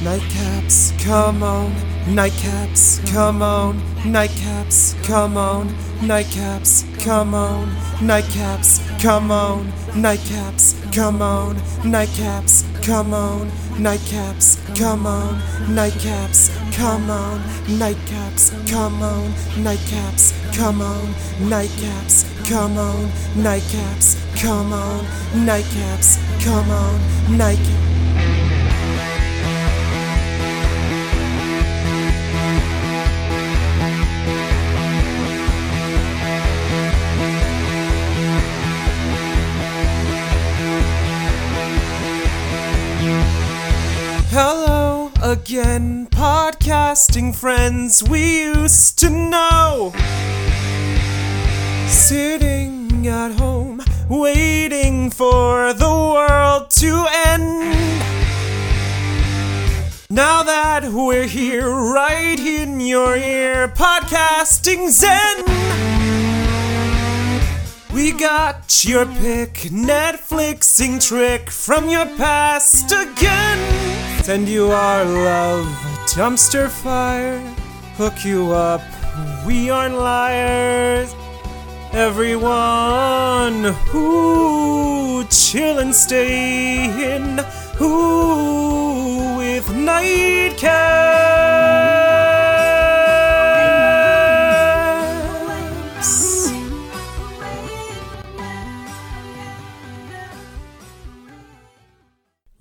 Nightcaps, come on. Nightcaps, come on. Nightcaps, come on. Nightcaps, come on. Nightcaps, come on. Nightcaps, come on. Nightcaps, come on. Nightcaps, come on. Nightcaps, come on. Nightcaps, come on. Nightcaps, come on. Nightcaps, come on. Nightcaps, come on. Nightcaps, come on. Nightcaps. Again, podcasting friends we used to know. Sitting at home, waiting for the world to end. Now that we're here, right in your ear, podcasting Zen. We got your pick, Netflixing trick from your past again. Send you our love, dumpster fire, hook you up. We aren't liars. Everyone who chill and stay in, who with nightcaps.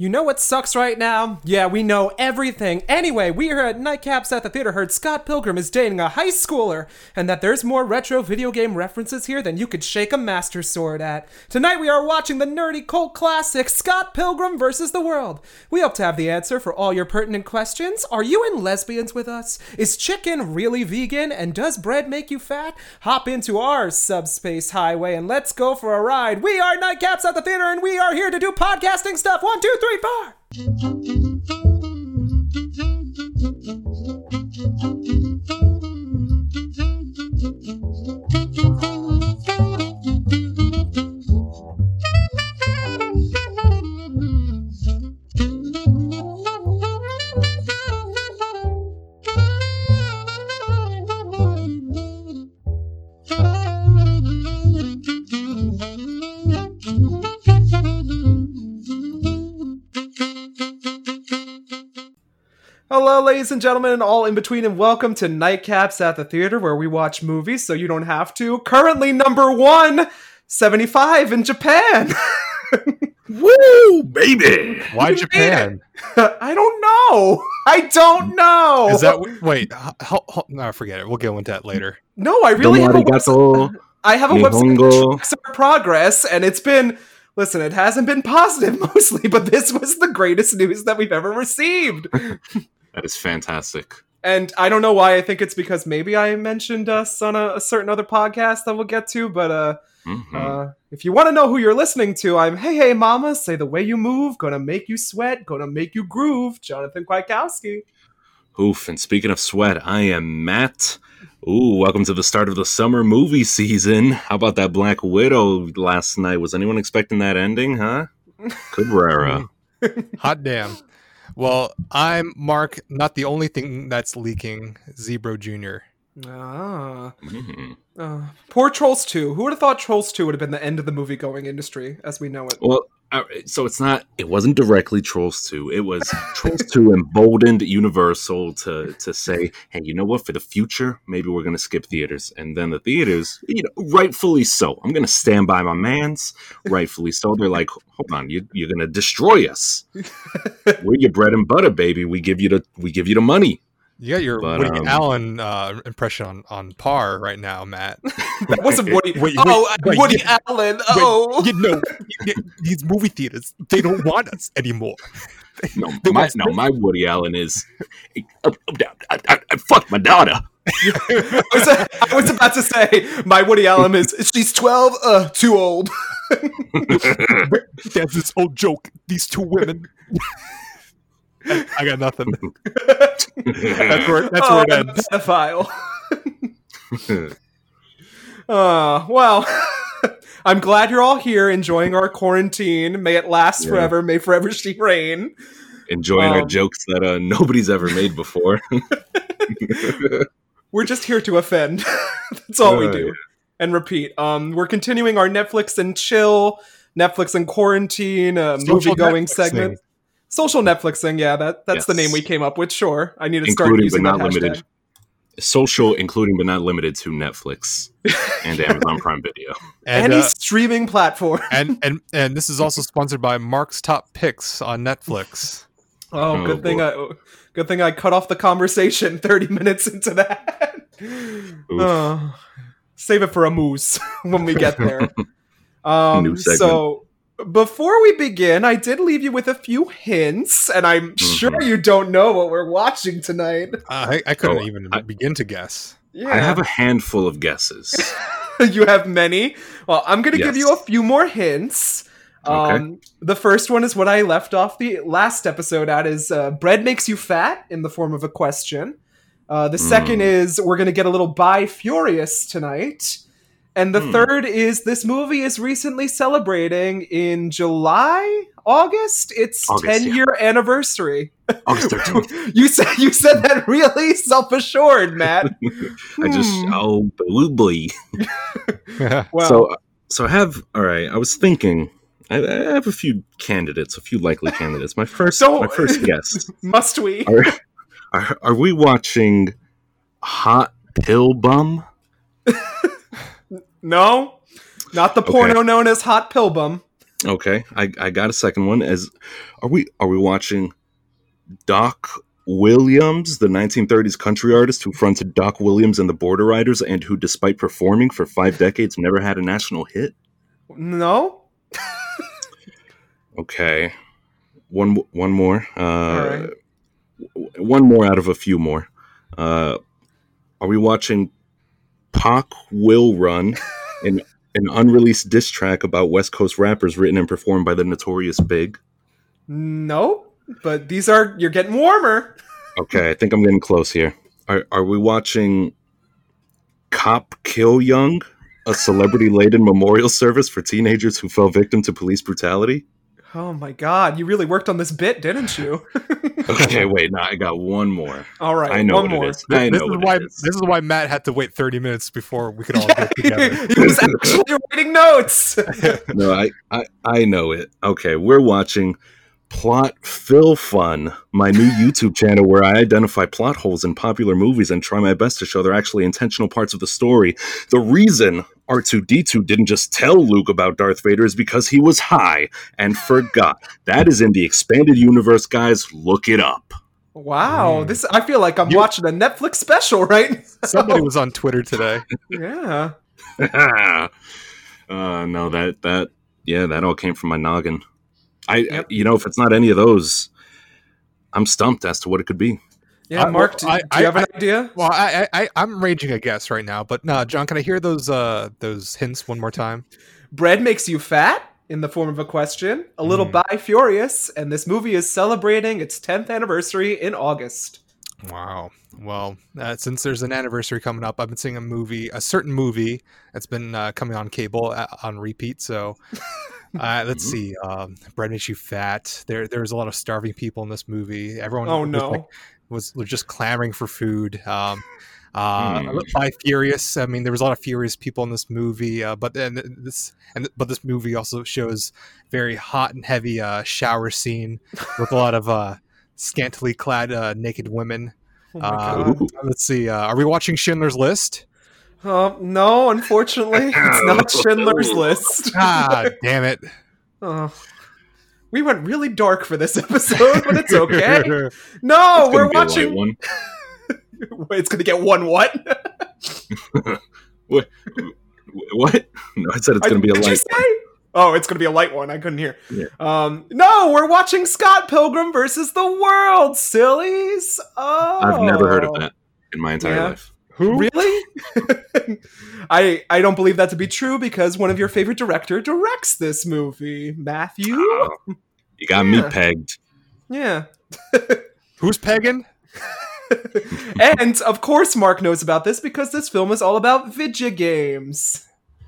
You know what sucks right now? Yeah, we know everything. Anyway, we here at Nightcaps at the Theater heard Scott Pilgrim is dating a high schooler, and that there's more retro video game references here than you could shake a Master Sword at. Tonight we are watching the nerdy cult classic Scott Pilgrim vs. the World. We hope to have the answer for all your pertinent questions. Are you in lesbians with us? Is chicken really vegan? And does bread make you fat? Hop into our subspace highway and let's go for a ride. We are Nightcaps at the Theater, and we are here to do podcasting stuff. One, two, three, Straight far. Ladies and gentlemen, and all in between, and welcome to Nightcaps at the Theater, where we watch movies so you don't have to. Currently, number one, 75 in Japan. Woo, baby! Why You Japan? I don't know. I don't know. Is that wait? h- h- h- no, forget it. We'll get into that later. no? I really have a website. I have a website Nihongo. that tracks progress, and it's been. Listen, it hasn't been positive mostly, but this was the greatest news that we've ever received. That is fantastic. And I don't know why. I think it's because maybe I mentioned us on a, a certain other podcast that we'll get to. But uh, Mhm. uh, if you want to know who you're listening to, I'm Hey Hey Mama. Say the way you move, gonna make you sweat, gonna make you groove. Jonathan Kwiatkowski. Oof, and speaking of sweat, I am Matt. Ooh, welcome to the start of the summer movie season. How about that Black Widow last night? Was anyone expecting that ending, huh? Cabrera. Hot damn. Well, I'm Mark. Not the only thing that's leaking. Zebro Junior. Ah, Mhm. uh, poor Trolls Two. Who would have thought Trolls Two would have been the end of the movie going industry as we know it? Well, so it's not. It wasn't directly Trolls Two. It was Trolls Two emboldened Universal to to say, "Hey, you know what? For the future, maybe we're going to skip theaters." And then the theaters, you know, rightfully so. I'm going to stand by my man's. Rightfully so. They're like, "Hold on, you, you're going to destroy us. we're your bread and butter, baby. We give you the we give you the money." You got your But, Woody um, Allen uh, impression on, on par right now, Matt. That wasn't Woody. Wait, wait, oh, wait, Woody yeah. Allen. Wait, Oh, you know, y- y- these movie theaters, they don't want us anymore. No, They my, want- no, my Woody Allen is. I, I, I, I fucked my daughter. I was, I was about to say my Woody Allen is she's twelve. Uh, too old. There's this old joke. These two women. I, I got nothing. That's where that's oh, where it I'm a ends. pedophile. Uh, well, I'm glad you're all here enjoying our quarantine. May it last Yeah. forever. May forever she reign. enjoying our Um, jokes that uh, nobody's ever made before. We're just here to offend. That's all we Uh, do. And repeat. Um, we're continuing our Netflix and chill, Netflix and quarantine, uh, movie going Netflixing. segment. Social Netflixing, yeah, that that's the name we came up with. Sure, I need to start including but using not that hashtag. limited. Social, including but not limited to Netflix and Amazon Prime Video. And, Any uh, streaming platform. and and and this is also sponsored by Mark's Top Picks on Netflix. Oh, Oh, good thing. I good thing I cut off the conversation 30 minutes into that. Oh, save it for a moose when we get there. Um, segment. so before we begin, I did leave you with a few hints, and I'm sure Mhm. you don't know what we're watching tonight. Uh, I, I couldn't Oh, even I- begin to guess. Yeah, I have a handful of guesses. you have many. Well, I'm going to give you a few more hints. Okay. Um, the first one is what I left off the last episode at is uh, bread makes you fat in the form of a question. Uh, the second Mm. is we're going to get a little bi furious tonight. And the Hmm. third is this movie is recently celebrating in July, August, its August, 10 yeah. year anniversary. August 13th. you said you said that really self assured, Matt. I just, Hmm. oh, boo boy. Well, So, so I have, all right, I was thinking, I, I have a few candidates, a few likely candidates. My first, So- my first guess. must we? Are, are, are we watching Hot Pill Bum? No, not the Okay. porno known as Hot Pill Bum. Okay, I, I got a second one. As are we are we watching Doc Williams, the 1930s country artist who fronted Doc Williams and the Border Riders, and who, despite performing for five decades, never had a national hit? No. Okay, one one more. Uh, right. One more out of a few more. Uh, are we watching Pac Will Run, an an unreleased diss track about West Coast rappers written and performed by the Notorious Big? No. But these are you're getting warmer. Okay, I think I'm getting close here. Are are we watching Cop Kill Young, a celebrity laden memorial service for teenagers who fell victim to police brutality? Oh my god, you really worked on this bit, didn't you? Okay, wait, no, I got one more. All right, I know one what more. it is. I this know is what why it is. this is why Matt had to wait 30 minutes before we could all get together. he was actually writing notes. No, I, I I know it. Okay, we're watching Plot Fill Fun, my new YouTube channel where I identify plot holes in popular movies and try my best to show they're actually intentional parts of the story. The reason R2D2 didn't just tell Luke about Darth Vader is because he was high and forgot. That is in the expanded universe, guys. Look it up. wow, Mm. this I feel like I'm You- watching a Netflix special, right? Somebody was on Twitter today. yeah. uh, no, that that yeah, that all came from my noggin. I, Yep. you know, if it's not any of those, I'm stumped as to what it could be. Yeah, I- Mark, do, I- do you have an I- idea? Well, I, I, I'm raging a guess right now, but no, John, can I hear those uh those hints one more time? Bread makes you fat in the form of a question, a little Mm. bi furious, and this movie is celebrating its 10th anniversary in August. Wow. Well, uh, since there's an anniversary coming up, I've been seeing a movie, a certain movie that's been uh, coming on cable uh, on repeat. So uh, let's see. Um, Bread makes you fat. There, there's a lot of starving people in this movie. Everyone Oh no. like, was was just clamoring for food. Um, uh, Hmm. by furious, I mean there was a lot of furious people in this movie, uh, but then this and but this movie also shows very hot and heavy uh, shower scene with a lot of uh, scantily clad uh, naked women. Oh Uh, let's see. Uh, are we watching Schindler's List? Uh, no, unfortunately, it's not Schindler's List. Ah, damn it! Oh. We went really dark for this episode, but it's okay. No, It's Oh, we're gonna be a light watching. one. It's gonna get one what? What? What? No, I said it's going to be a Did you light. say? Oh, it's gonna be a light one. I couldn't hear. Yeah. Um, no, we're watching Scott Pilgrim versus the World, sillies. Oh, I've never heard of that in my entire Yeah. life. Who? Really? I I don't believe that to be true because one of your favorite director directs this movie, Matthew. Oh, you got me pegged. Yeah. Who's pegging? and of course, Mark knows about this because this film is all about video games.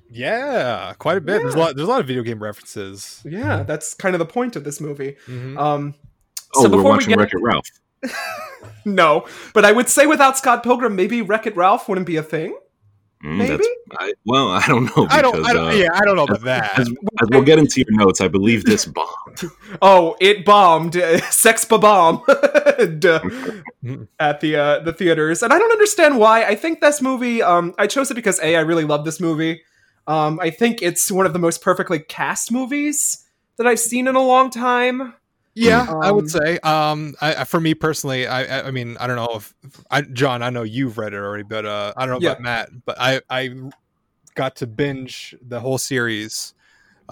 Yeah, quite a bit. There's a lot. There's a lot of video game references. Yeah, that's kind of the point of this movie. Mhm. Um, Oh, So we're before we watching get- Wreck It Ralph. No, but I would say without Scott Pilgrim, maybe Wreck It Ralph wouldn't be a thing. Mm, Maybe? I, well, I don't know. I don't. I don't uh, yeah, I don't know about that. As, as we'll get into your notes, I believe this bombed. Oh, it bombed. Sex bomb at the uh, the theaters, and I don't understand why. I think this movie. Um, I chose it because a I really love this movie. Um, I think it's one of the most perfectly cast movies that I've seen in a long time. Yeah, I Um, would say. Um, I, I- for me personally, I, I, I mean, I don't know if I, John. I know you've read it already, but uh, I don't know Yeah. about Matt. But I, I got to binge the whole series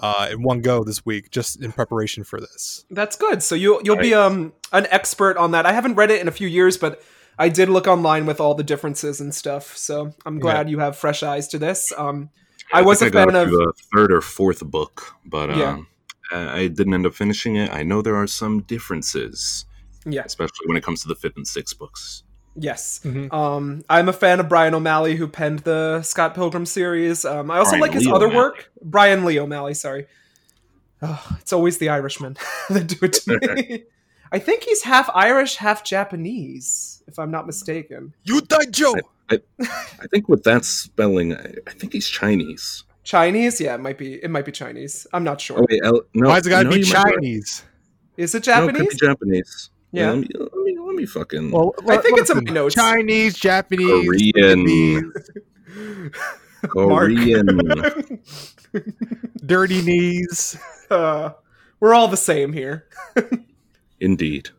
uh, in one go this week, just in preparation for this. That's good. So you you'll be um an expert on that. I haven't read it in a few years, but I did look online with all the differences and stuff. So I'm glad you have fresh eyes to this. Um, I was a think I fan of. to a third or fourth book, but Yeah. um, I I didn't end up finishing it. I know there are some differences, Yeah. especially when it comes to the fifth and sixth books. Yes. Mhm. Um, I'm a fan of Brian O'Malley, who penned the Scott Pilgrim series. Um, I also Brian like his Lee other O'Malley. work. Brian Lee O'Malley, sorry. Oh, it's always the Irishman that do it to me. I think he's half Irish, half Japanese, if I'm not mistaken. You died, Joe. I think with that spelling, I, I think he's Chinese. Chinese? Yeah, it might be. It might be Chinese. I'm not sure. Oh wait, El- no, Why's it got to no, be you might right. Chinese? Is it No, it could Japanese? be Japanese. Yeah. let me, let me let me fucking. Well, I think it's a my listen, notes. Chinese, Japanese, Korean. Korean. dirty knees. Uh, we're all the same here. Indeed.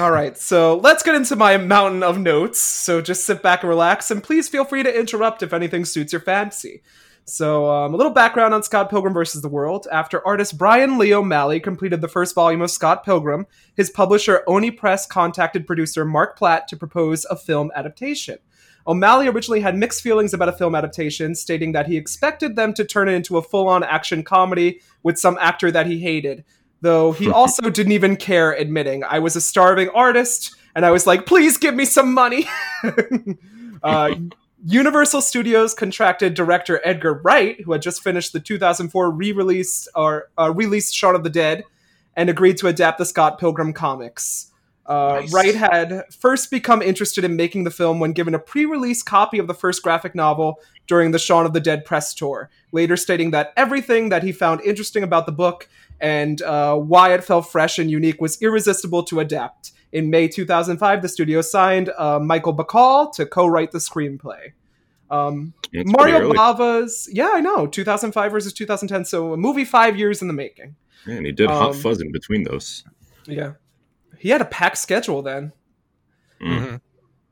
All right, so let's get into my mountain of notes. So just sit back and relax, and please feel free to interrupt if anything suits your fancy. So, um, a little background on Scott Pilgrim versus the World. After artist Brian Lee O'Malley completed the first volume of Scott Pilgrim, his publisher Oni Press contacted producer Mark Platt to propose a film adaptation. O'Malley originally had mixed feelings about a film adaptation, stating that he expected them to turn it into a full on action comedy with some actor that he hated. Though he also didn't even care admitting, I was a starving artist, and I was like, please give me some money. uh, Universal Studios contracted director Edgar Wright, who had just finished the 2004 re-release or uh, released Shaun of the Dead, and agreed to adapt the Scott Pilgrim comics. Uh, Nice. Wright had first become interested in making the film when given a pre-release copy of the first graphic novel during the Shaun of the Dead press tour, later stating that everything that he found interesting about the book and uh, why it felt fresh and unique was irresistible to adapt. In May 2005, the studio signed uh, Michael Bacall to co-write the screenplay. Um, Mario. Bava's, yeah, I know, 2005 versus 2010, so a movie five years in the making. Yeah, and he did hot um, fuzz in between those. Yeah, he had a packed schedule then. Mm.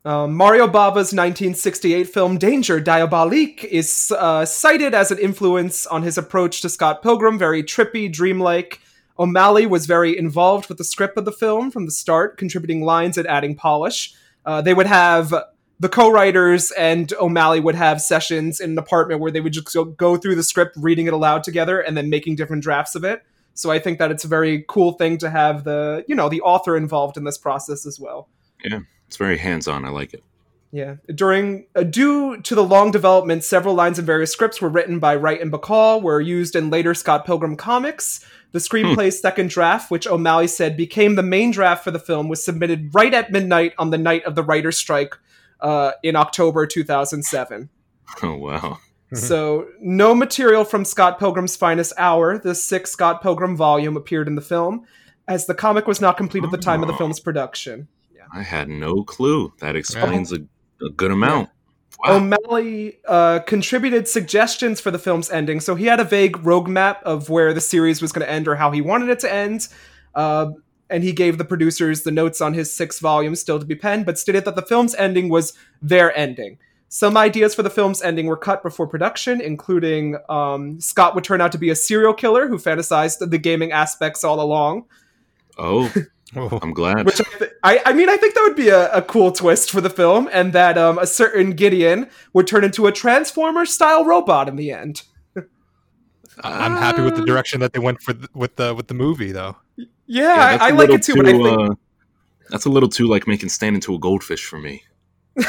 Mhm. Um, Mario Bava's 1968 film Danger Diabolik is uh, cited as an influence on his approach to Scott Pilgrim, very trippy, dreamlike. O'Malley was very involved with the script of the film from the start, contributing lines and adding polish. Uh, they would have the co-writers and O'Malley would have sessions in an apartment where they would just go, go through the script, reading it aloud together, and then making different drafts of it. So I think that it's a very cool thing to have the you know the author involved in this process as well. Yeah, it's very hands on. I like it. Yeah. During uh, due to the long development, several lines in various scripts were written by Wright and Bacall, were used in later Scott Pilgrim comics. The screenplay's second draft, which O'Malley said became the main draft for the film, was submitted right at midnight on the night of the writer's strike uh, in October 2007. Oh wow. Mhm. So, no material from Scott Pilgrim's Finest Hour, the sixth Scott Pilgrim volume, appeared in the film, as the comic was not complete at the time of the Oh. film's production. I had no clue. That explains a, a good amount. Wow. O'Malley uh, contributed suggestions for the film's ending, so he had a vague road map of where the series was going to end or how he wanted it to end. Uh, and he gave the producers the notes on his six volumes still to be penned, but stated that the film's ending was their ending. Some ideas for the film's ending were cut before production, including um, Scott would turn out to be a serial killer who fantasized the gaming aspects all along. oh, Oh. I'm glad. Which I, th- I, I mean, I think that would be a, a cool twist for the film, and that um, a certain Gideon would turn into a Transformer style robot in the end. I'm happy with the direction that they went for th- with the with the movie, though. Yeah, Yeah, that's I, I a like it too, but I think. uh, that's a little too like making stand into a goldfish for me.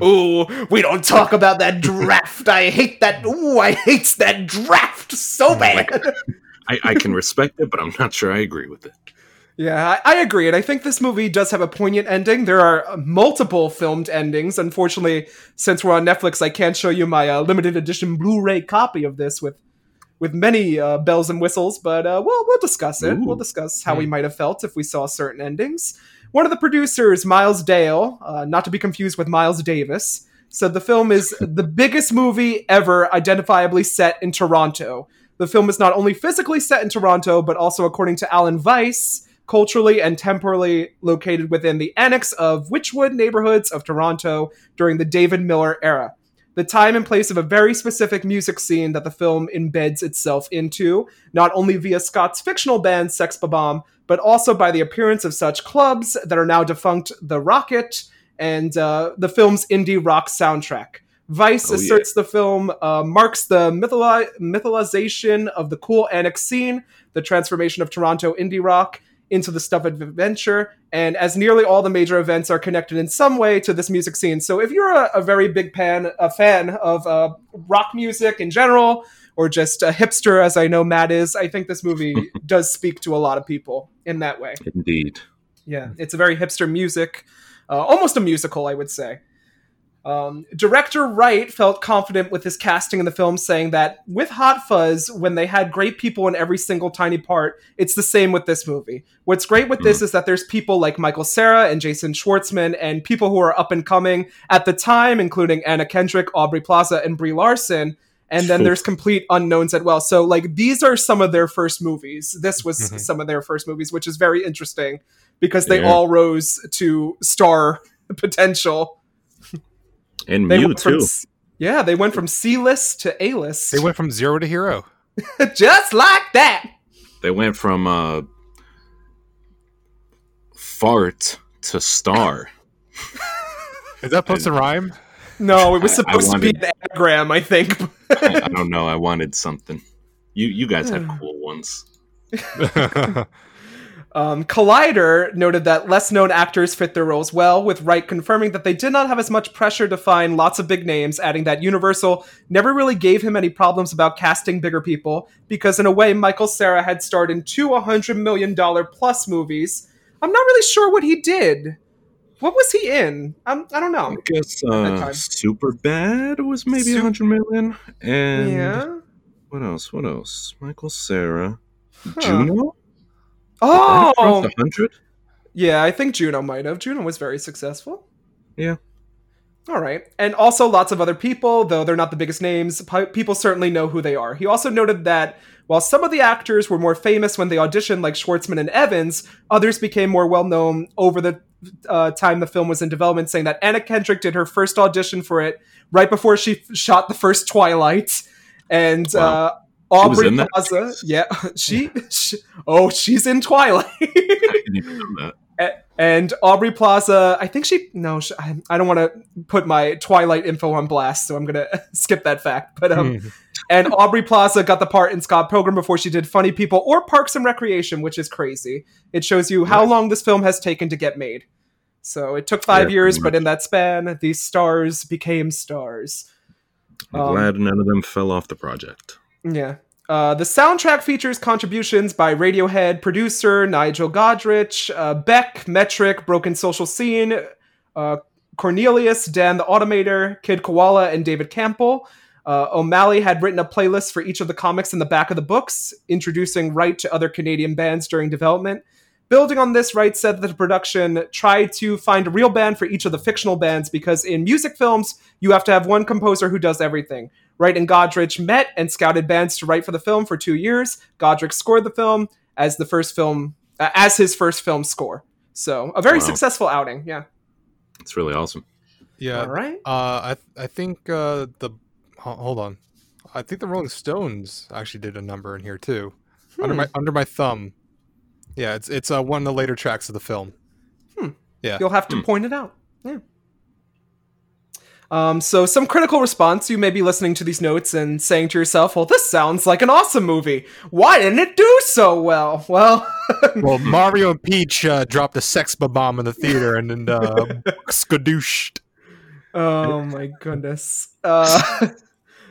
oh, we don't talk about that draft. I hate that. Ooh, I hate that draft so bad. I, I can respect it, but I'm not sure I agree with it. Yeah, I, I agree, and I think this movie does have a poignant ending. There are uh, multiple filmed endings. Unfortunately, since we're on Netflix, I can't show you my uh, limited edition Blu-ray copy of this with with many uh, bells and whistles. But uh, we'll we'll discuss it. Ooh. We'll discuss how we might have felt if we saw certain endings. One of the producers, Miles Dale, uh, not to be confused with Miles Davis, said the film is the biggest movie ever identifiably set in Toronto. The film is not only physically set in Toronto, but also, according to Alan Weiss, culturally and temporally located within the annex of Wychwood neighborhoods of Toronto during the David Miller era. The time and place of a very specific music scene that the film embeds itself into, not only via Scott's fictional band Sex Bomb, but also by the appearance of such clubs that are now defunct The Rocket and uh, the film's indie rock soundtrack. Vice Oh, yeah. asserts the film uh, marks the mytholo- mytholization of the cool annex scene, the transformation of Toronto indie rock into the stuff of adventure, and as nearly all the major events are connected in some way to this music scene. So if you're a, a very big fan, a fan of uh, rock music in general, or just a hipster, as I know Matt is, I think this movie does speak to a lot of people in that way. Indeed. Yeah, it's a very hipster music, uh, almost a musical, I would say. Um, director Wright felt confident with his casting in the film, saying that with Hot Fuzz, when they had great people in every single tiny part, it's the same with this movie. What's great with this is that there's people like Michael Cera and Jason Schwartzman, and people who are up and coming at the time, including Anna Kendrick, Aubrey Plaza, and Brie Larson. And then there's complete unknowns as well. So, like, these are some of their first movies. This was Mhm. some of their first movies, which is very interesting because they Yeah. all rose to star potential. And They Mew went from too. yeah, they went from C list to A list, They went from zero to hero. just like that. They went from uh, fart to star. Is that supposed to rhyme? No, it was I- I supposed to be wanted- an anagram, I think. I, I don't know. I wanted something. You you guys had cool ones. Um, Collider noted that less known actors fit their roles well, with Wright confirming that they did not have as much pressure to find lots of big names, adding that Universal never really gave him any problems about casting bigger people, because in a way, Michael Cera had starred in two $100 million plus movies. I'm not really sure what he did. What was he in? Um, I don't know. I guess uh. Super Bad was maybe a Sup- hundred million. And yeah. what else? What else? Michael Cera, Huh. Juno. Oh, hundred. Yeah, I think Juno might have. Juno was very successful. Yeah. All right. And also lots of other people, though they're not the biggest names, pe- people certainly know who they are. He also noted that while some of the actors were more famous when they auditioned, like Schwartzman and Evans, others became more well known over the uh, time the film was in development, saying that Anna Kendrick did her first audition for it right before she f- shot the first Twilight. And Wow. uh, Aubrey in that? Plaza, yeah, she, she, oh, she's in Twilight. I didn't even know that. A- and Aubrey Plaza, I think she no, she, I, I don't want to put my Twilight info on blast, so I'm gonna skip that fact. But um, Hmm. and Aubrey Plaza got the part in Scott Pilgrim before she did Funny People or Parks and Recreation, which is crazy. It shows you how Right. long this film has taken to get made. So it took five Yeah, years, but in that span, these stars became stars. I'm Um, glad none of them fell off the project. Yeah. Uh, the soundtrack features contributions by Radiohead producer Nigel Godrich, uh, Beck, Metric, Broken Social Scene, uh, Cornelius, Dan the Automator, Kid Koala, and David Campbell. Uh, O'Malley had written a playlist for each of the comics in the back of the books, introducing Wright to other Canadian bands during development. Building on this, Wright said that the production tried to find a real band for each of the fictional bands because in music films, you have to have one composer who does everything. Wright and Godrich met and scouted bands to write for the film for two years. Godrich scored the film as the first film, uh, as his first film score. So a very Wow. successful outing. Yeah. It's really awesome. yeah. All right. Uh, I I think uh, the hold on, I think the Rolling Stones actually did a number in here too, under Hmm. my under my thumb. Yeah, it's it's uh, one of the later tracks of the film. Yeah. You'll have to Hmm. point it out. Yeah. Um, so, some critical response. You may be listening to these notes and saying to yourself, well, this sounds like an awesome movie. Why didn't it do so well? Well, Well, Mario and Peach uh, dropped a sex bomb in the theater and then uh, skadooshed. oh my goodness. Uh,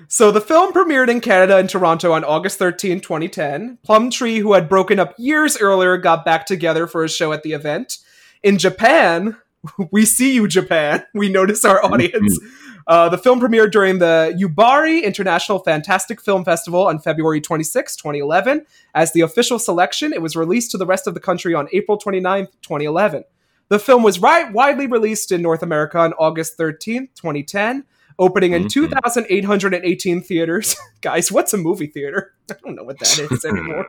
So the film premiered in Canada and Toronto on August 13, 2010. Plumtree, who had broken up years earlier, got back together for a show at the event. In Japan, we see you, Japan. We notice our audience. Uh, the film premiered during the Yubari International Fantastic Film Festival on February 26, 2011. As the official selection, it was released to the rest of the country on April 29, 2011. The film was right, widely released in North America on August 13, 2010, opening in Mhm. 2,818 theaters. Guys, what's a movie theater? I don't know what that is anymore.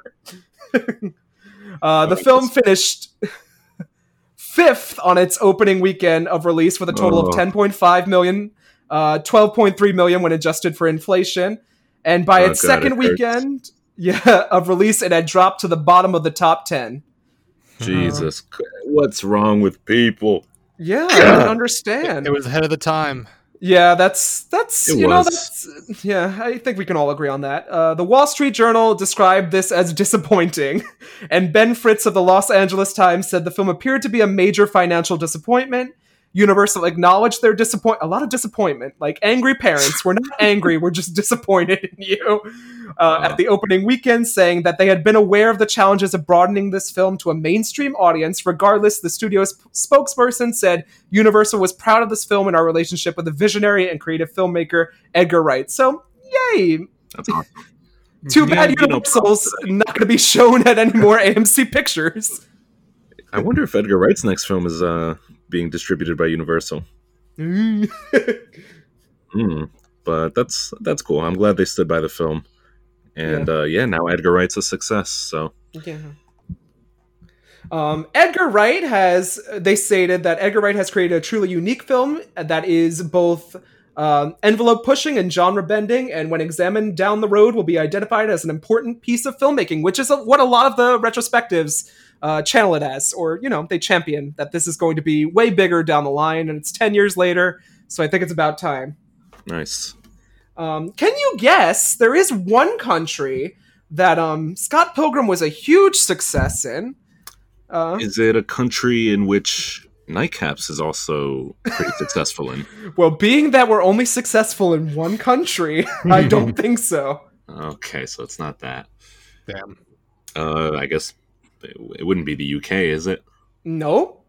uh, the film finished fifth on its opening weekend of release with a total Oh. of 10.5 million, uh, 12.3 million when adjusted for inflation. And by Oh, its God, second it weekend, yeah, of release, it had dropped to the bottom of the top 10. Jesus, Christ, what's wrong with people? Yeah, I don't understand. It was ahead of the time. Yeah, that's that's It you know that's yeah. I think we can all agree on that. Uh, the Wall Street Journal described this as disappointing, and Ben Fritz of the Los Angeles Times said the film appeared to be a major financial disappointment. Universal acknowledged their disappoint a lot of disappointment, like angry parents. We're not angry, we're just disappointed in you. Uh, at the opening weekend, saying that they had been aware of the challenges of broadening this film to a mainstream audience. Regardless, the studio's spokesperson said Universal was proud of this film and our relationship with the visionary and creative filmmaker Edgar Wright. So, yay! That's awesome. Too Yeah, bad you know, Universal's not going to be shown at any more AMC pictures. I wonder if Edgar Wright's next film is uh, being distributed by Universal. Hmm. But that's that's cool. I'm glad they stood by the film, and yeah, uh, yeah now Edgar Wright's a success. So Yeah. Um, Edgar Wright has, they stated that Edgar Wright has created a truly unique film that is both um, envelope pushing and genre bending, and when examined down the road, will be identified as an important piece of filmmaking, which is a, what a lot of the retrospectives uh, channel it as, or, you know, they champion that this is going to be way bigger down the line, and it's 10 years later, so I think it's about time. nice. Um, can you guess? There is one country that um, Scott Pilgrim was a huge success in. Uh, Is it a country in which Nightcaps is also pretty successful in? well, being that we're only successful in one country, I don't think so. Okay, so it's not that. Damn. Uh, I guess it, it wouldn't be the UK, is it? No.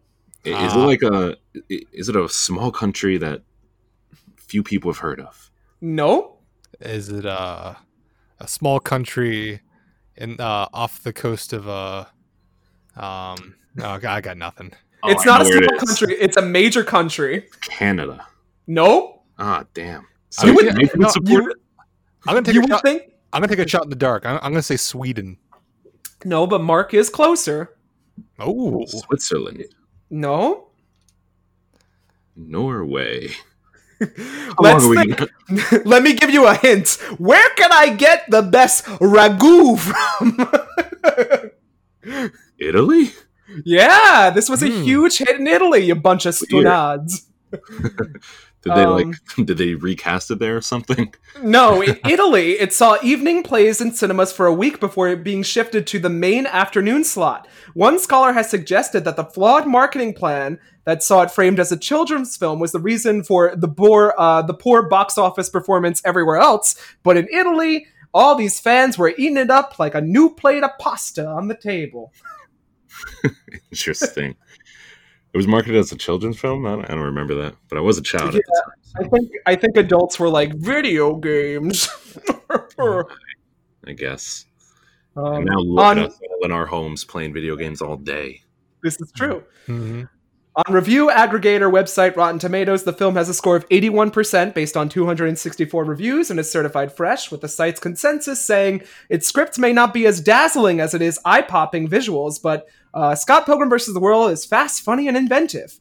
Is Ah. it like a? Is it a small country that few people have heard of? No. Is it uh, a small country in uh, off the coast of uh, um? No, I got- I got nothing. Oh, it's I not a know where it small country. It's a major country. Canada. No. Ah, damn. I So would- Jamaica would no, support you- it? I'm gonna take You a would shot. think? I'm gonna take a shot in the dark. I'm, I'm gonna say Sweden. No, but Mark is closer. Oh, Switzerland, No. Norway. How Let's long are we? think. Let me give you a hint. Where can I get the best ragu from? Italy? yeah, this was a Hmm. huge hit in Italy, you bunch of Weird. stunads. Did they Um, like? Did they recast it there or something? No, in Italy, it saw evening plays in cinemas for a week before it being shifted to the main afternoon slot. One scholar has suggested that the flawed marketing plan that saw it framed as a children's film was the reason for the poor, uh, the poor box office performance everywhere else. But in Italy, all these fans were eating it up like a new plate of pasta on the table. Interesting. It was marketed as a children's film. I don't, I don't remember that, but I was a child at the time. I think I think adults were like video games. I guess. Um, and now look on- at us all in our homes playing video games all day. this is true. Mhm. On review aggregator website Rotten Tomatoes, the film has a score of 81% based on 264 reviews and is certified fresh, with the site's consensus saying its script may not be as dazzling as it is eye popping visuals, but uh, Scott Pilgrim vs. the World is fast, funny, and inventive.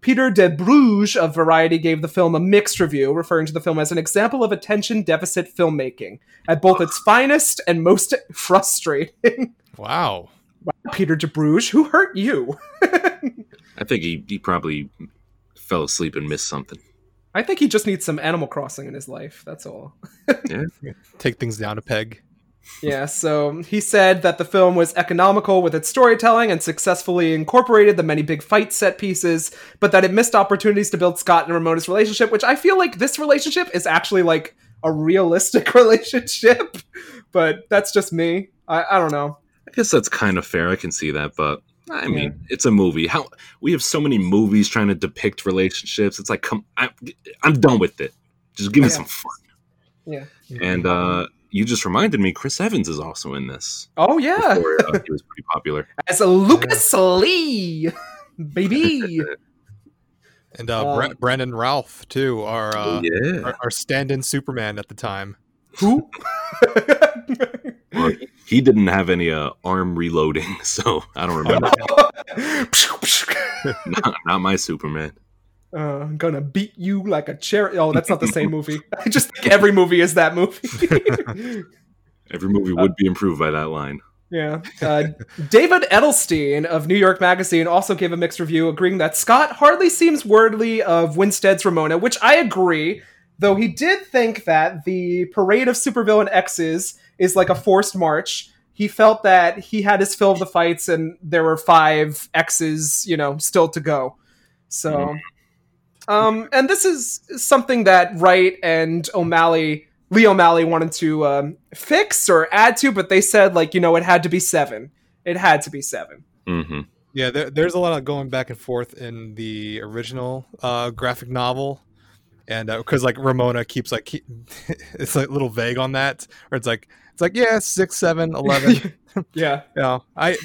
Peter Debruge of Variety gave the film a mixed review, referring to the film as an example of attention deficit filmmaking, at both its finest and most frustrating. Wow. Peter Debruge, who hurt you? I think he, he probably fell asleep and missed something. I think he just needs some Animal Crossing in his life. That's all. yeah. Take things down a peg. Yeah, so he said that the film was economical with its storytelling and successfully incorporated the many big fight set pieces, but that it missed opportunities to build Scott and Ramona's relationship, which I feel like this relationship is actually like a realistic relationship. But that's just me. I, I don't know. I guess that's kind of fair. I can see that, but I mean, it's a movie. How we have so many movies trying to depict relationships. It's like, come, I, I'm done with it. Just give me Yeah. some fun. Yeah. And uh, you just reminded me, Chris Evans is also in this. Oh yeah, Before, uh, he was pretty popular. as a Lucas Lee, baby. And uh, Um, Bra- Brandon Ralph too, our, uh, yeah. our our stand-in Superman at the time. Who? Well, he- he didn't have any uh, arm reloading, so I don't remember. not, not my Superman. Uh, I'm gonna beat you like a cherry. Oh, that's not the same movie. I just think every movie is that movie. Every movie would be improved by that line. yeah. Uh, David Edelstein of New York Magazine also gave a mixed review, agreeing that Scott hardly seems worthy of Winstead's Ramona, which I agree. Though he did think that the parade of supervillain X's is like a forced march. He felt that he had his fill of the fights, and there were five X's, you know, still to go. So, um, and this is something that Wright and O'Malley, Lee O'Malley, wanted to um, fix or add to, but they said like you know it had to be seven. It had to be seven. hmm Yeah, there, there's a lot of going back and forth in the original uh, graphic novel, and because like Ramona keeps like keep, it's like a little vague on that, or it's like it's like yeah six, seven, eleven. yeah, yeah, I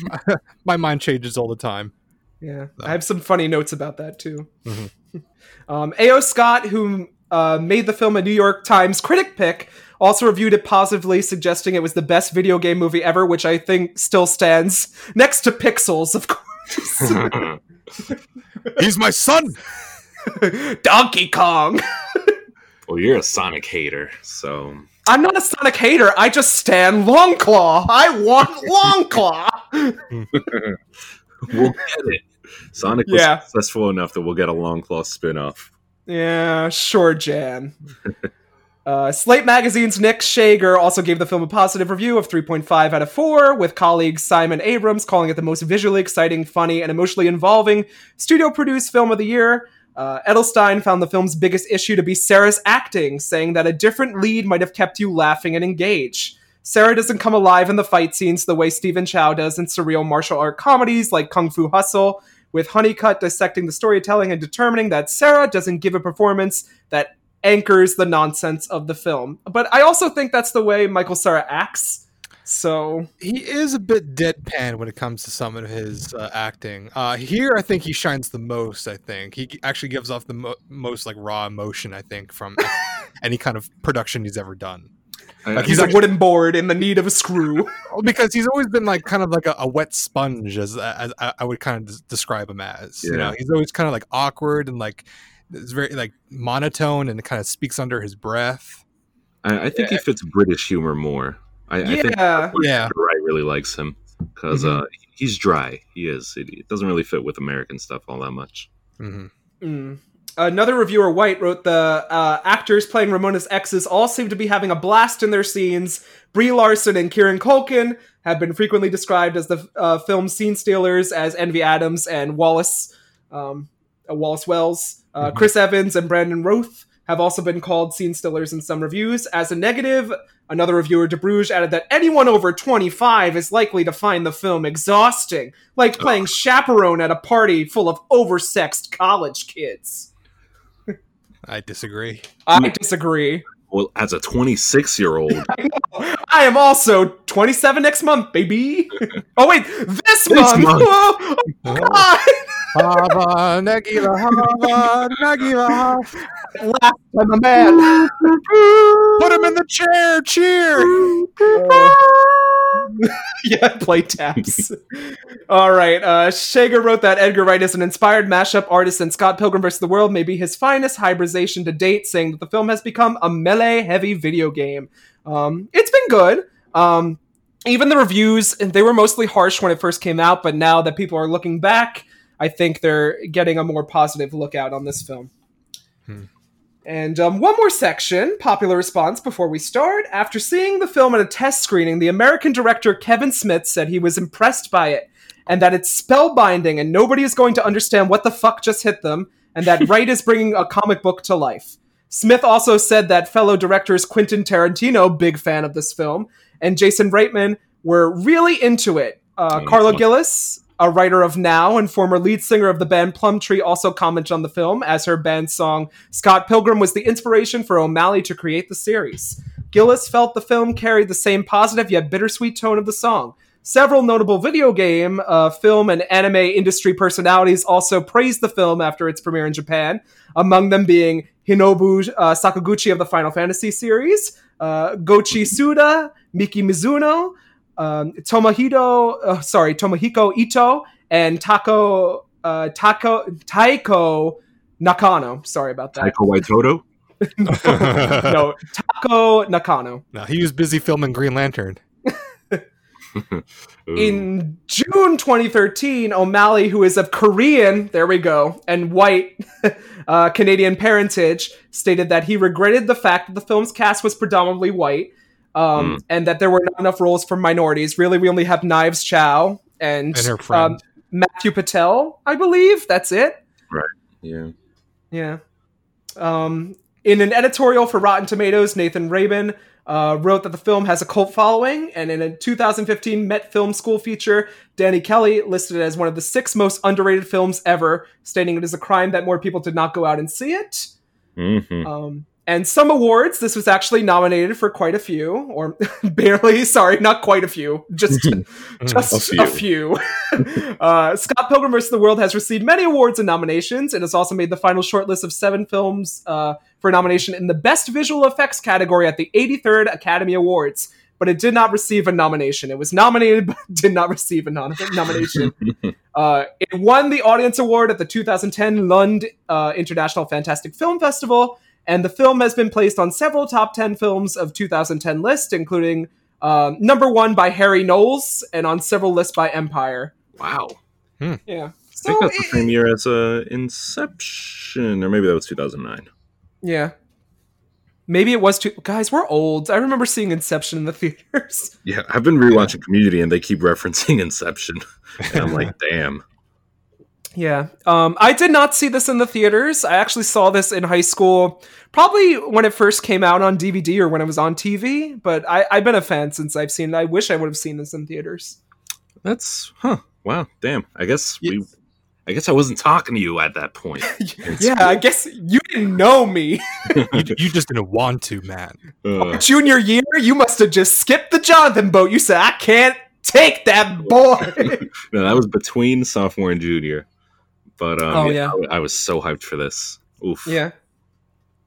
my mind changes all the time. Yeah. I have some funny notes about that too. Mhm. um, A.O. Scott, who uh, made the film a New York Times critic pick, also reviewed it positively, suggesting it was the best video game movie ever, which I think still stands next to Pixels, of course. He's my son. Donkey Kong. well, you're a Sonic hater, so I'm not a Sonic hater. I just stand Longclaw. I want Longclaw. we'll get it. Sonic was Yeah. successful enough that we'll get a Long Claw spin-off. yeah, sure, Jan. Uh, Slate Magazine's Nick Schager also gave the film a positive review of 3.5 out of 4, with colleague Simon Abrams calling it the most visually exciting, funny, and emotionally involving studio produced film of the year. Uh, Edelstein found the film's biggest issue to be Cera's acting, saying that a different lead might have kept you laughing and engaged. Cera doesn't come alive in the fight scenes the way Stephen Chow does in surreal martial art comedies like Kung Fu Hustle, with Honeycutt dissecting the storytelling and determining that Cera doesn't give a performance that anchors the nonsense of the film. But I also think that's the way Michael Cera acts. So He is a bit deadpan when it comes to some of his uh, acting. Uh, here, I think he shines the most. I think he actually gives off the mo- most like raw emotion. I think from any kind of production he's ever done. I, Like, he's He's a wooden board in the need of a screw. Because he's always been like kind of like a, a wet sponge, as, as I I would kind of describe him as. You know, he's always kind of like awkward and like it's very like monotone and kind of speaks under his breath. I, I think he fits British humor more. I, I think yeah. Yeah. Wright really likes him because Mhm. uh, he's dry. He is. It, it doesn't really fit with American stuff all that much. hmm Mm. Another reviewer, White, wrote the uh, actors playing Ramona's exes all seem to be having a blast in their scenes. Brie Larson and Kieran Culkin have been frequently described as the uh, film's scene stealers, as Envy Adams and Wallace, um, uh, Wallace Wells. Uh, Mhm. Chris Evans and Brandon Routh have also been called scene stealers in some reviews. As a negative, another reviewer, Debruge, added that anyone over 25 is likely to find the film exhausting, like playing chaperone at a party full of oversexed college kids. I disagree. I disagree. Well, as a 26 year old, I am also 27 next month, baby. oh wait, this, This month. month. Oh, oh, oh, God. Hava Nagila, Hava Nagila. Laugh, I'm a man. Put him in the chair. Cheer. yeah, play taps. All right. Uh, Schager wrote that Edgar Wright is an inspired mashup artist, and Scott Pilgrim vs. the World may be his finest hybridization to date, saying that the film has become a melee-heavy video game. Um, it's been good. Um, even the reviews, they were mostly harsh when it first came out, but now that people are looking back, I think they're getting a more positive look out on this film. Hmm. And um, one more section, popular response before we start. After seeing the film at a test screening, the American director Kevin Smith said he was impressed by it and that it's spellbinding and nobody is going to understand what the fuck just hit them and that Wright is bringing a comic book to life. Smith also said that fellow directors Quentin Tarantino, big fan of this film, and Jason Reitman were really into it. Uh, fun. Gillis, a writer of Now and former lead singer of the band Plumtree, also commented on the film as her band's song Scott Pilgrim was the inspiration for O'Malley to create the series. Gillis felt the film carried the same positive yet bittersweet tone of the song. Several notable video game, uh, film, and anime industry personalities also praised the film after its premiere in Japan, among them being Hinobu uh, Sakaguchi of the Final Fantasy series, uh, Gochi Suda, Miki Mizuno, um, Tomohito, uh, sorry, Tomohiko Ito, and Taco uh, Tako, Taiko Nakano. Sorry about that. Taika Waitoto. no, Taco Nakano. No, he was busy filming Green Lantern. In June 2013, O'Malley, who is of Korean, there we go, and white uh, Canadian parentage, stated that he regretted the fact that the film's cast was predominantly white um, and that there were not enough roles for minorities. Really, we only have Knives Chow and, And her friend. um, Matthew Patel, I believe. That's it. Right. Yeah. Yeah. Um, in an editorial for Rotten Tomatoes, Nathan Rabin uh, wrote that the film has a cult following, and in a 2015 Met Film School feature, Danny Kelly listed it as one of the six most underrated films ever, stating it is a crime that more people did not go out and see it. hmm Um, and some awards, this was actually nominated for quite a few, or barely, sorry, not quite a few, just just A a few. uh, Scott Pilgrim vs. the World has received many awards and nominations. and has also made the final shortlist of seven films uh, for nomination in the Best Visual Effects category at the 83rd Academy Awards, but it did not receive a nomination. It was nominated, but did not receive a nom- nomination. Uh, it won the Audience Award at the 2010 Lund uh, International Fantastic Film Festival, and the film has been placed on several top 10 films of 2010 lists, including uh, number one by Harry Knowles and on several lists by Empire. Wow. Yeah. I think that's the same year as uh, Inception, or maybe that was 2009. yeah. Maybe it was too. Guys, we're old. I remember seeing Inception in the theaters. Yeah, I've been rewatching Community, and they keep referencing Inception, and I'm like, damn. Yeah. Um, I did not see this in the theaters. I actually saw this in high school, probably when it first came out on DVD or when it was on TV. But I, I've been a fan since I've seen it. I wish I would have seen this in theaters. That's huh. Wow. Damn. I guess we. I guess I wasn't talking to you at that point. yeah, I guess you didn't know me. you, you just didn't want to, man. Uh, Junior year, you must have just skipped the Jonathan boat. You said, I can't take that boy. no, that was between sophomore and junior. But um, Oh, yeah, yeah. I, I was so hyped for this. Oof. yeah.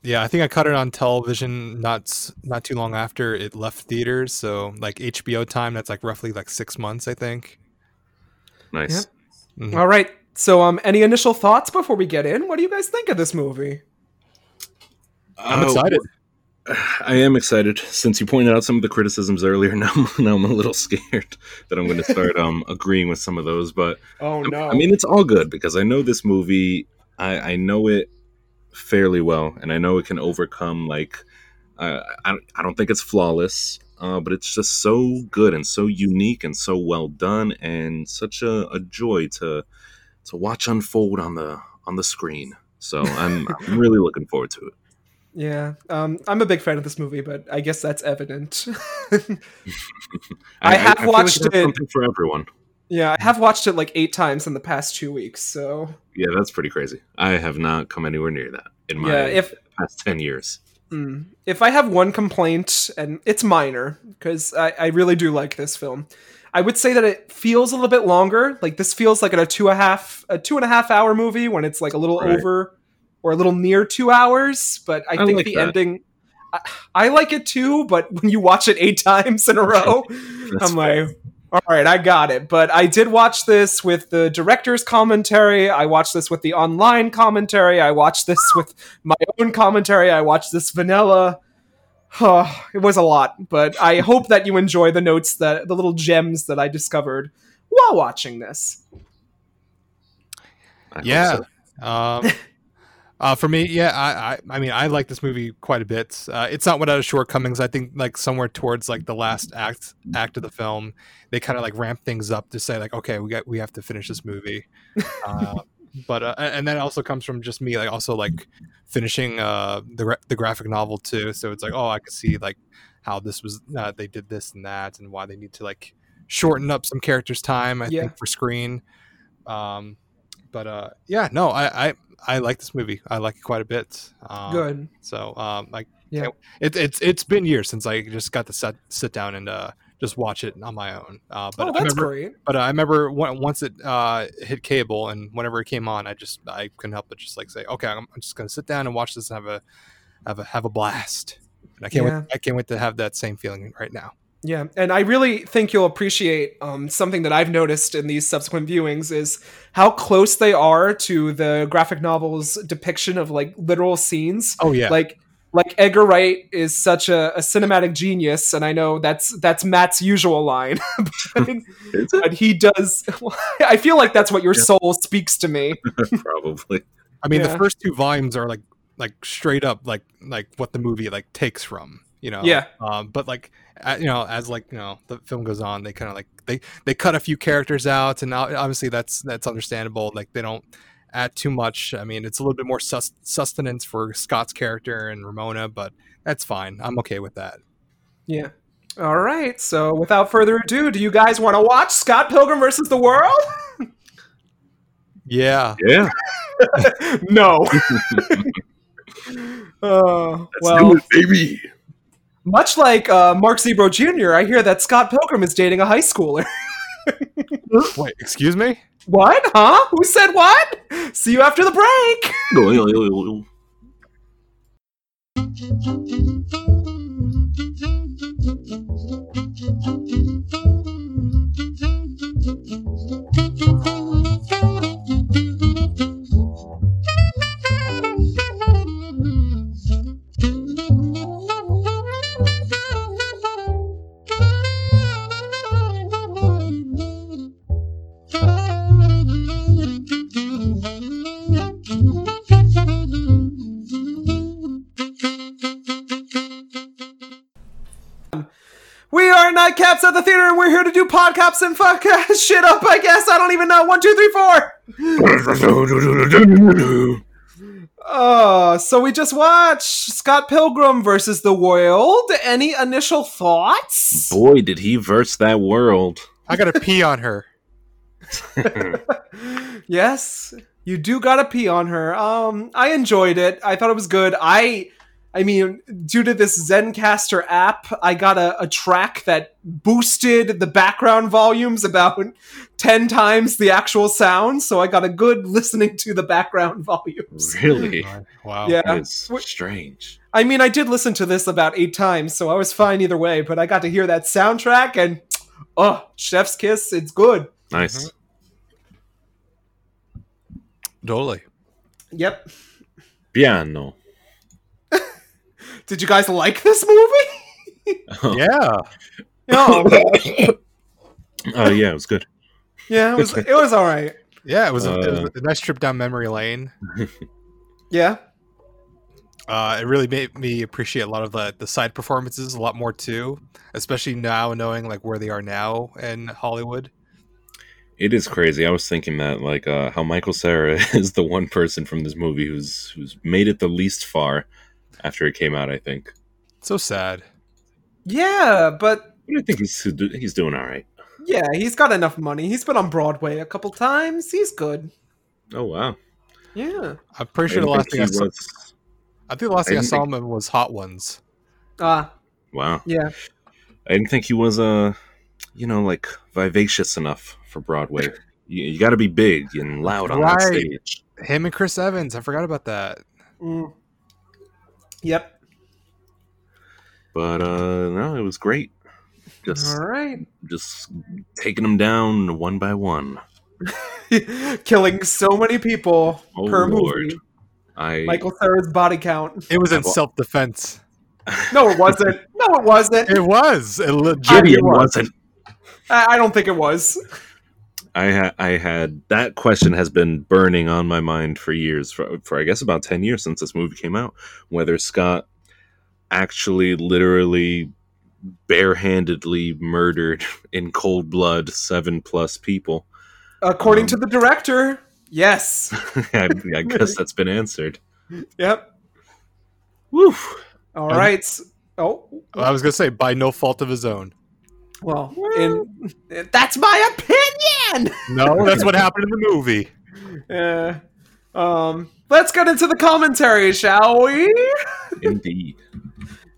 Yeah, I think I caught it on television not not too long after it left theaters. So like HBO time, that's like roughly like six months, I think. Nice. Mhm. All right. So, um, any initial thoughts before we get in? What do you guys think of this movie? I'm Uh, excited. I am excited since you pointed out some of the criticisms earlier. Now, I'm- now I'm a little scared that I'm going to start um, agreeing with some of those. But Oh no! I mean, it's all good because I know this movie. I, I know it fairly well, and I know it can overcome like uh, I don't- I don't think it's flawless, uh, but it's just so good and so unique and so well done, and such a, a joy to to watch unfold on the on the screen. So I'm, I'm really looking forward to it. Yeah, um, I'm a big fan of this movie, but I guess that's evident. I have feel watched has it- something for everyone. yeah, I have watched it like eight times in the past two weeks. So Yeah, that's pretty crazy. I have not come anywhere near that in my yeah, if past ten years. Mm. If I have one complaint, and it's minor, because I, I really do like this film, I would say that it feels a little bit longer. Like this feels like a two and a half a two and a half hour movie when it's like a little Right. over or a little near two hours. But I, I think like the that. ending. I, I like it too, but when you watch it eight times in a row, I'm fair. like, all right, I got it. But I did watch this with the director's commentary. I watched this with the online commentary. I watched this with my own commentary. I watched this vanilla. Oh, it was a lot, but I hope that you enjoy the notes that the little gems that I discovered while watching this. I Yeah. so. Um, uh, for me, yeah, I, I, I mean, I like this movie quite a bit. Uh, it's not without its shortcomings. I think like somewhere towards like the last act act of the film, they kind of like ramp things up to say like, okay, we got we have to finish this movie. Uh, but uh, and that also comes from just me like also like finishing uh the the graphic novel too. So it's like oh I could see like how this was uh, they did this and that and why they need to like shorten up some characters' time. I Yeah. think for screen. Um, but uh, yeah, no, I, I I like this movie. I like it quite a bit. Um, Good. So um, like Yeah. it, it's it's been years since I just got to sit sit down and uh just watch it on my own. Uh, but oh, I that's remember, great. but I remember when, once it uh, hit cable and whenever it came on, I just I couldn't help but just like say, okay, I'm, I'm just gonna sit down and watch this and have a have a have a blast. And I can't Yeah. wait. I can't wait to have that same feeling right now. Yeah, and I really think you'll appreciate um, something that I've noticed in these subsequent viewings is how close they are to the graphic novel's depiction of like literal scenes. Oh yeah, Like, like Edgar Wright is such a, a cinematic genius, and I know that's that's Matt's usual line, but, Is it? but he does. I feel like that's what your soul speaks to me. Probably. I mean yeah. the first two volumes are like like straight up like like what the movie like takes from you know Yeah. um, but like uh, you know as like you know the film goes on they kind of like they they cut a few characters out and obviously that's that's understandable like they don't add too much i mean it's a little bit more sus- sustenance for scott's character and ramona but that's fine i'm okay with that Yeah. All right. So, without further ado, do you guys want to watch Scott Pilgrim versus the World? yeah Yeah. no. Uh, Let's well, do it, baby. Much like uh, Mark Zebro Jr., I hear that Scott Pilgrim is dating a high schooler. wait excuse me what? Huh? Who said what? See you after the break. And we're here to do podcaps and fuck shit up. I guess I don't even know. One, two, three, four. Uh, so we just watched Scott Pilgrim versus the World. Any initial thoughts? Boy, did he verse that world. i gotta pee on her yes, you do gotta pee on her. Um, I enjoyed it. I thought it was good. I, I mean, due to this Zencastr app, I got a, a track that boosted the background volumes about ten times the actual sound, so I got a good listening to the background volumes. Really? wow Yeah. It's Wh- strange. I mean, I did listen to this about eight times, so I was fine either way. But I got to hear that soundtrack, and oh, Chef's Kiss, it's good. Nice. Mm-hmm. totally Yep. Piano. Did you guys like this movie? yeah No. Oh yeah, it was good. Yeah, it was. It was all right. yeah it was, a, it Uh, was a nice trip down memory lane Yeah. uh, it really made me appreciate a lot of the, the side performances a lot more too, especially now knowing like where they are now in Hollywood. It is crazy. I was thinking that like uh, how Michael Cera is the one person from this movie who's who's made it the least far after it came out. I think. So sad. Yeah, but But I think he's he's doing all right. yeah, he's got enough money. He's been on Broadway a couple times. He's good. Oh wow! Yeah. I'm pretty sure the last thing I saw, was- I think the last I thing I didn't saw think- him was Hot Ones. Ah. Wow. yeah. I didn't think he was uh, you know, like vivacious enough for Broadway. You, you got to be big and loud on that stage. Him and Chris Evans. I forgot about that. Mm. Yep. But uh, no, it was great. Just All right. just taking them down one by one. Killing so many people Oh, per Lord. movie. I Michael Cera's body count. It was in Well- self defense. No, it wasn't. No, it wasn't. It was. It legit Gideon was. wasn't. I I don't think it was. I had I had that question has been burning on my mind for years for, for I guess about 10 years since this movie came out whether Scott actually literally barehandedly murdered in cold blood 7 plus people According Um, to the director, Yes. I, I guess that's been answered. Yep. Woo. All Um, right. s- Oh, I was gonna say by no fault of his own. well, in, that's my opinion. No, that's what happened in the movie. Uh, um, let's get into the commentary, shall we? Indeed.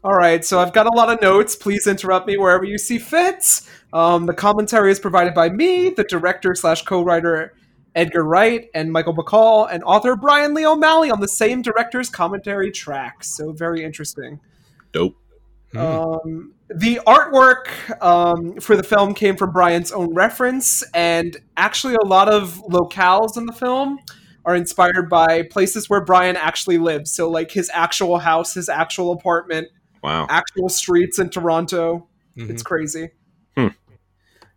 All right, so I've got a lot of notes. Please interrupt me wherever you see fit. Um, the commentary is provided by me, the director slash co-writer Edgar Wright, and Michael Bacall, and author Brian Lee O'Malley on the same director's commentary track. So very interesting. Dope. Um, the artwork um, for the film came from Brian's own reference, and actually, a lot of locales in the film are inspired by places where Brian actually lives. So, like his actual house, his actual apartment, Wow. actual streets in Toronto. Mhm. It's crazy. Hmm.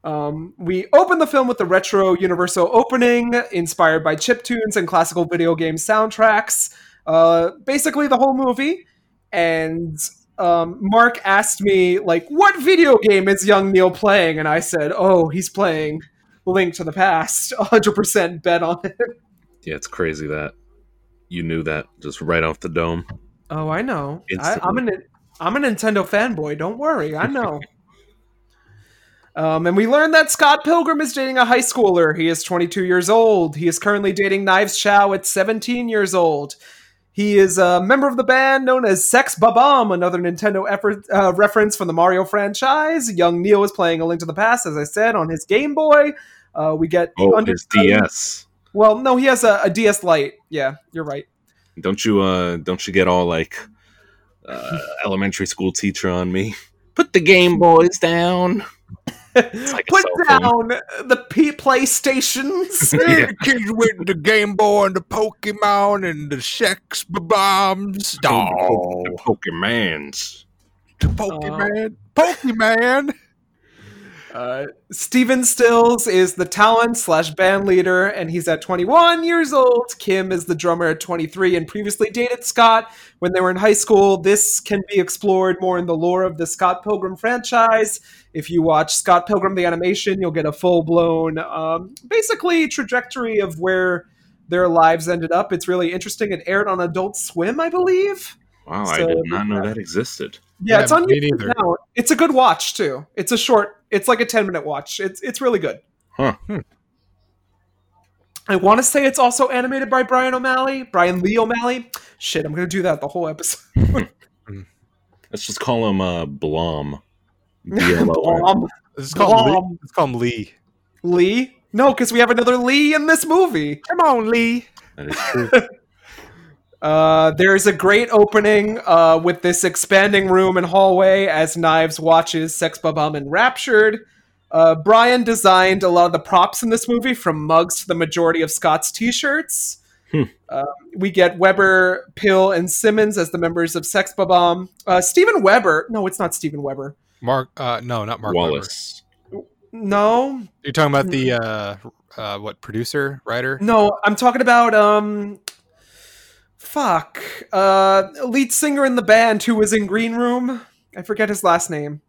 Um, we open the film with the retro Universal opening, inspired by chiptunes and classical video game soundtracks. Uh, basically, the whole movie. And um, Mark asked me, like, what video game is young Neil playing? And I said, oh, he's playing Link to the Past. 100% bet on it. Yeah, it's crazy that you knew that just right off the dome. Oh, I know. I. I'm a I'm a Nintendo fanboy. Don't worry, I know. um, and we learned that Scott Pilgrim is dating a high schooler. He is 22 years old. He is currently dating Knives Chow at 17 years old. He is a member of the band known as Sex Bob-Omb, another Nintendo effort, uh, reference from the Mario franchise. Young Neil is playing A Link to the Past, as I said, on his Game Boy. Uh, we get Oh, his DS. Well, no, he has a, a DS Lite. Yeah, you're right. Don't you uh don't you get all like uh elementary school teacher on me? Put the Game Boys down. It's like Put down the P PlayStations. Yeah. kids with the Game Boy and the Pokemon and the sex bombs. Oh, The Pokemans. the Pokemon. Oh. Pokemon. Uh, Steven Stills is the talent slash band leader, and he's at 21 years old. Kim is the drummer at 23 and previously dated Scott when they were in high school. This can be explored more in the lore of the Scott Pilgrim franchise. If you watch Scott Pilgrim the animation, you'll get a full blown, um, basically, trajectory of where their lives ended up. It's really interesting. It aired on Adult Swim, I believe. Wow, I did not know that existed. Yeah, Yeah, it's on YouTube neither. now. It's a good watch too. It's a short. It's like a ten minute watch. It's it's really good. Huh. I want to say it's also animated by Brian O'Malley, Brian Lee O'Malley. Shit, I'm gonna do that the whole episode. Let's just call him uh Blom. B-L-O-M. Blom. This is called Lee. Blom. It's called Lee. Lee? No, because we have another Lee in this movie. Come on, Lee. That is true. Uh, there's a great opening uh, with this expanding room and hallway as Knives watches Sex Bob-Omb Enraptured. Uh, Brian designed a lot of the props in this movie, from mugs to the majority of Scott's t-shirts. Hmm. Uh, we get Webber, Pill, and Simmons as the members of Sex Bob-Omb. Uh, Stephen Weber, no, it's not Stephen Weber. Mark. Uh, no, not Mark Wallace. Wallace. No, You're talking about the uh, uh, what producer, writer? no, I'm talking about um, fuck, uh, lead singer in the band who was in Green Room. I forget his last name.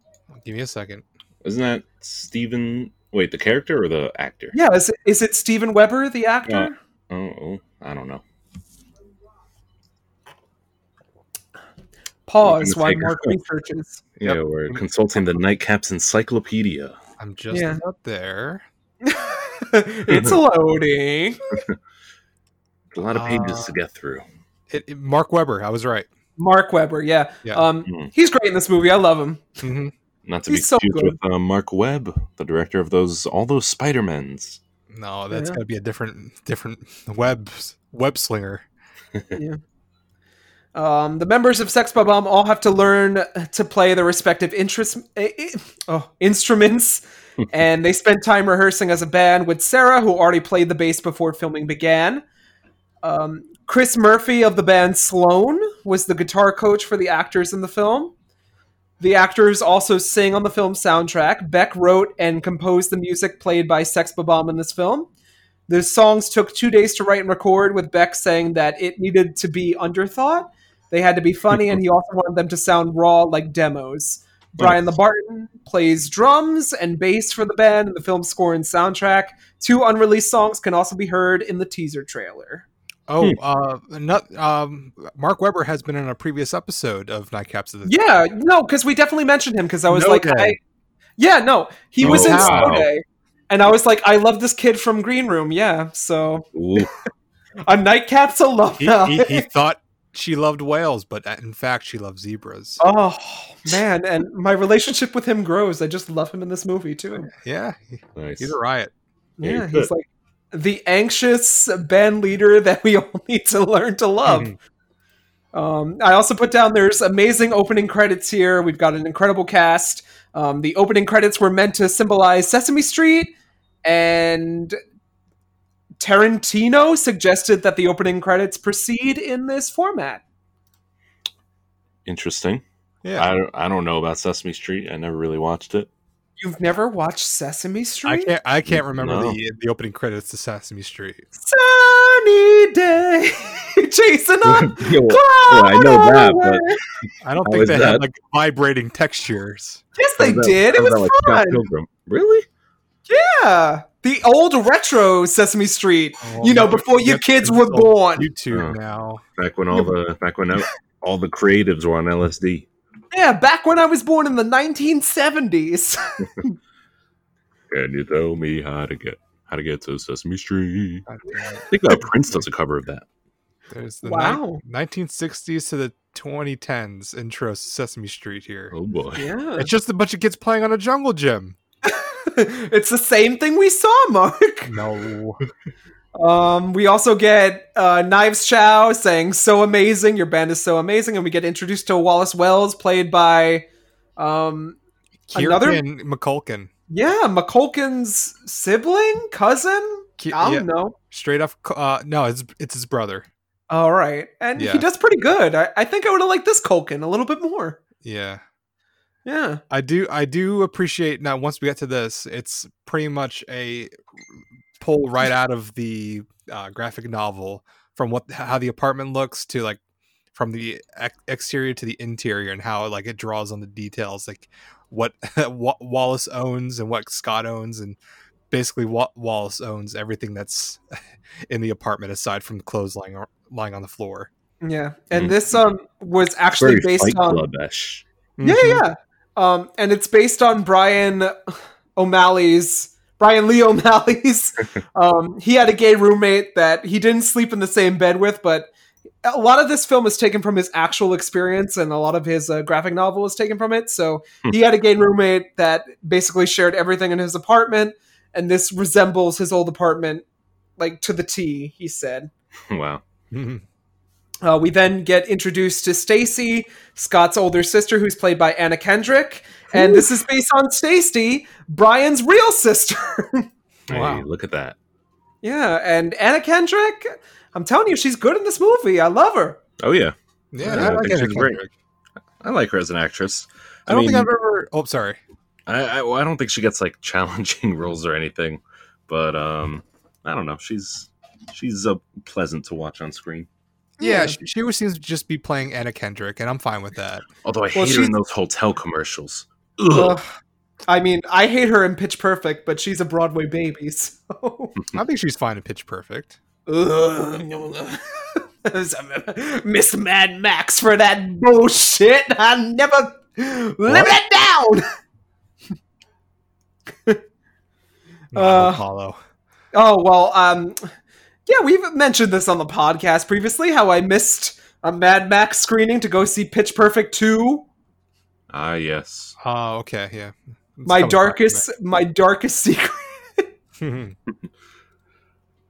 Give me a second. Isn't that Steven wait, the character or the actor? Yeah, is it, is it Steven Weber, the actor? Oh, oh, I don't know. Pause I'm while Mark researches. Yeah, Yep. we're consulting the Nightcaps Encyclopedia. I'm just Yeah. out there. it's loading. A lot of pages Uh, to get through. It, it- Mark Webber. I was right. Mark Webber, yeah. Yeah. Um, Hmm. he's great in this movie. I love him. hmm Not to he's be so confused with uh, Mark Webb, the director of those all those Spider-Mans. No, that's Yeah. gonna be a different different web web slinger. Um, the members of Sex Bob-Omb all have to learn to play their respective interest, eh, oh, instruments, and they spend time rehearsing as a band with Cera, who already played the bass before filming began. Um, Chris Murphy of the band Sloan was the guitar coach for the actors in the film. The actors also sing on the film soundtrack. Beck wrote and composed the music played by Sex Bob-Omb in this film. The songs took two days to write and record, with Beck saying that it needed to be underthought. They had to be funny, and he also wanted them to sound raw like demos. Brian LeBarton plays drums and bass for the band in the film score and soundtrack. Two unreleased songs can also be heard in the teaser trailer. Oh, uh, not, um, Mark Webber has been in a previous episode of Nightcaps of the Yeah, no, because we definitely mentioned him because I was No like, I, yeah, no, he was Oh, in wow. Snow Day, and I was like, I love this kid from Green Room. Yeah, so a Nightcaps he, alumni. he, he thought she loved whales, but in fact she loves zebras. oh man, and my relationship with him grows. I just love him in this movie too. Yeah, nice. he's a riot. Yeah, Yeah, he's he's like the anxious band leader that we all need to learn to love. Mhm. Um, I also put down there's amazing opening credits here. We've got an incredible cast. Um, the opening credits were meant to symbolize Sesame Street, and Tarantino suggested that the opening credits proceed in this format. Interesting. Yeah, I, I don't know about Sesame Street. I never really watched it. You've never watched Sesame I Street? can't. I can't remember No. the the opening credits to Sesame Street. Sunny day, chasing a Yo, cloud I know that, away. I don't think they that? had like vibrating textures. Yes, they that- did. It how's was that like fun. Pilgrim? Really? Yeah, the old retro Sesame Street. Oh, you know, before your kids were born. YouTube Oh. now. Back when all the back when all the creatives were on LSD. Yeah, back when I was born in the 1970s. Can you tell me how to get how to get to Sesame Street? God damn it. I think uh, Prince does a cover of that. There's the Wow. ni- 1960s to the 2010s intro to Sesame Street here. Oh boy. yeah. It's just a bunch of kids playing on a jungle gym. it's the same thing we saw, Mark. No. Um, we also get uh, Knives Chow saying "so amazing," your band is so amazing, and we get introduced to Wallace Wells, played by, um, Another- McCulkin. yeah, McCulkin's sibling, cousin. Ki- I yeah, don't know. straight off. Uh, no, it's it's his brother. All right, and Yeah. he does pretty good. I, I think I would have liked this Culkin a little bit more. Yeah, Yeah. I do. I do appreciate. Now, once we get to this, it's pretty much a pull right out of the uh, graphic novel from what how the apartment looks to like from the ex- exterior to the interior and how like it draws on the details like what Wa- Wallace owns and what Scott owns and basically what Wallace owns everything that's in the apartment aside from the clothes lying lying on the floor. Yeah, and Mhm. this um was actually Very based on Club-ish. yeah, yeah, um, and it's based on Brian O'Malley's Brian Lee O'Malley's. um, he had a gay roommate that he didn't sleep in the same bed with, but a lot of this film is taken from his actual experience, and a lot of his uh, graphic novel is taken from it. So he had a gay roommate that basically shared everything in his apartment, and this resembles his old apartment like to the T. He said. Wow. Uh, we then get introduced to Stacy, Scott's older sister, who's played by Anna Kendrick, and this is based on Stacy, Brian's real sister. Wow. Hey, look at that. yeah, and Anna Kendrick, I'm telling you, she's good in this movie. I love her. Oh yeah, Yeah, Yeah, I I like Anna. Kendrick. I like her as an actress. I don't mean, think I've ever. Oh, sorry. I, I, well, I don't think she gets like challenging roles or anything, but um, I don't know. She's she's uh, pleasant to watch on screen. Yeah, Yeah. she, she always seems to just be playing Anna Kendrick, and I'm fine with that. Although I Well, hate her in those hotel commercials. Ugh. Ugh. I mean, I hate her in Pitch Perfect, but she's a Broadway baby, so. I think she's fine in Pitch Perfect. Ugh. Miss Mad Max for that bullshit. I never live it down. No, Uh, Apollo. Oh well, um, yeah, we've mentioned this on the podcast previously. How I missed a Mad Max screening to go see Pitch Perfect two. Ah, yes. Oh, okay, yeah. It's My coming back to darkest, my darkest secret.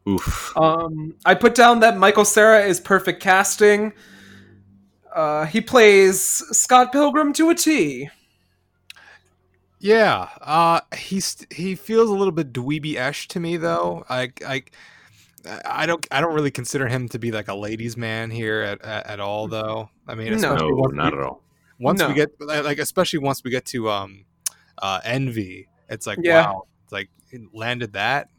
Oof. Um, I put down that Michael Cera is perfect casting. Uh, he plays Scott Pilgrim to a T. yeah, uh, he's he feels a little bit dweeby-esh to me though. I I I don't I don't really consider him to be like a ladies' man here at at, at all though. I mean, No. once not we, at all. once No. we get like especially once we get to um uh envy it's like Yeah. wow it's like landed that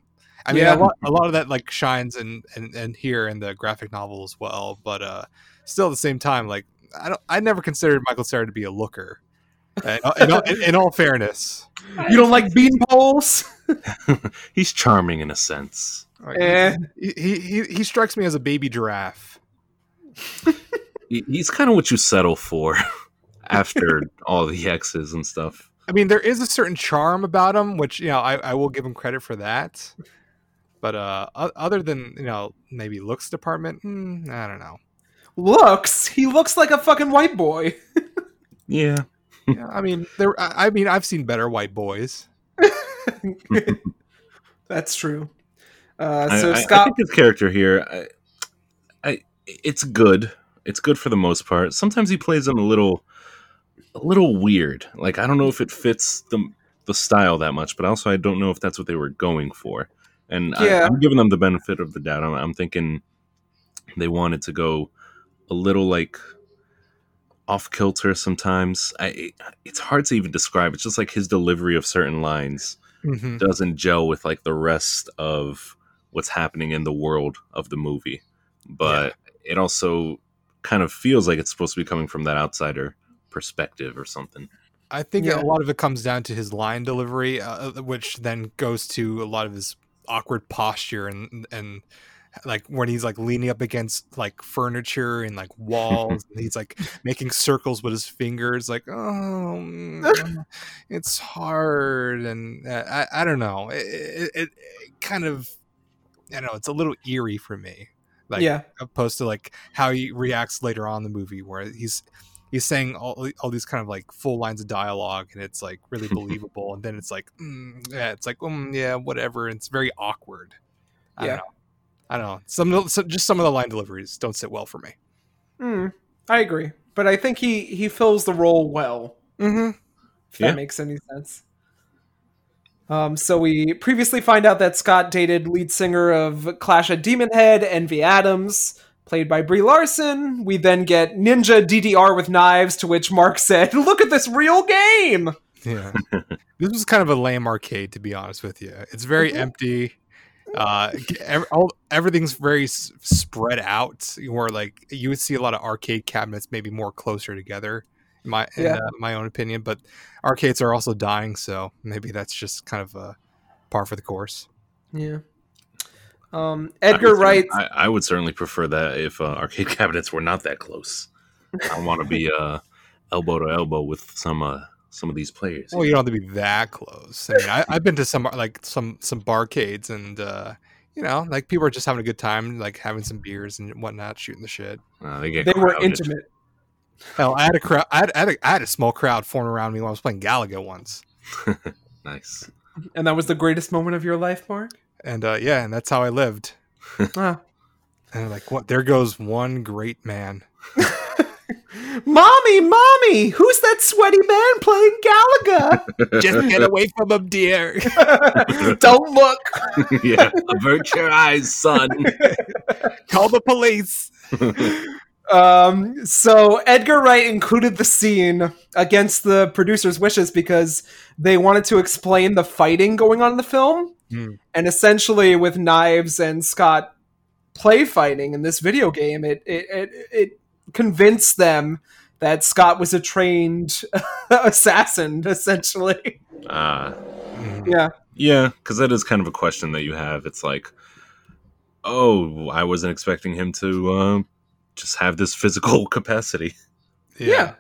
i mean Yeah. a, lot, a lot of that like shines and and and here in the graphic novel as well but uh still at the same time like i don't i never considered michael Cera to be a looker In, in all, in- in all fairness, You don't like bean poles? He's charming in a sense. Eh. he, he he he strikes me as a baby giraffe. He- He's kind of what you settle for after all the X's and stuff. I mean, there is a certain charm about him, which you know I, I will give him credit for that. But uh, other than you know maybe looks department, hmm, I don't know. Looks. He looks like a fucking white boy. Yeah. Yeah, I mean, there. I, I mean, I've seen better white boys. That's true. Uh, I, so I- I Scott, think his character here, I, I, it's good. It's good for the most part. Sometimes he plays him a little, a little weird. Like I don't know if it fits the the style that much, but also I don't know if that's what they were going for. And Yeah. I, I'm giving them the benefit of the doubt. I'm, I'm thinking they wanted to go a little like off kilter sometimes. I it's hard to even describe. It's just like his delivery of certain lines Mhm. doesn't gel with like the rest of what's happening in the world of the movie. But it also kind of feels like it's supposed to be coming from that outsider perspective or something. I think Yeah. a lot of it comes down to his line delivery, uh, which then goes to a lot of his awkward posture and and like when he's like leaning up against like furniture and like walls, and he's like making circles with his fingers, like oh, it's hard, and uh, I I don't know, it, it, it kind of I don't know, it's a little eerie for me, like yeah, opposed to like how he reacts later on in the movie where he's he's saying all, all these kind of like full lines of dialogue and it's like really believable and then it's like mm, yeah it's like um yeah whatever and it's very awkward I Yeah. don't know I don't know some, some just some of the line deliveries don't sit well for me Mm, I agree, but I think he he fills the role well. mm-hmm. If that makes any sense. Um, so we previously find out that Scott dated lead singer of Clash at Demonhead, Envy Adams, played by Brie Larson. We then get Ninja DDR with knives, to which Mark said, "Look at this real game." yeah this was kind of a lame arcade to be honest with you it's very Mhm. empty uh ev- all, everything's very s- spread out where like you would see a lot of arcade cabinets maybe more closer together in my in, Yeah. uh, my own opinion but arcades are also dying so maybe that's just kind of a par for the course Yeah. Um, I Edgar would writes. I, I would certainly prefer that if uh, arcade cabinets were not that close. I want to be uh, elbow to elbow with some uh, some of these players. well you don't have to be that close i mean I, i've been to some like some some barcades and uh you know like people are just having a good time like having some beers and whatnot shooting the shit Uh, they get They were intimate. Hell, I had a crowd. I had, I, had a, I had a small crowd forming around me when I was playing Galaga once, Nice. And that was the greatest moment of your life, Mark? and uh, yeah, and that's how I lived. Ah. And like, what? There goes one great man. mommy, mommy, who's that sweaty man playing Galaga? Just get away from him, dear. Don't look. yeah, avert your eyes, son. Call the police. Um, so Edgar Wright included the scene against the producer's wishes because they wanted to explain the fighting going on in the film. Hmm. And essentially with knives and Scott play fighting in this video game, it it it, it convinced them that Scott was a trained assassin, essentially. uh, Yeah. yeah, because that is kind of a question that you have. It's like, oh, I wasn't expecting him to uh, just have this physical capacity. Yeah.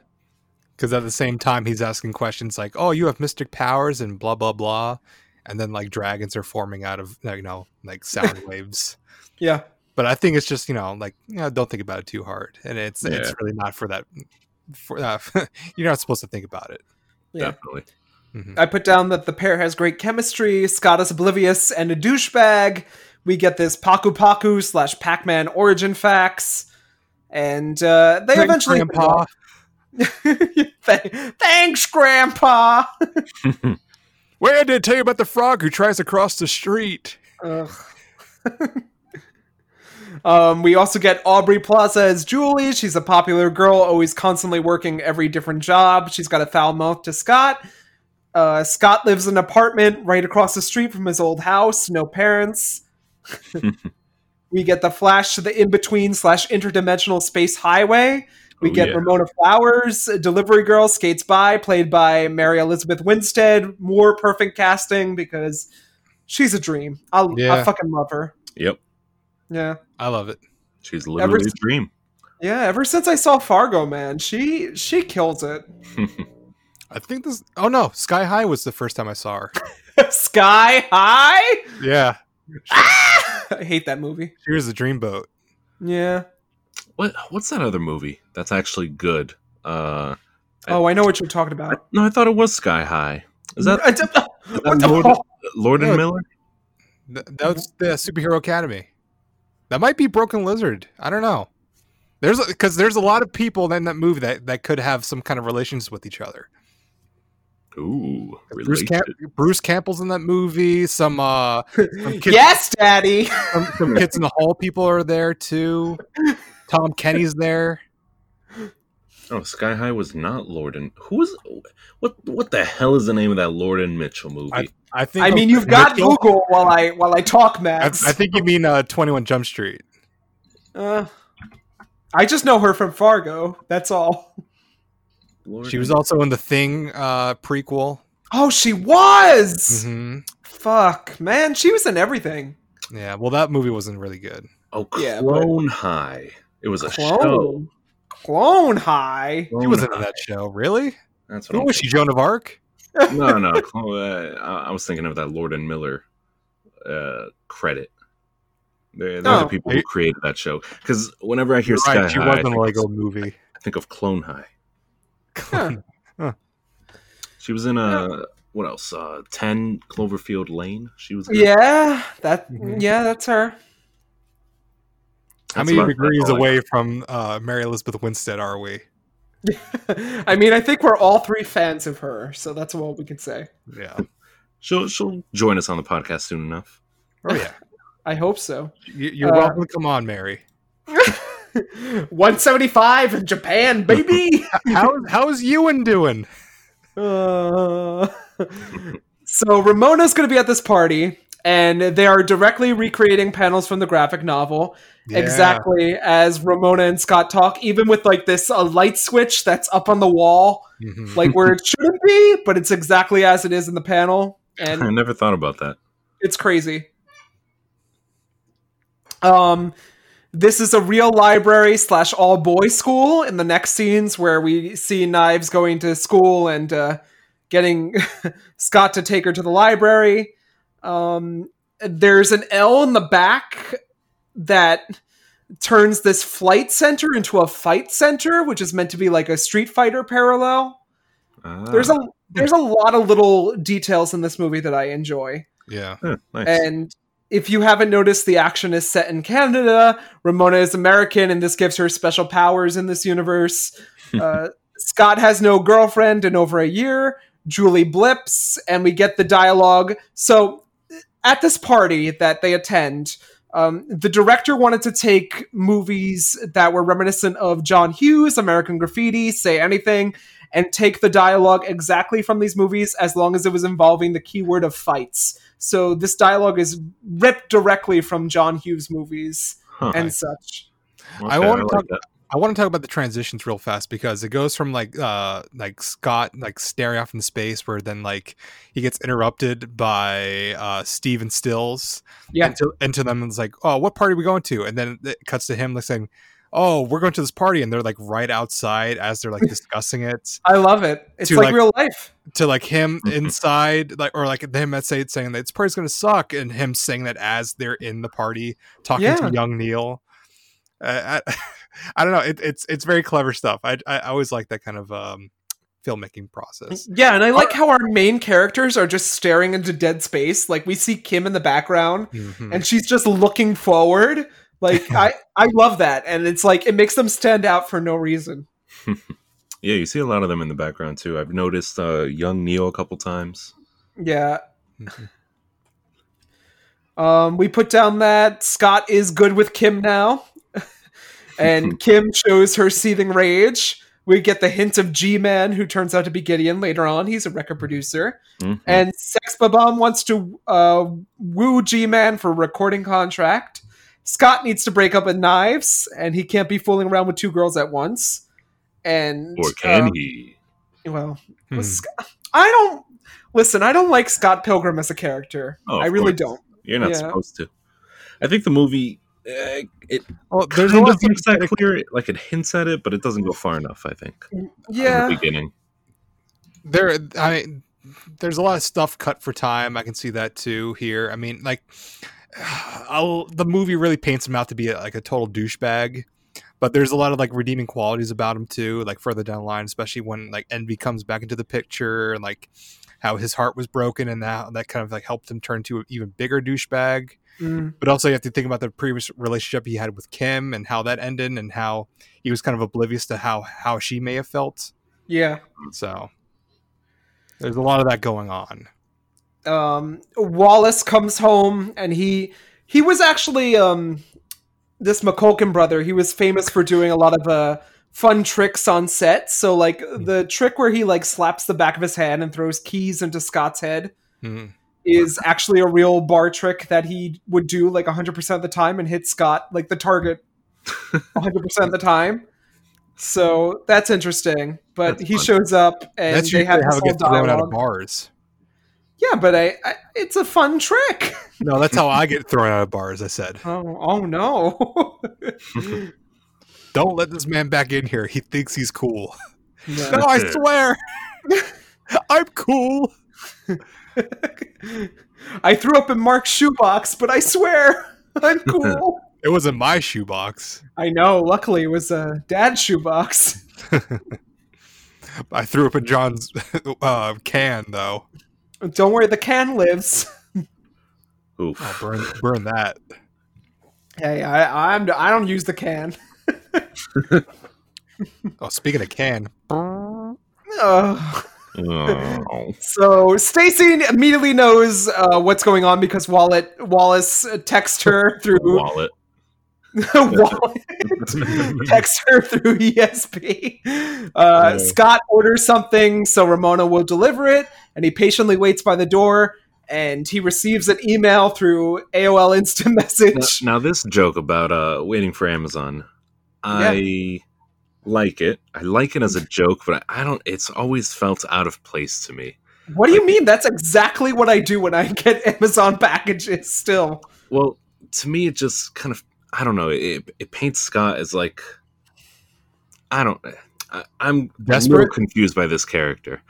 Because at the same time, he's asking questions like, "Oh, you have mystic powers and blah blah blah," and then like dragons are forming out of you know like sound waves. Yeah. But I think it's just you know like you know, don't think about it too hard, and it's it's really not for that. For uh, you're not supposed to think about it. Yeah. Definitely. Mhm. I put down that the pair has great chemistry. Scott is oblivious and a douchebag. We get this Paku Paku slash Pac Man origin facts. And uh, they Thanks, eventually. Grandpa. Thanks, Grandpa. Where did I tell you about the frog who tries to cross the street? Ugh. um, we also get Aubrey Plaza as Julie. She's a popular girl, always constantly working every different job. She's got a foul mouth to Scott. Uh, Scott lives in an apartment right across the street from his old house, no parents. We get the flash to the in between slash interdimensional space highway, We Oh, get yeah. Ramona Flowers, delivery girl, skates by, played by Mary Elizabeth Winstead. More perfect casting because she's a dream. I, I fucking love her. Yep. Yeah. I love it. She's literally Ever- a dream. Yeah, ever since I saw Fargo, man, she she kills it. I think this. Oh no, Sky High was the first time I saw her. Sky High? Yeah, ah! I hate that movie. she was the dreamboat. Yeah. what what's that other movie that's actually good? Uh Oh, I know what you're talking about. no, I thought it was Sky High. Is that, I don't- is what that Lord. Lord and No. Miller? That was the Superhero Academy. That might be Broken Lizard. I don't know. There's because there's a lot of people in that movie that, that could have some kind of relations with each other. Ooh, Bruce. Camp- Bruce Campbell's in that movie. Some uh, some kids, Yes, Daddy. some, some kids in the hall people are there too. Tom Kenny's there. Oh, Sky High was not Lord and who was what? What the hell is the name of that Lord and Mitchell movie? I think. I mean, you've got Mitchell- Google while I while I talk, I, Max. I think you mean uh, Twenty One Jump Street. Uh, I just know her from Fargo. That's all. Lord She was and- also in the Thing uh, prequel. Oh, she was. hmm Fuck, man, she was in everything. Yeah, well, that movie wasn't really good. oh Yeah, but- Clone High. It was a show. Clone, Clone High. He Clone wasn't in that show, really. That's what Who I'm was she? Joan of Arc? no, no. Clone, uh, I I was thinking of that Lord and Miller uh, credit. They're, they're the Oh. people who created that show. Because whenever I hear You're Sky right, she High, was I in a Lego movie. I think of Clone High. Huh. She was in a what else? Uh, Ten Cloverfield Lane. She was. good. Yeah, that. Mhm. Yeah, that's her. How many degrees that's all I away from uh, Mary Elizabeth Winstead are we? I mean, I think we're all three fans of her, so that's all we can say. Yeah. She'll she'll join us on the podcast soon enough. Oh yeah. I hope so. You, you're Uh, welcome come on, Mary. 175 in Japan, baby. How how's Ewan doing? Uh, so Ramona's going to be at this party, and they are directly recreating panels from the graphic novel, Yeah. exactly as Ramona and Scott talk, even with like this uh, light switch that's up on the wall, Mhm. like where it shouldn't be, but it's exactly as it is in the panel, And I never thought about that. it's crazy. Um, this is a real library slash all boys school. In the next scenes, where we see Knives going to school and uh, getting Scott to take her to the library. Um, there's an L in the back that turns this flight center into a fight center, which is meant to be like a Street Fighter parallel. Ah, There's a there's a lot of little details in this movie that I enjoy. Yeah. huh, nice. And if you haven't noticed, the action is set in Canada. Ramona is American, and this gives her special powers in this universe. Uh, Scott has no girlfriend in over a year. Julie blips, and we get the dialogue. So, at this party that they attend, um, the director wanted to take movies that were reminiscent of John Hughes, American Graffiti, Say Anything, and take the dialogue exactly from these movies as long as it was involving the keyword of fights. So this dialogue is ripped directly from John Hughes movies Huh, and such. I wanna talk- that. I want to talk about the transitions real fast because it goes from like uh like Scott like staring off into space where then like he gets interrupted by uh Steven Stills Yeah. into, into them and it's like oh what party are we going to and then it cuts to him like saying oh we're going to this party and they're like right outside as they're like discussing it I love it. It's To, like, like- real life. to like him Mhm. inside like or like him that say saying that this party's gonna suck and him saying that as they're in the party talking Yeah. to young Neil uh, I, I don't know it, it's it's very clever stuff I, I I always like that kind of um filmmaking process Yeah, and I like how our main characters are just staring into dead space. Like we see Kim in the background Mhm. and she's just looking forward. Like I I love that and it's like it makes them stand out for no reason. Yeah, you see a lot of them in the background too. I've noticed uh, young Neo a couple times. Yeah. Um, we put down that Scott is good with Kim now, and Kim shows her seething rage. We get the hint of G Man, who turns out to be Gideon later on. He's a record producer, Mhm. and Sex Bob-Omb wants to uh, woo G Man for a recording contract. Scott needs to break up with Knives, and he can't be fooling around with two girls at once. and Or can uh, he? well, Hmm. Sc- I don't listen. I don't like Scott Pilgrim as a character. Oh, I really course. don't. You're not yeah. supposed to. I think the movie uh, it Well, there's kind a of of makes that things- clear. Like it hints at it, but it doesn't go far enough. I think. in Yeah, the beginning. there i mean there's a lot of stuff cut for time i can see that too here i mean like I'll, the movie really paints him out to be a, like a total douchebag but there's a lot of like redeeming qualities about him too like further down the line especially when like envy comes back into the picture and like how his heart was broken and that that kind of like helped him turn to an even bigger douchebag Mm, but also you have to think about the previous relationship he had with kim and how that ended and how he was kind of oblivious to how how she may have felt yeah. so there's a lot of that going on. Um, Wallace comes home and he he was actually um, this McCulkin brother. He was famous for doing a lot of uh, fun tricks on set. So like the trick where he like slaps the back of his head and throws keys into Scott's head Hmm. is actually a real bar trick that he would do like 100% of the time and hit Scott like the target 100% of the time. So that's interesting. But That's he fun. shows up and That's they have this it whole gets thrown out of dialogue. bars. Yeah, but I, I it's a fun trick. No, that's how I get thrown out of bars. I said, Oh, oh no. "Don't let this man back in here. He thinks he's cool." No. no, I swear, I'm cool. I threw up in Mark's shoebox, but I swear I'm cool. It wasn't my shoebox. I know. Luckily, it was a dad's shoebox. I threw up in John's uh, can, though. Don't worry, the can lives. Oof. Oh, burn, burn that. Hey, I, I'm I don't use the can. Oh, speaking of can, Ugh. Oh. So Stacy immediately knows uh, what's going on because Wallet Wallace texts her through Wallet. Wallet texts her through ESP. Uh, Yeah. Scott orders something, so Ramona will deliver it, and he patiently waits by the door. And he receives an email through AOL Instant Message. now this joke about uh waiting for Amazon, I like it. I like it as a joke, but I, I don't. It's always felt out of place to me. What do you mean? That's exactly what I do when I get Amazon packages. Still, Well, to me, it just kind of I don't know. It it paints Scott as like I don't. I, I'm a Desperate? little confused by this character.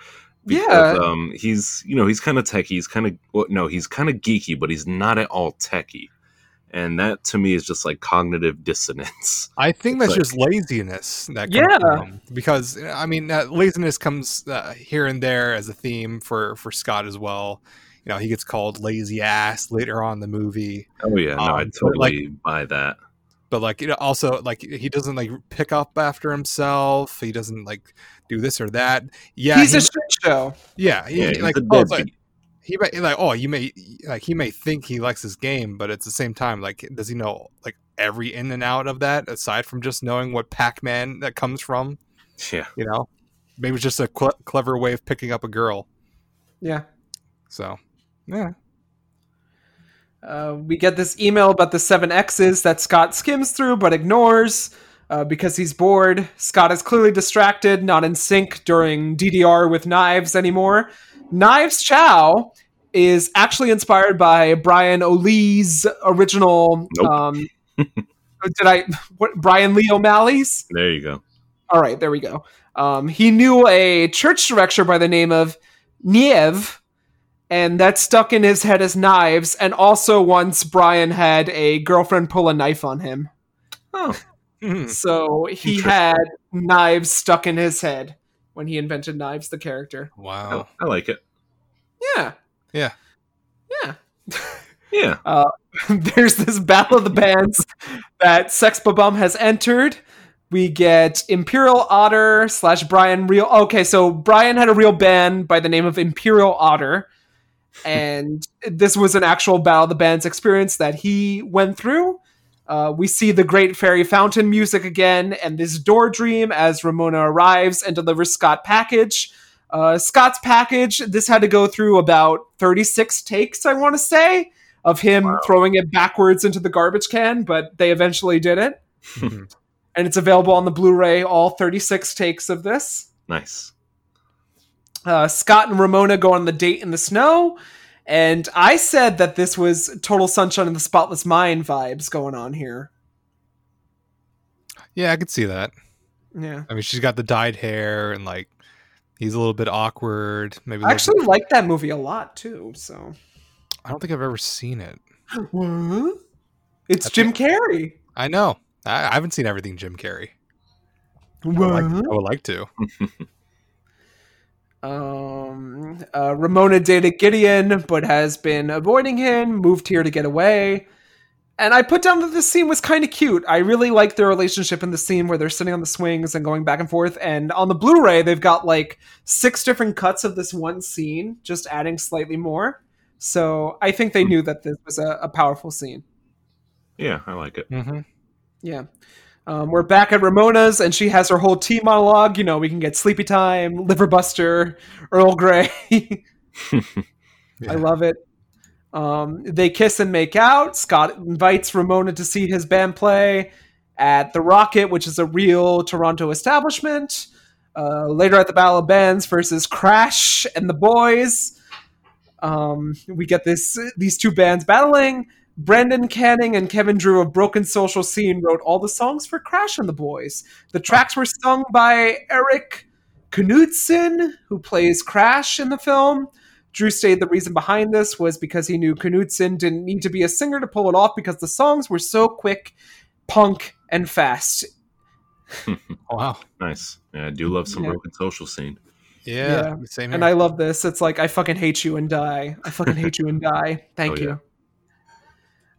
Yeah. um, he's you know he's kind of techie. He's kind of well, no, he's kind of geeky, but he's not at all techie, and that to me is just like cognitive dissonance. I think It's that's like- just laziness. That comes Yeah. from because I mean, uh, laziness comes uh, here and there as a theme for for Scott as well. You know, he gets called lazy ass later on in the movie. Oh yeah, no, I Um, but, like- totally buy that. but like you know also like he doesn't like pick up after himself he doesn't like do this or that yeah he's he, a shit show. yeah, he, Yeah, he's like, a oh, like he may like oh you may like he may think he likes this game but at the same time like does he know like every in and out of that aside from just knowing what pac-man that comes from Yeah, you know maybe it's just a cl- clever way of picking up a girl Yeah. so yeah Uh, we get this email about the seven X's that Scott skims through but ignores uh, because he's bored. Scott is clearly distracted, not in sync during DDR with Knives anymore. Knives Chow is actually inspired by Brian O'Lee's original. Nope. Um, did I? What Brian Lee O'Malley's? there you go. All right, there we go. Um, he knew a church director by the name of Niev, and that stuck in his head as knives. And also, once Brian had a girlfriend pull a knife on him, Oh, Mhm. so he had knives stuck in his head when he invented knives, the character. wow I, I like it. Yeah, Yeah. yeah. Yeah, There's this battle of the bands that Sex Bob-Omb has entered. We get Imperial Otter slash Brian Real. Okay, so Brian had a real band by the name of Imperial Otter, and this was an actual Battle of the Bands experience that he went through. Uh, we see the Great Fairy Fountain music again, and this door dream as Ramona arrives and delivers Scott package. Uh, Scott's package. This had to go through about 36 takes, I want to say of him throwing it backwards into the garbage can, but they eventually did it. And it's available on the Blu-ray. All 36 takes of this. Nice. Uh, Scott and Ramona go on the date in the snow, and I said that this was total sunshine of the spotless mind vibes going on here. Yeah, I could see that. Yeah, I mean, she's got the dyed hair and like he's a little bit awkward. Maybe I actually bit- like that movie a lot too. So, I don't think I've ever seen it. what? It's I Jim Carrey. I know. I, I haven't seen everything Jim Carrey. I would like, I would like to. Um, uh, Ramona dated Gideon, but has been avoiding him. Moved here to get away. And I put down that this scene was kind of cute. I really like their relationship in the scene where they're sitting on the swings and going back and forth. And on the Blu-ray, they've got like six different cuts of this one scene, just adding slightly more. So I think they knew that this was a, a powerful scene. Yeah, I like it. Mm-hmm. Yeah. Um, we're back at Ramona's, and she has her whole tea monologue. You know, we can get Sleepy Time, Liverbuster, Earl Grey. I love it. Um, they kiss and make out. Scott invites Ramona to see his band play at the Rockit, which is a real Toronto establishment. Uh, later at the Battle of Bands versus Crash and the Boys. Um, we get this these two bands battling. Brendan Canning and Kevin Drew of Broken Social Scene wrote all the songs for Crash and the Boys. The tracks were sung by Erik Knudsen, who plays Crash in the film. Drew stated the reason behind this was because he knew Knudsen didn't need to be a singer to pull it off because the songs were so quick, punk, and fast. Oh, wow. Nice. Yeah, I do love some Yeah. broken social scene. Yeah. Yeah. Same here. And I love this. It's like I fucking hate you and die. I fucking hate you and die. Oh, Thank Oh, yeah.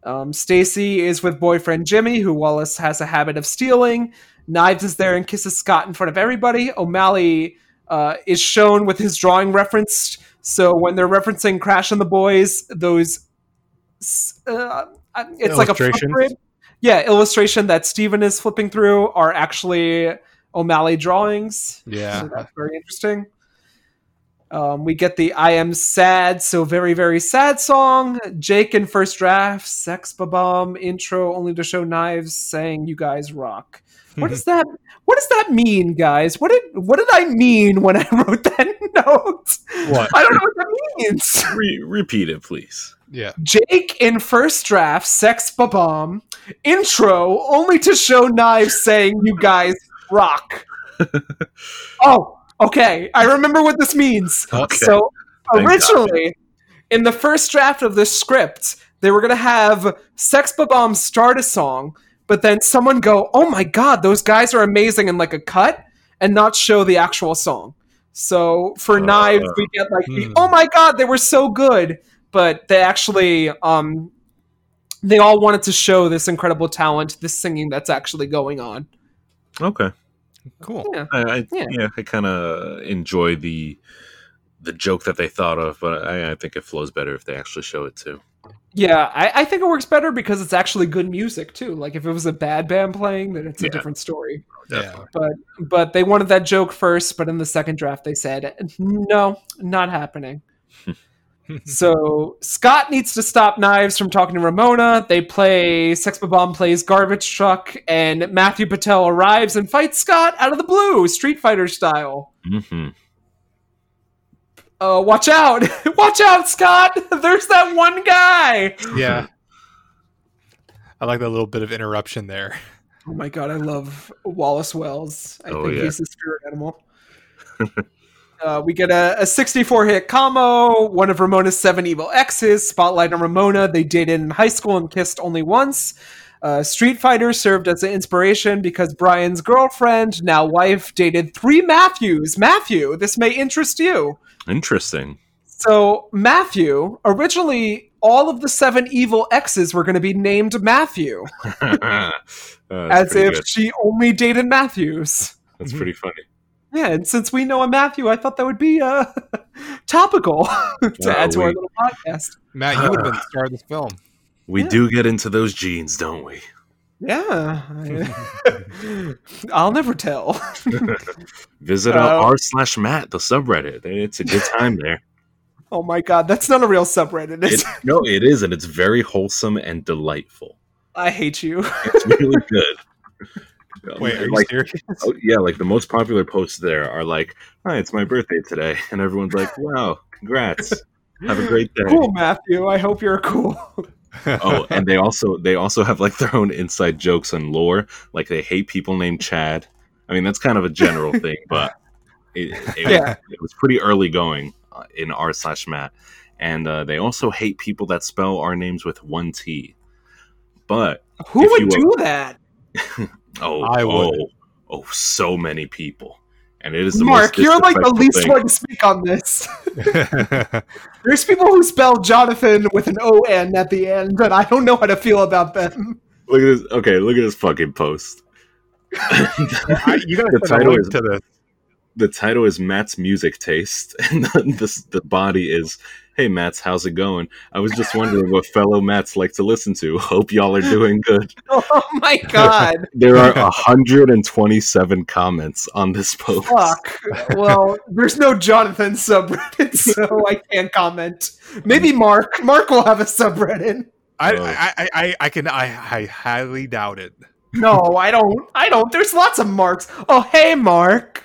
Um, Stacy is with boyfriend Jimmy, who Wallace has a habit of stealing. Knives is there and kisses Scott in front of everybody. O'Malley uh, is shown with his drawing referenced. So when they're referencing Crash and the Boys, those uh, it's like a flip Yeah, illustration that Steven is flipping through are actually O'Malley drawings. yeah. So that's very interesting. Um, we get the I Am Sad, so very, very sad song. Jake in first draft, Sex Bob-Omb intro, only to show knives saying you guys rock. What does that what does that mean, guys? What did what did I mean when I wrote that note? What? I don't know what that means. Re- repeat it, please. Yeah. Jake in first draft, Sex Bob-Omb intro, only to show knives saying you guys rock. oh, okay. I remember what this means. Okay. So originally, in the first draft of this script, they were gonna have Sex Bob-Omb start a song, but then someone go, "Oh my god, those guys are amazing!" and like a cut, and not show the actual song. So for Uh, knives, we get like the, hmm. "Oh my god, they were so good," but they actually um they all wanted to show this incredible talent, this singing that's actually going on. Okay. Cool. Yeah. I, I Yeah. yeah. I kind of enjoy the the joke that they thought of, but I, I think it flows better if they actually show it too. Yeah, I, I think it works better because it's actually good music too. Like if it was a bad band playing, then it's a different story. Yeah. But But they wanted that joke first, but in the second draft they said no, not happening. so Scott needs to stop Knives from talking to Ramona. They play Sex Bob-Omb plays Garbage Truck, and Matthew Patel arrives and fights Scott out of the blue, Street Fighter style. hmm Uh, watch out! watch out, Scott! There's that one guy. Yeah. I like that little bit of interruption there. Oh my god, I love Wallace Wells. I Oh, think yeah. he's the spirit animal. Uh, we get a, a 64 hit combo, one of Ramona's seven evil exes, Spotlight on Ramona. They dated in high school and kissed only once. Uh, Street Fighter served as an inspiration because Brian's girlfriend, now wife, dated three Matthews. Matthew, this may interest you. Interesting. So, Matthew, originally, all of the seven evil exes were going to be named Matthew, Uh, as if good. she only dated Matthews. That's pretty funny. Yeah, and since we know a Matthew, I thought that would be uh, topical to Wow, add to our little podcast. Matt, you would have been the star of this film. We Yeah. do get into those genes, don't we? Yeah, I- I'll never tell. Visit Uh, our r slash Matt, the subreddit. It's a good time there. oh my god, that's not a real subreddit. It, no, it is, and it's very wholesome and delightful. I hate you. It's really good. Wait, are you like, serious? oh, yeah, like the most popular posts there are like, "Hi, it's my birthday today," and everyone's like, "Wow, congrats, have a great day." Cool, Matthew. I hope you're cool. oh, and they also they also have like their own inside jokes and lore. Like they hate people named Chad. I mean, that's kind of a general thing, but it, it, Yeah. it was pretty early going uh, in r slash Matt. And uh, they also hate people that spell our names with one T. But Who would do were- that? oh, I would. oh, oh, so many people, and it is the Mark, most you're like the least thing. one to speak on this. There's people who spell Jonathan with an O N at the end, and I don't know how to feel about them. Look at this. Okay, look at this fucking post. You gotta The send title is- to this. the title is Matt's music taste, and the, the, the body is, "Hey Matt's, how's it going? I was just wondering what fellow Matts like to listen to. Hope y'all are doing good." Oh my god. There are 127 comments on this post. Fuck. Well, there's no Jonathan subreddit, so I can't comment. Maybe Mark. Mark will have a subreddit. I. I, I, I, I can, I, I highly doubt it. No, I don't. I don't. There's lots of Marks. Oh, hey, Mark.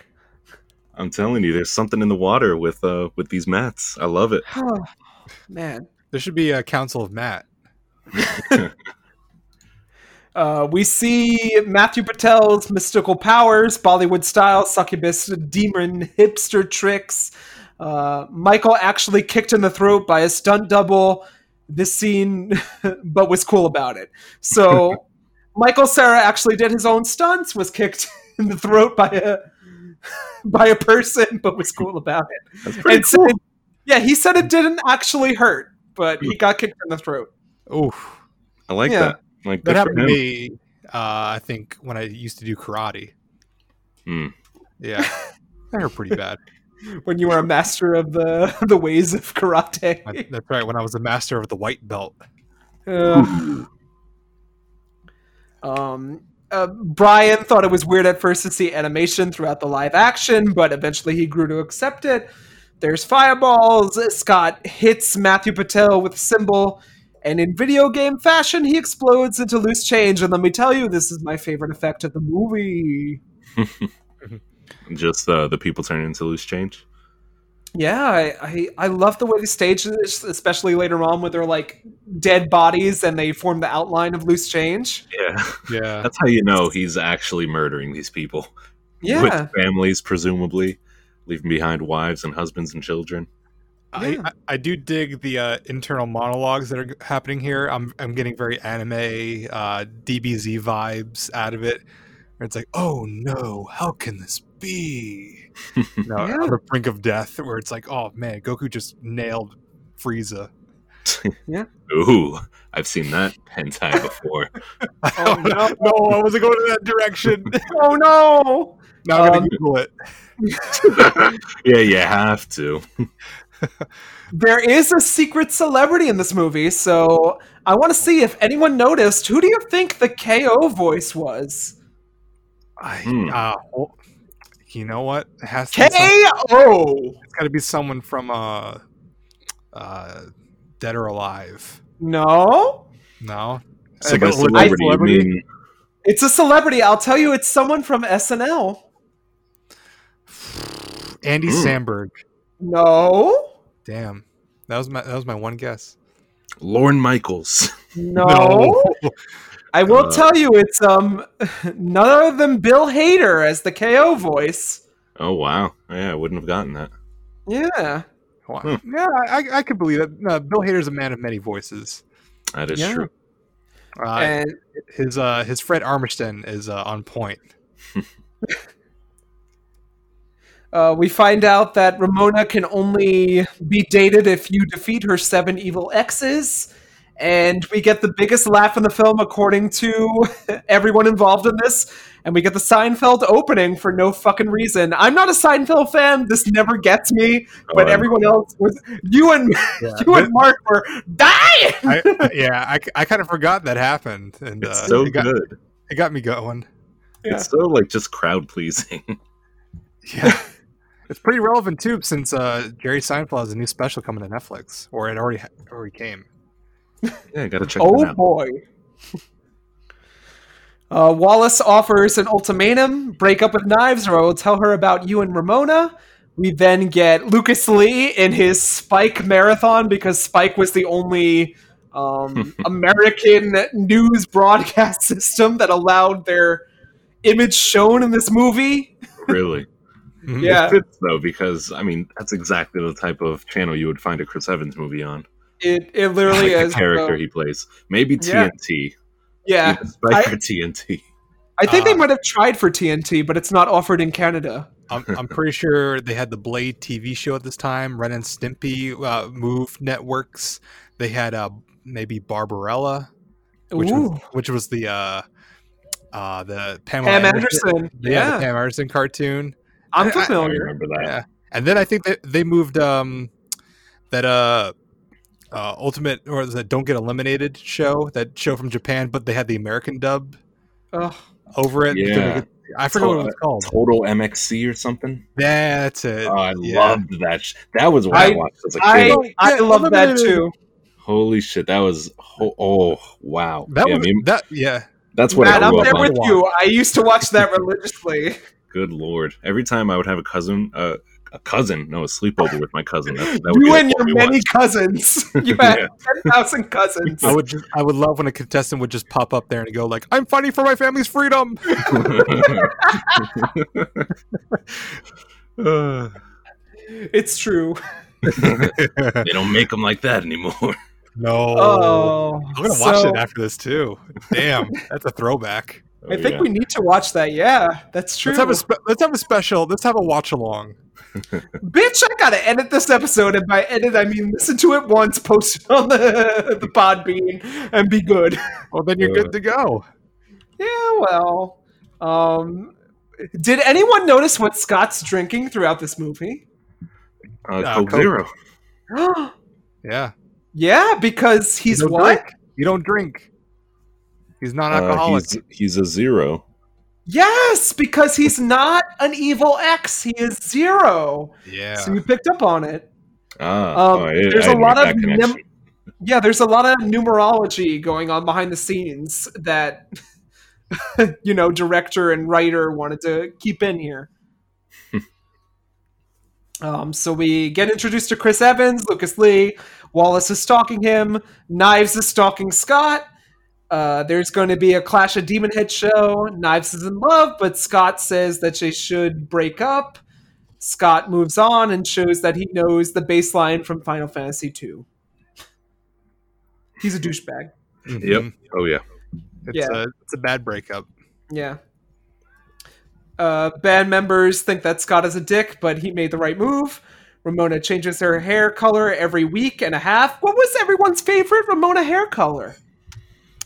I'm telling you, there's something in the water with uh with these mats. I love it. Oh, man. There should be a council of Matt. Uh, we see Matthew Patel's mystical powers, Bollywood style, succubus, demon, hipster tricks. Uh, Michael actually kicked in the throat by a stunt double. This scene, but was cool about it. So, Michael Cera actually did his own stunts, was kicked in the throat by a by a person, but was cool about it. That's pretty And cool. said, yeah, he said it didn't actually hurt, but he got kicked in the throat. Oh, I like yeah. that. Like That happened to me, uh, I think, when I used to do karate. Hmm. Yeah. That hurt pretty bad. when you were a master of the the ways of karate. I- That's right. When I was a master of the white belt. Uh, um, uh, Brian thought it was weird at first to see animation throughout the live action, but eventually he grew to accept it. There's fireballs. Scott hits Matthew Patel with a cymbal, and in video game fashion, he explodes into loose change. And let me tell you, this is my favorite effect of the movie. Just uh, the people turning into loose change. Yeah, I, I, I love the way they staged this, especially later on when they're like dead bodies and they form the outline of loose change. Yeah, Yeah. that's how you know he's actually murdering these people. Yeah. with families, presumably leaving behind wives and husbands and children. I, Yeah. I, I do dig the uh, internal monologues that are happening here. I'm I'm getting very anime, uh, DBZ vibes out of it. Where it's like, oh no, how can this be? no, Yeah. on the brink of death. Where it's like, oh man, Goku just nailed Frieza. yeah. Ooh, I've seen that hentai before. Oh, no. no, I wasn't going in that direction. Oh no! now I'm gonna Um, Google it. yeah, you have to. There is a secret celebrity in this movie, so I want to see if anyone noticed. Who do you think the KO voice was? I, Hmm. uh, well, you know what? It has to be KO! it's got to be someone from uh, uh, Dead or Alive. No? No, So Like by a celebrity, you celebrity? mean It's a celebrity. I'll tell you, it's someone from SNL. Andy Hmm. Samberg. No? Damn, that was my that was my one guess. Lorne Michaels? No? I will Uh, tell you, it's um none other than Bill Hader as the KO voice. Oh wow, yeah, I wouldn't have gotten that. Yeah. Wow. Hmm. Yeah, I, I could believe it. No, Bill Hader's a man of many voices. That is Yeah. true. Uh, and his uh, his Fred Armisen is uh, on point. Uh, we find out that Ramona can only be dated if you defeat her seven evil exes. And we get the biggest laugh in the film, according to everyone involved in this. And we get the Seinfeld opening for no fucking reason. I'm not a Seinfeld fan. This never gets me. But Oh, everyone else was. You and you and Mark were dying. I, yeah, I, I kind of forgot that happened, and It's uh, so it got, good. It got me going. Yeah. It's so like just crowd pleasing. Yeah, it's pretty relevant too, since uh, Jerry Seinfeld has a new special coming to Netflix, or it already ha- already came. Yeah, gotta check Oh out. boy. Uh, Wallace offers an ultimatum: break up with Knives, or I will tell her about you and Ramona. We then get Lucas Lee in his Spike marathon because Spike was the only um, American news broadcast system that allowed their image shown in this movie. Really? Yeah. It fits though, because I mean that's exactly the type of channel you would find a Chris Evans movie on. It it literally Like is the character uh, he plays. Maybe TNT. yeah, Either Spike I- or TNT. I think they Uh, might have tried for TNT, but it's not offered in Canada. I'm, I'm pretty sure they had the Blade TV show at this time. Ren and Stimpy uh, Move Networks. They had uh, maybe Barbarella, which Ooh, was, which was the uh, uh, the Pamela Pam Anderson. Yeah, Yeah, the Pam Anderson cartoon. I'm I- I- I familiar. remember that. Yeah, and then I think that they moved um, that uh, uh, Ultimate or the Don't Get Eliminated show, that show from Japan, but they had the American dub Ugh. over it. Yeah. it- I forgot what it was called. Total MXC or something. That's it. Oh, I Yeah. loved that. Sh- that was what I, I- watched as a kid. I Yeah, love that too. Holy shit, that was ho- oh wow. That yeah, was maybe- that. Yeah, that's what Matt, I I'm there with you. I used to watch that religiously. Good lord! Every time I would have a cousin, uh, a cousin, no, a sleepover with my cousin. That, that would you be and your we many cousins. You had Yeah. ten thousand cousins. I would just, I would love when a contestant would just pop up there and go like, "I'm fighting for my family's freedom." watched. It's true. they don't make them like that anymore. no, Oh, I'm gonna watch it after this too. Damn, that's a throwback. I Oh, think yeah. we need to watch that. Yeah, that's true. Let's have a spe- let's have a special. Let's have a watch along. Bitch, I gotta edit this episode, and by edit I mean listen to it once, post it on the the Podbean, and be good. Well, then you're good to go. Yeah, well, um, did anyone notice what Scott's drinking throughout this movie? uh, Uh, Coke Coke. Zero. Yeah, yeah, because he's You what? drink. You don't drink. He's Uh, non-alcoholic. he's, he's a zero. Yes, because he's not an evil X. He is zero. yeah. So you picked up on it. Ah, Um, oh, I- there's I a lot of num- Yeah, there's a lot of numerology going on behind the scenes that you know, director and writer wanted to keep in here. um, so we get introduced to Chris Evans, Lucas Lee, Wallace is stalking him, Knives is stalking Scott. Uh, there's going to be a Clash of Demon Head show. Knives is in love, but Scott says that they should break up. Scott moves on and shows that he knows the bassline from Final Fantasy II. He's a douchebag. Mhm. Yep. Oh yeah. It's Yeah. a it's a bad breakup. Yeah. Uh, band members think that Scott is a dick, but he made the right move. Ramona changes her hair color every week and a half. What was everyone's favorite Ramona hair color?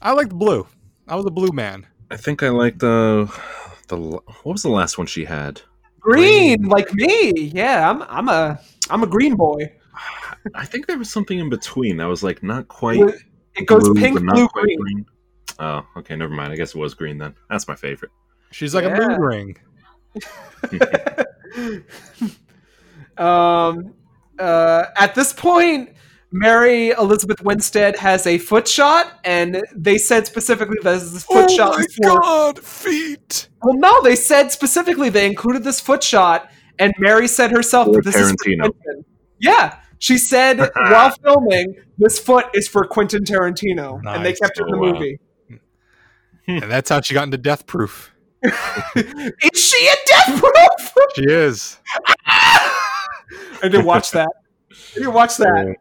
I liked blue. I was a blue man. I think I liked the the what was the last one she had? Green, Green. like me. Yeah, I'm I'm a I'm a green boy. I think there was something in between that was like not quite. It goes blue, pink, blue, quite green. Oh, okay, never mind. I guess it was green then. That's my favorite. She's like Yeah. a moon ring. um, uh, at this point, Mary Elizabeth Winstead has a foot shot, and they said specifically that this foot oh shot my for god, feet! Well, no, they said specifically they included this foot shot, and Mary said herself For that this is for Tarantino. Quentin. Yeah, she said while filming, this foot is for Quentin Tarantino, and they kept it in the Oh, wow. movie. And that's how she got into Death Proof. is she a death proof? She is. I didn't watch that. I didn't watch that.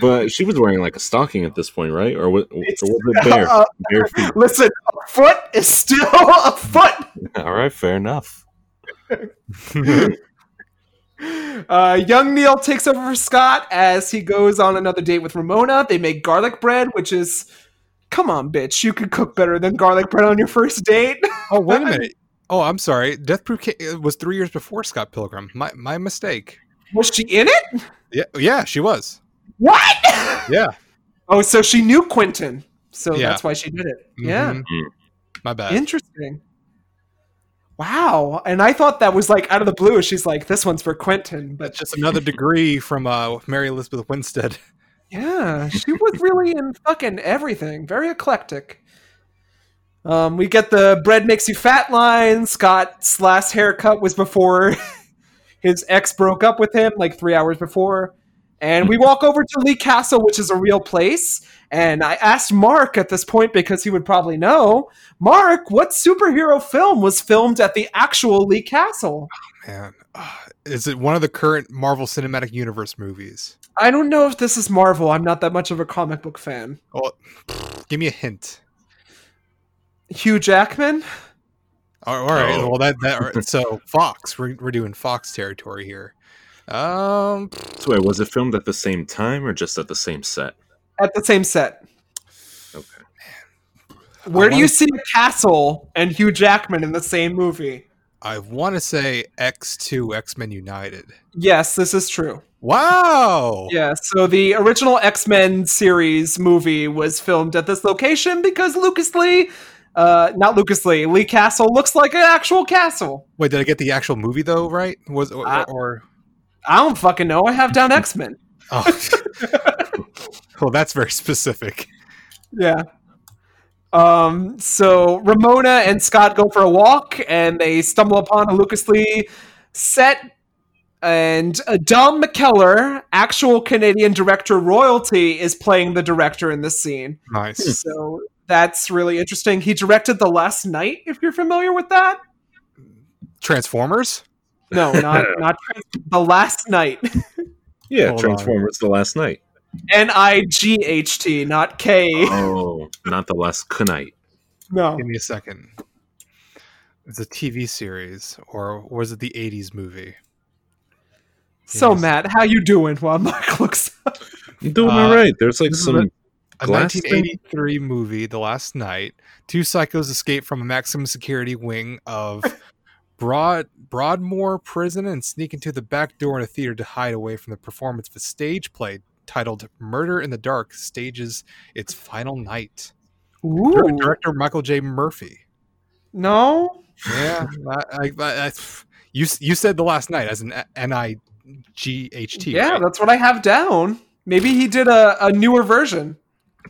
But she was wearing like a stocking at this point, right? Or was, or It's- was it bare? Uh, bare feet. listen, a foot is still a foot. All right, fair enough. Uh, young Neil takes over for Scott as he goes on another date with Ramona. They make garlic bread, which is, come on, bitch, you could cook better than garlic bread on your first date. Oh wait a minute. Oh, I'm sorry. Death Proof was three years before Scott Pilgrim. My my mistake. Was she in it? Yeah, yeah, she was. What? Yeah. oh, so she knew Quentin, so Yeah. that's why she did it. Yeah, Mhm. My bad. interesting. Wow, and I thought that was like out of the blue. She's like, "This one's for Quentin," but just another degree from uh, Mary Elizabeth Winstead. Yeah, she was really in fucking everything. Very eclectic. Um, we get the bread makes you fat line. Scott's last haircut was before his ex broke up with him, like three hours before. And we walk over to Lee Castle, which is a real place. And I asked Mark at this point because he would probably know. Mark, what superhero film was filmed at the actual Lee Castle? Man, uh, is it one of the current Marvel Cinematic Universe movies? I don't know if this is Marvel. I'm not that much of a comic book fan. Oh, give me a hint. Hugh Jackman? All all right. Oh. Well, that that so Fox. We're we're doing Fox territory here. Um, So wait, was it filmed at the same time or just at the same set? At the same set. Okay. Where do you see a castle and Hugh Jackman in the same movie? I want to say X Two X Men United. Yes, this is true. Wow. Yeah, so the original X Men series movie was filmed at this location because Lucas Lee, uh, not Lucas Lee, Lee Castle looks like an actual castle. Wait, did I get the actual movie though? Right? Was or, Uh, or I don't fucking know. I have down X Men. oh. well, that's very specific. Yeah. Um, so Ramona and Scott go for a walk and they stumble upon a Lucas Lee set and uh, Dom McKellar, actual Canadian director royalty, is playing the director in this scene. Nice. So that's really interesting. He directed The Last Night, if you're familiar with that. Transformers. No, not not The Last Night. Yeah, Hold on. Transformers: The Last Night. N I G H T, not K. Oh, not the last night. No. Give me a second. It's a TV series, or was it the '80s movie? So Yes. Matt, how you doing? While Mark looks up. I'm doing Uh, all right. There's like some. A Glass thing? 1983 movie, The Last Night. Two psychos escape from a maximum security wing of Broad Broadmoor Prison and sneak into the back door in a theater to hide away from the performance of a stage play titled "Murder in the Dark." Stages its final night. Ooh. Director Michael J. Murphy. No. Yeah, I, I, I, you you said The Last Night as an N I G H T. Yeah, right? that's what I have down. Maybe he did a, a newer version.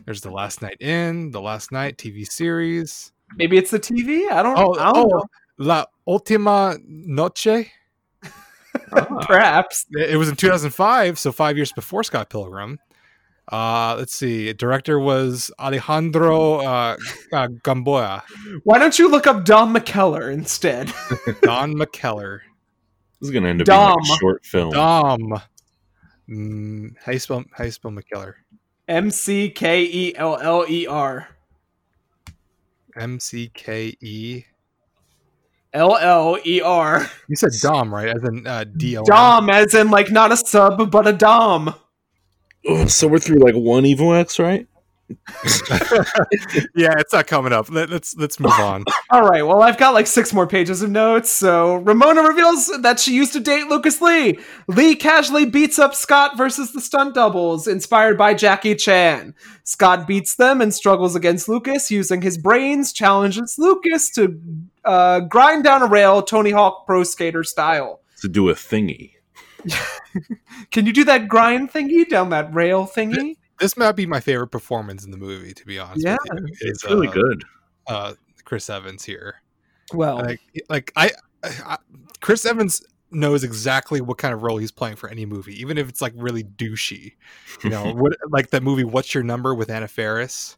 There's The Last Night In, The Last Night TV series. Maybe it's the TV. I don't. Oh, I don't oh, La Ultima Noche. know. Perhaps. It was in 2005, so five years before Scott Pilgrim. Uh, let's see. Director was Alejandro uh, uh, Gamboa, Why don't you look up Don McKellar instead? Don McKellar, This is gonna end up being like a short film. Dom. Mm, how you spell? How you spell McKellar? M C K E L L E R. M C K E. L L E R. You said Dom, right? As in uh, D O. M. Dom, as in like not a sub, but a Dom. Oh, so we're through like one Evo X, right? yeah, it's not coming up. Let, let's let's move on. All right, well, I've got like six more pages of notes. So Ramona reveals that she used to date Lucas Lee. Lee casually beats up Scott versus the stunt doubles, inspired by Jackie Chan. Scott beats them and struggles against Lucas using his brains, challenges Lucas to uh, grind down a rail, Tony Hawk Pro Skater style. To do a thingy. Can you do that grind thingy down that rail thingy? This might be my favorite performance in the movie, to be honest. Yeah, with you, It's is, really uh, good. Uh, Chris Evans here. Well, like like I, I Chris Evans knows exactly what kind of role he's playing for any movie, even if it's like really douchey. You know, what like that movie "What's Your Number" with Anna Faris.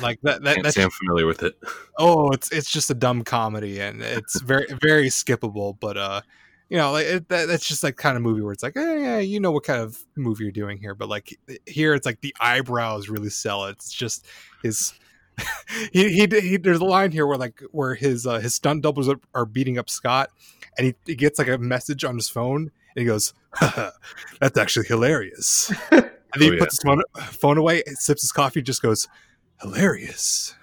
Like that. That. That's, I'm familiar with it. oh, it's it's just a dumb comedy, and it's very very skippable. But uh, you know, like it, that, that's just like kind of movie where it's like, eh, yeah, you know what kind of movie you're doing here. But like here, it's like the eyebrows really sell it. It's just his he, he he there's a line here where like where his uh, his stunt doubles are, are beating up Scott, and he, he gets like a message on his phone, and he goes, "That's actually hilarious." and then he Oh, puts his phone, phone away, sips his coffee, just goes, "Hilarious."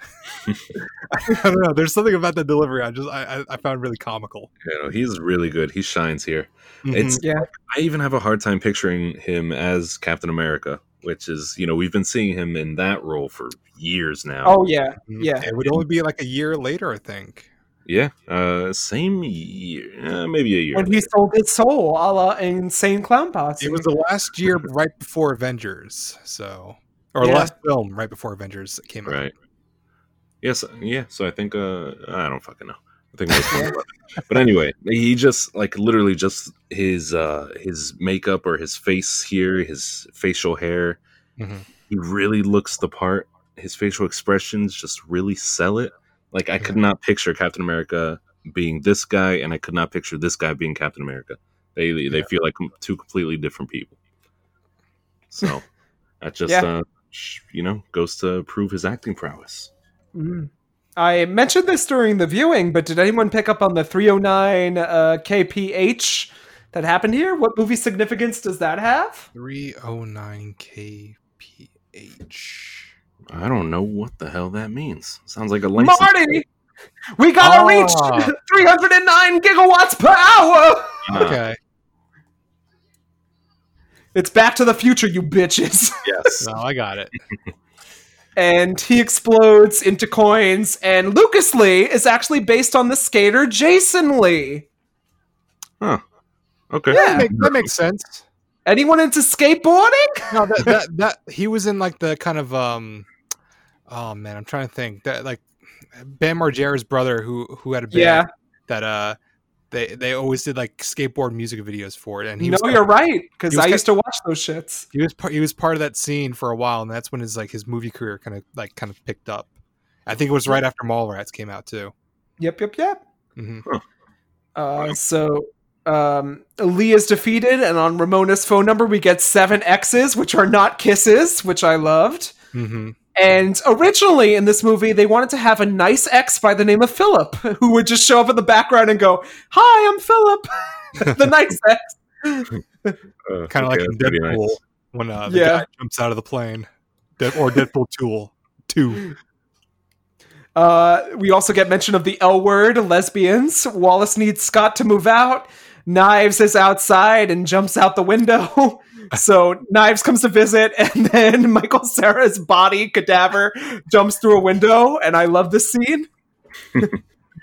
I don't know. There's something about the delivery I just I, I- I found really comical. You know, he's really good. He shines here. Mm-hmm. It's Yeah. I even have a hard time picturing him as Captain America, which is you know we've been seeing him in that role for years now. oh yeah, Mhm. yeah. It would only be like a year later, I think. yeah, uh, same year, uh, maybe a year. When he sold his soul, a la Insane Clown Posse. It was the last year right before Avengers, so or the Yeah. last film right before Avengers came out. right. Yes, yeah. So I think uh, I don't fucking know. I think it was 2011. but anyway, he just like literally just his uh his makeup or his face here, his facial hair. Mhm. He really looks the part. His facial expressions just really sell it. Like I could not picture Captain America being this guy, and I could not picture this guy being Captain America. They they Yeah. feel like two completely different people. So that just Yeah. uh, sh- you know goes to prove his acting prowess. Mm. I mentioned this during the viewing, but did anyone pick up on the 309 uh, kph that happened here? What movie significance does that have? 309 kph. I don't know what the hell that means. Sounds like a license. Marty, we gotta Ah. reach 309 gigawatts per hour. Ah, Okay. It's Back to the Future, you bitches. Yes. No, I got it. and he explodes into coins. And Lucas Lee is actually based on the skater Jason Lee. Huh. Okay. Yeah. That, make- that makes sense. Anyone into skateboarding? No, that, that that he was in like the kind of um oh man, I'm trying to think. That like Bam Margera's brother who who had a band Yeah. that uh they they always did like skateboard music videos for it and he no, was you're right, because I ki- used to watch those shits. he was part he was part of that scene for a while and that's when his like his movie career kind of like kind of picked up. I think it was right after Mallrats came out too. Yep, yep, yep. hmm Uh, so um, Lee is defeated, and on Ramona's phone number, we get seven X's, which are not kisses, which I loved. hmm And originally in this movie, they wanted to have a nice ex by the name of Philip, who would just show up in the background and go, "Hi, I'm Philip," the nice ex." Uh, Kind of okay, like in Deadpool nice. when uh, the Yeah. guy jumps out of the plane. Dead, or Deadpool 2. 2. Uh, we also get mention of the L word, lesbians. Wallace needs Scott to move out. Knives is outside and jumps out the window. so Knives comes to visit, and then Michael Cera's body cadaver jumps through a window, and I love this scene.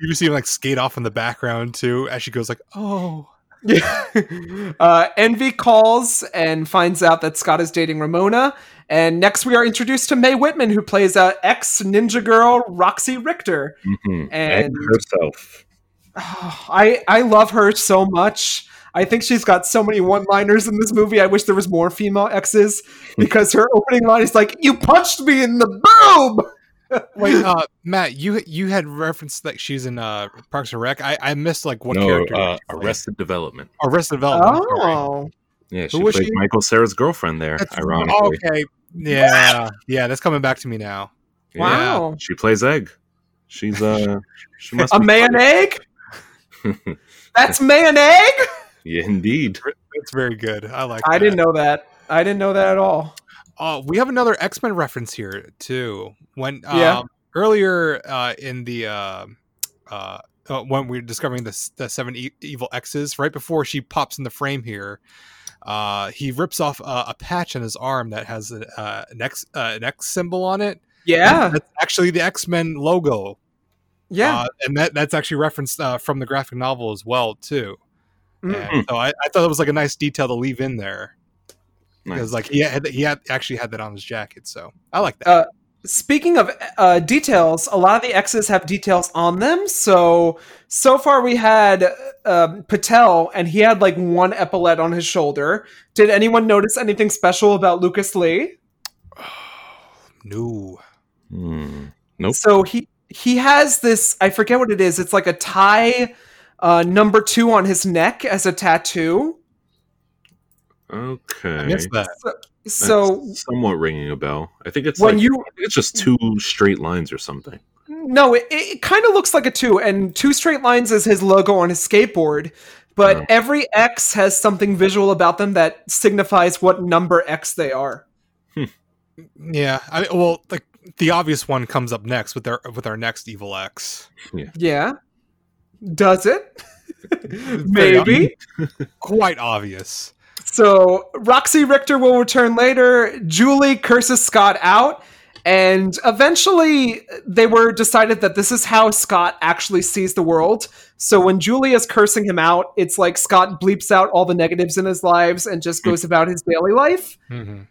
You see him like skate off in the background too as she goes like, "Oh." Yeah. uh, Envy calls and finds out that Scott is dating Ramona. And next, we are introduced to Mae Whitman, who plays uh, ex Ninja Girl Roxy Richter. Mhm. And- And herself. I I love her so much. I think she's got so many one-liners in this movie. I wish there was more female exes because her opening line is like, "You punched me in the boob." Wait, uh, Matt, you you had referenced that she's in uh, Parks and Rec. I, I missed like what no, character? uh. Arrested Development. Arrested Development. I'm sorry. Oh, Yeah, she Who played she? Michael Cera's girlfriend there. That's- ironically, Okay. Yeah, yeah, that's coming back to me now. Yeah, wow! she plays Egg. She's uh, she must A be man egg? That's man egg? Yeah, indeed. It's very good. I like. I that. didn't know that. I didn't know that at all. Uh, we have another X Men reference here too. When um, Yeah. earlier uh, in the uh, uh, uh, when we are discovering the the seven e- evil X's, right before she pops in the frame here, uh, he rips off uh, a patch on his arm that has a, uh, an X uh, an X symbol on it. Yeah, That's actually the X Men logo. yeah. uh, and that that's actually referenced uh, from the graphic novel as well too. Mm. And so I, I thought it was like a nice detail to leave in there because Nice. like he had he had actually had that on his jacket. So I like that. Uh, Speaking of uh, details, a lot of the X's have details on them. So so far we had um, Patel, and he had like one epaulette on his shoulder. Did anyone notice anything special about Lucas Lee? no. Hmm. Nope. So he he has this. I forget what it is. It's like a tie uh, number two on his neck as a tattoo. Okay. I missed that. So That's somewhat ringing a bell. I think it's when like, you it's just two straight lines or something. No, it, it kind of looks like a two, and two straight lines is his logo on his skateboard. But Oh. every X has something visual about them that signifies what number X they are. Yeah. I well, like the obvious one comes up next with our with our next evil X. Yeah. Yeah. Does it? Maybe. Quite obvious. So Roxy Richter will return later. Julie curses Scott out. And eventually, they were decided that this is how Scott actually sees the world. So when Julie is cursing him out, it's like Scott bleeps out all the negatives in his lives and just goes about his daily life. Mhm.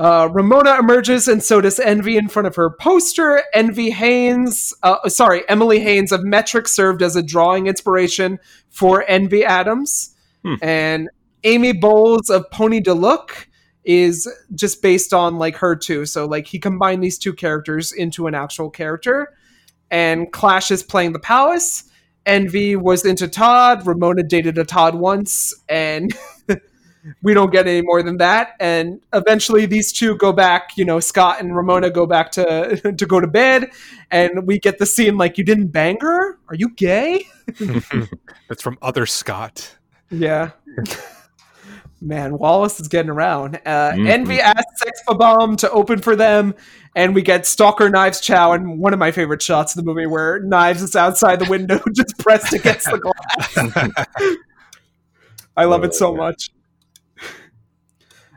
Uh, Ramona emerges, and so does Envy in front of her poster. Envy Haynes, uh, sorry, Emily Haines of Metric served as a drawing inspiration for Envy Adams. Hmm. And Amy Bowles of Pony Da Look is just based on like her too. So like he combined these two characters into an actual character. And Clash is playing the Palace. Envy was into Todd. Ramona dated a Todd once, and we don't get any more than that. And eventually, these two go back. You know, Scott and Ramona go back to to go to bed, and we get the scene like, "You didn't bang her? Are you gay?" That's from Other Scott. Yeah. Man, Wallace is getting around. Uh, Mhm. Envy asks Sex Bob-Omb to open for them, and we get Stalker Knives Chow and one of my favorite shots of the movie where Knives is outside the window just pressed against the glass. I love it so much.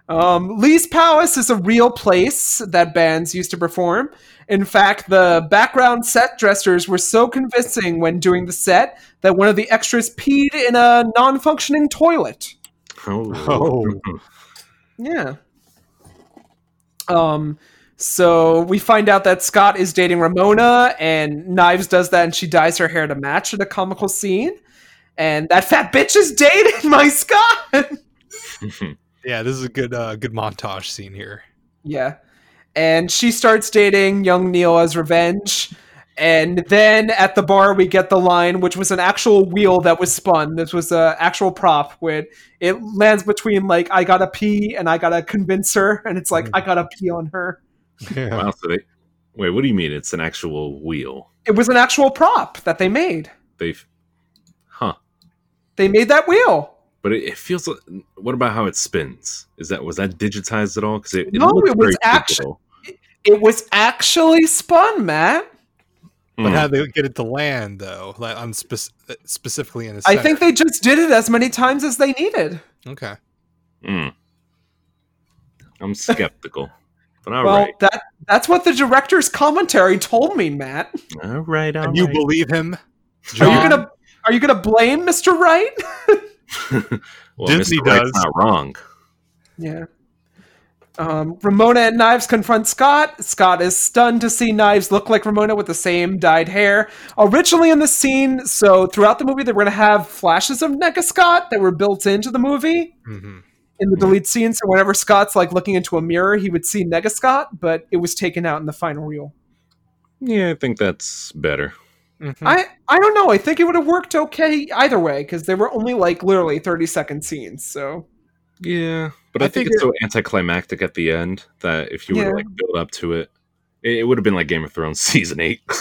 Um, Lee's Palace is a real place that bands used to perform. In fact, the background set dressers were so convincing when doing the set that one of the extras peed in a non functioning toilet. Oh. Yeah. Um, so we find out that Scott is dating Ramona, and Knives does that, and she dyes her hair to match in a comical scene. And that fat bitch is dating my Scott. Yeah, this is a good uh, good montage scene here. yeah. And she starts dating young Neil as revenge. And then at the bar, we get the line, which was an actual wheel that was spun. This was an actual prop where it lands between, like, I gotta pee and I gotta convince her. And it's like, Mhm. I gotta pee on her. Yeah. Wow, so they wait. What do you mean? It's an actual wheel? It was an actual prop that they made. They've, huh? They made that wheel. But it, it feels. like- What about how it spins? Is that was that digitized at all? Because it, No, it was very actu- digital. It was actually spun, Matt. But Hmm. how they get it to land though, like on spec- specifically in the. I think they just did it as many times as they needed. Okay. Hmm. I'm skeptical, but all well, right, that that's what the director's commentary told me, Matt. all right, all And you right. believe him? Are you gonna are you gonna blame Mr. Wright? well, Disney Mr. Wright's does. not wrong. yeah. Um, Ramona and Knives confront Scott. Scott is stunned to see Knives look like Ramona with the same dyed hair. Originally in the scene, so throughout the movie, they were going to have flashes of Nega Scott that were built into the movie. Mhm. in the delete scene. So whenever Scott's like looking into a mirror, he would see Nega Scott, but it was taken out in the final reel. Yeah, I think that's better. Mhm. I I don't know. I think it would have worked okay either way because they were only like literally thirty second scenes. So Yeah, but I, I think think it's so anticlimactic at the end that if you were Yeah. to like build up to it, it, it would have been like Game of Thrones season eight.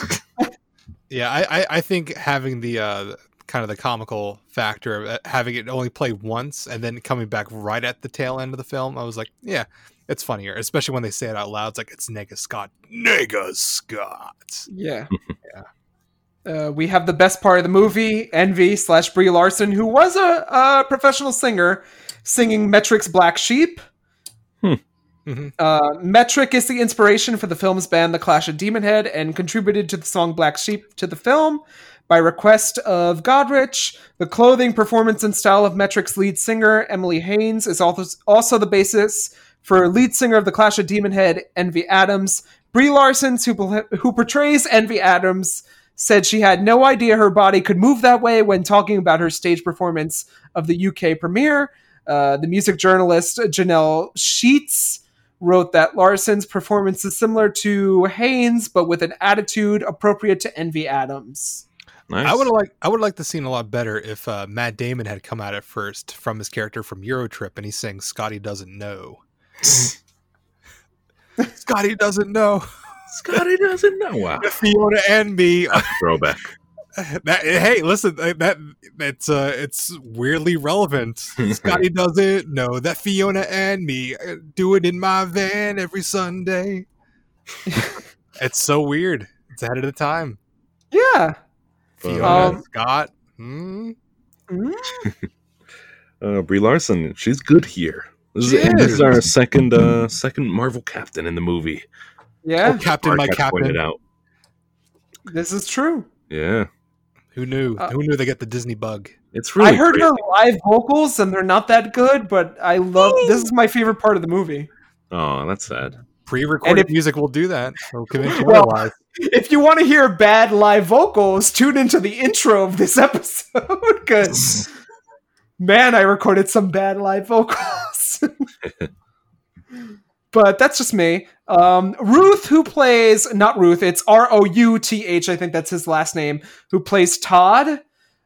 Yeah, I, I, I think having the uh, kind of the comical factor of uh, having it only play once and then coming back right at the tail end of the film, I was like, yeah, it's funnier, especially when they say it out loud. It's like it's Nega Scott, Nega Scott. yeah, yeah. Uh, we have the best part of the movie, Envy slash Brie Larson, who was a, a professional singer, singing Metric's Black Sheep. Mhm. Uh, Metric is the inspiration for the film's band, The Clash of Demonhead, and contributed to the song Black Sheep to the film by request of Godrich. The clothing, performance, and style of Metric's lead singer, Emily Haines, is also, also the basis for lead singer of The Clash of Demonhead, Envy Adams. Brie Larson, who, who portrays Envy Adams, said she had no idea her body could move that way when talking about her stage performance of the UK premiere. Uh, the music journalist Janelle Sheets wrote that Larson's performance is similar to Haines, but with an attitude appropriate to Envy Adams. nice. I would like I would like the scene a lot better if uh, Matt Damon had come at it first from his character from Eurotrip and he's saying Scotty doesn't know. Scotty doesn't know. Scotty doesn't know. Wow, Fiona and me. That's a throwback. that, hey, listen, that that- that's uh, it's weirdly relevant. Scotty doesn't know that Fiona and me uh, do it in my van every Sunday. it's so weird. It's ahead of the time. Yeah. Fiona Um, Scott. Hmm? Mm. Uh, Brie Larson, she's good here. This is, She and this is. is our second uh, second Marvel captain in the movie. Yeah, Oh, Captain, my Mark had pointed captain. out. this is true. Yeah, Who knew? Uh, Who knew they get the Disney bug? it's really. I heard crazy. her live vocals and they're not that good, but I love this is my favorite part of the movie. Oh, that's sad. Pre-recorded if- music will do that. It'll Well- If you want to hear bad live vocals, tune into the intro of this episode because man, I recorded some bad live vocals. But that's just me. Um, Ruth, who plays not Ruth, it's R O U T H. I think that's his last name. Who plays Todd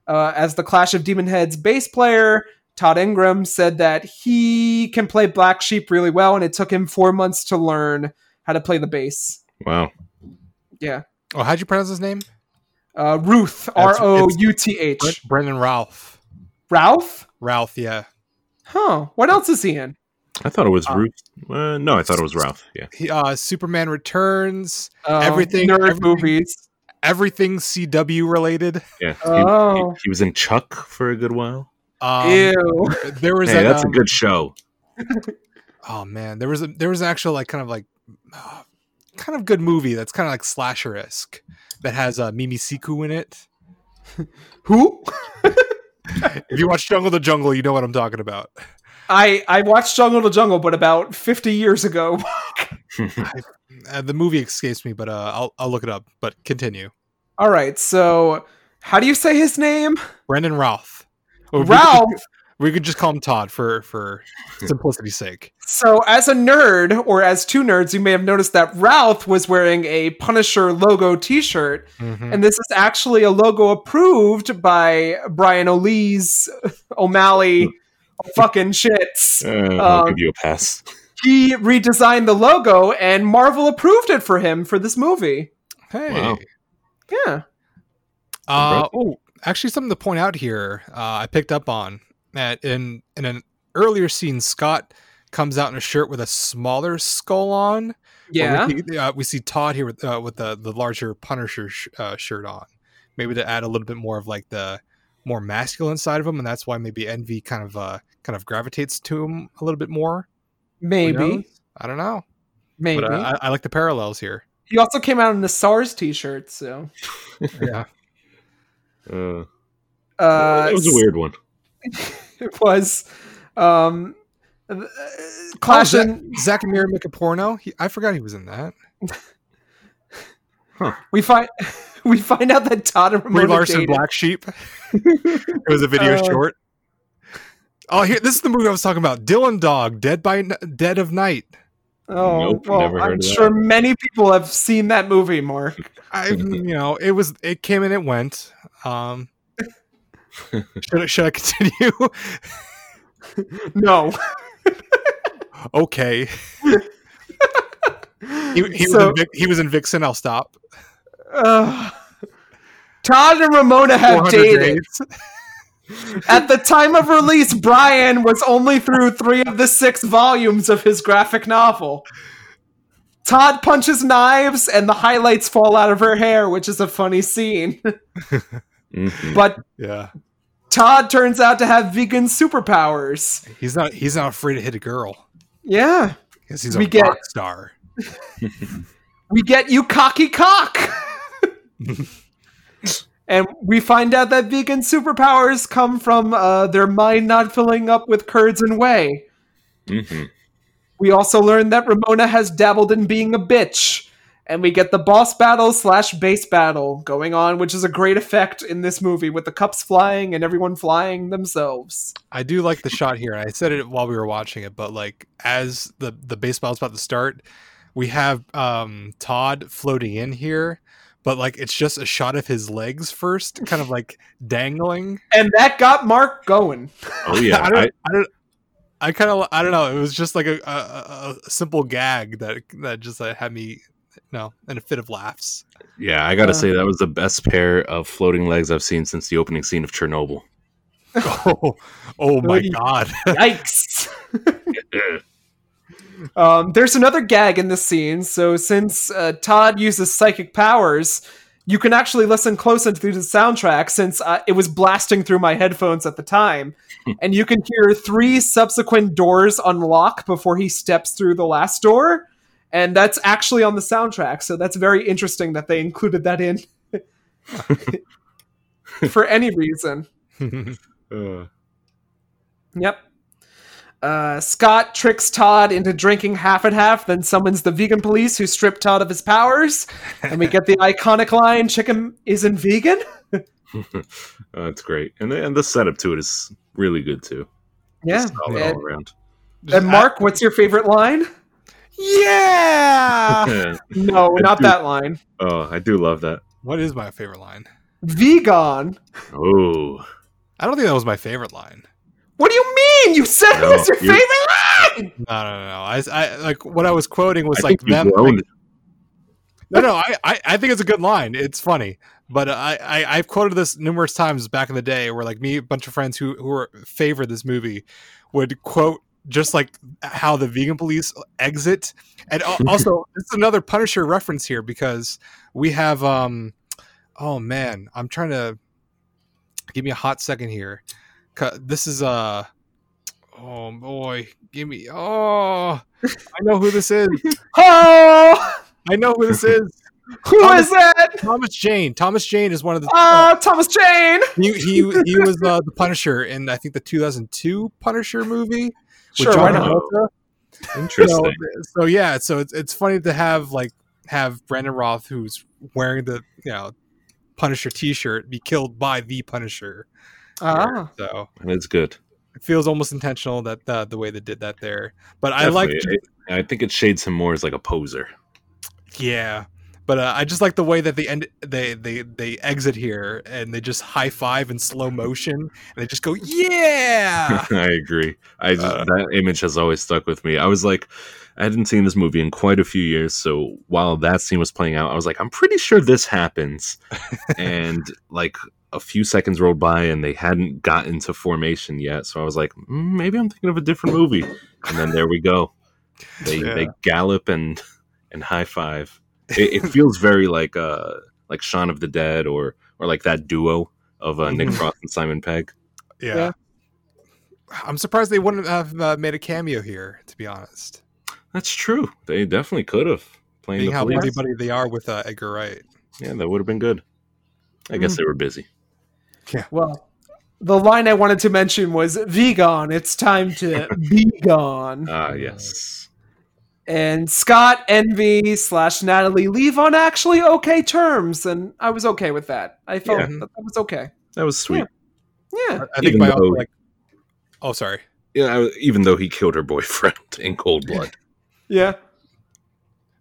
uh, as the Clash of Demon Heads bass player. Todd Ingram said that he can play Black Sheep really well, and it took him four months to learn how to play the bass. Wow. Yeah. Oh, how'd you pronounce his name? Uh, Ruth, R That's- O it's- U T H. Bre- Brendan Ralph. Ralph? Ralph, yeah. Huh. What else is he in? I thought it was Uh, Ruth. Uh, no, I thought it was Ralph. Yeah. He, uh, Superman Returns. Uh, Everything- Nerd everything- movies. Everything CW related. Yeah. He, Oh. he, he was in Chuck for a good while. Um, Ew. There was Hey, that, that's a um, good show. Oh man, there was a there was an actual like kind of like uh, kind of good movie that's kind of like slasher esque that has uh, Mimi Siku in it. Who? If you watch Jungle the Jungle, you know what I'm talking about. I I watched Jungle to Jungle, but about fifty years ago. Uh, the movie escapes me, but uh, I'll I'll look it up. But continue. All right. So, how do you say his name? Brendan Ralph. Or we could Ralph. just- We could just call him Todd for for simplicity's sake. So, as a nerd, or as two nerds, you may have noticed that Ralph was wearing a Punisher logo T-shirt, Mhm. and this is actually a logo approved by Bryan O'Lee's O'Malley. Fucking shits. Uh, I'll Um, give you a pass. He redesigned the logo, and Marvel approved it for him for this movie. Hey. Wow. Yeah. Uh, oh, actually, something to point out here. Uh, I picked up on that in in an earlier scene. Scott comes out in a shirt with a smaller skull on. Yeah. we see, uh, we see Todd here with, uh, with the the larger Punisher sh- uh, shirt on. Maybe to add a little bit more of like the more masculine side of him, and that's why maybe Envy kind of uh kind of gravitates to him a little bit more. Maybe. I don't know. Maybe. But uh, I, I like the parallels here. he also came out in the SARS t-shirt, so Yeah. Uh, uh that was a weird one. it was um uh, Clash Oh, and Zack and Miri make a porno. He, I forgot he was in that. we find we find out that Todd and Brie Ramona Larson, dated. Black Sheep. it was a video Uh, short. Oh, here this is the movie I was talking about. Dylan Dog, Dead by N- Dead of Night. Oh, Nope, well, never heard I'm of that. sure many people have seen that movie, Mark. I, you know, it was it came and it went. Um, should I, should I continue? No. okay. He, he, So- was in Vic, he was in Vixen. I'll stop. Uh, Todd and Ramona have dated. At the time of release, Bryan was only through three of the six volumes of his graphic novel. Todd punches knives and the highlights fall out of her hair, which is a funny scene. Mhm. But Yeah, Todd turns out to have vegan superpowers. he's not. He's not afraid to hit a girl Yeah. because he's a We get- rock star. We get you cocky cock. and we find out that vegan superpowers come from uh, their mind not filling up with curds and whey. Mhm. We also learn that Ramona has dabbled in being a bitch. And we get the boss battle slash bass battle going on, which is a great effect in this movie with the cups flying and everyone flying themselves. I do like the shot here. I said it while we were watching it, but like as the the baseball's about to start, we have um Todd floating in here, but like it's just a shot of his legs first, kind of like dangling. And that got Mark going. Oh yeah, I don't, I, I, don't. I kind of, I don't know. It was just like a, a, a- a simple gag that that just uh, had me, you know, in a fit of laughs. yeah. I gotta Uh, say that was the best pair of floating legs I've seen since the opening scene of Chernobyl. oh, oh my god! Yikes. Um, there's another gag in the scene. So, since uh, Todd uses psychic powers, you can actually listen close into the soundtrack since uh, it was blasting through my headphones at the time. and you can hear three subsequent doors unlock before he steps through the last door. And that's actually on the soundtrack. So, that's very interesting that they included that in for any reason. Uh, Yep. Uh, Scott tricks Todd into drinking half and half, then summons the vegan police who strip Todd of his powers. And we get the iconic line chicken isn't vegan. Uh, That's great, and the, and the setup to it is really good too. Yeah. Solid And, all around. and Mark, what's your favorite line? Yeah. No, not that line. oh, I do love that. what is my favorite line? Vegan. Oh, I don't think that was my favorite line. What do you mean? You said No, it was your you- favorite line. No, no, no. no. I, I like what I was quoting was I like them. like- no, no. I, I, I think it's a good line. It's funny, but I, I, I've quoted this numerous times back in the day, where like me, a bunch of friends who who were favored this movie would quote just like how the vegan police exit, and also this is another Punisher reference here because we have um, oh man, I'm trying to give me a hot second here. 'Cause This is uh oh boy, give me oh I know who this is. Oh, I know who this is. who Thomas- is that? Thomas Jane. Thomas Jane is one of the. Oh, Thomas Jane. he he he was uh, the Punisher in I think the 2002 Punisher movie. with Sure, John why not? Interesting. So, so yeah, so it's it's funny to have like have Brandon Roth who's wearing the you know Punisher T-shirt be killed by the Punisher. Ah, So it's good. it feels almost intentional that uh, the way they did that there. But I like I think it shades him more as like a poser. Yeah, but uh, I just like the way that they end. They they they exit here and they just high five in slow motion and they just go yeah. I agree. I just, Uh, that image has always stuck with me. I was like, I hadn't seen this movie in quite a few years, so while that scene was playing out, I was like, I'm pretty sure this happens. and like a few seconds rolled by, and they hadn't gotten to formation yet, so I was like, mm, maybe I'm thinking of a different movie. And then there we go. They Yeah. they gallop and and high five. It, it feels very like uh like Shaun of the Dead or or like that duo of uh, Nick Mhm. Frost and Simon Pegg. yeah. Yeah. I'm surprised they wouldn't have uh, made a cameo here. To be honest, That's true. They definitely could have playing being the how police. buddy buddy they are with uh, Edgar Wright. Yeah, that would have been good. I guess Mm. they were busy. Well, the line I wanted to mention was vegan. It's time to be gone. Ah, yes. And Scott, Envy slash Natalie leave on actually okay terms, and I was okay with that. I felt Yeah. that, that was okay. That was sweet. Yeah, I think Even my though- like. Oh, sorry. Yeah, I, even though he killed her boyfriend in cold blood. yeah.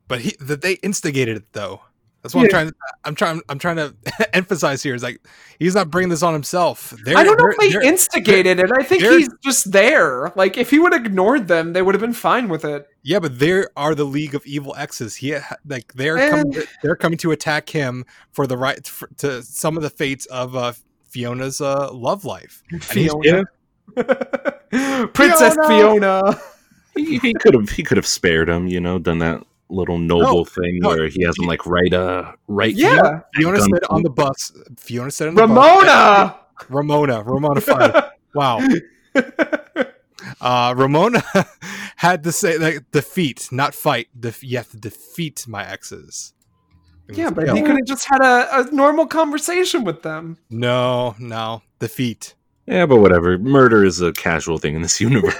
But he that they instigated it though. That's what I'm Yeah. trying. I'm trying. I'm trying to emphasize here. Is like he's not bringing this on himself. They're, I don't know if they're- they they're- instigated it. I think he's just there. Like if he would have ignored them, they would have been fine with it. Yeah, but there are the League of Evil X's. He like they're Eh. coming. They're coming to attack him for the right for, to some of the fates of uh, Fiona's uh, love life. Fiona. Princess Fiona. he, he could have he could have spared him, you know, done that little noble No, thing no, where he has him like right uh right Yeah. Fiona Gun said on the bus. Fiona said on the Ramona. bus. Ramona. Ramona. Fire. Wow. Uh, Ramona had to say like defeat, not fight. Def- you have to defeat my exes. yeah, but he could have just had a, a normal conversation with them. No, no, defeat. Yeah, but whatever. Murder is a casual thing in this universe.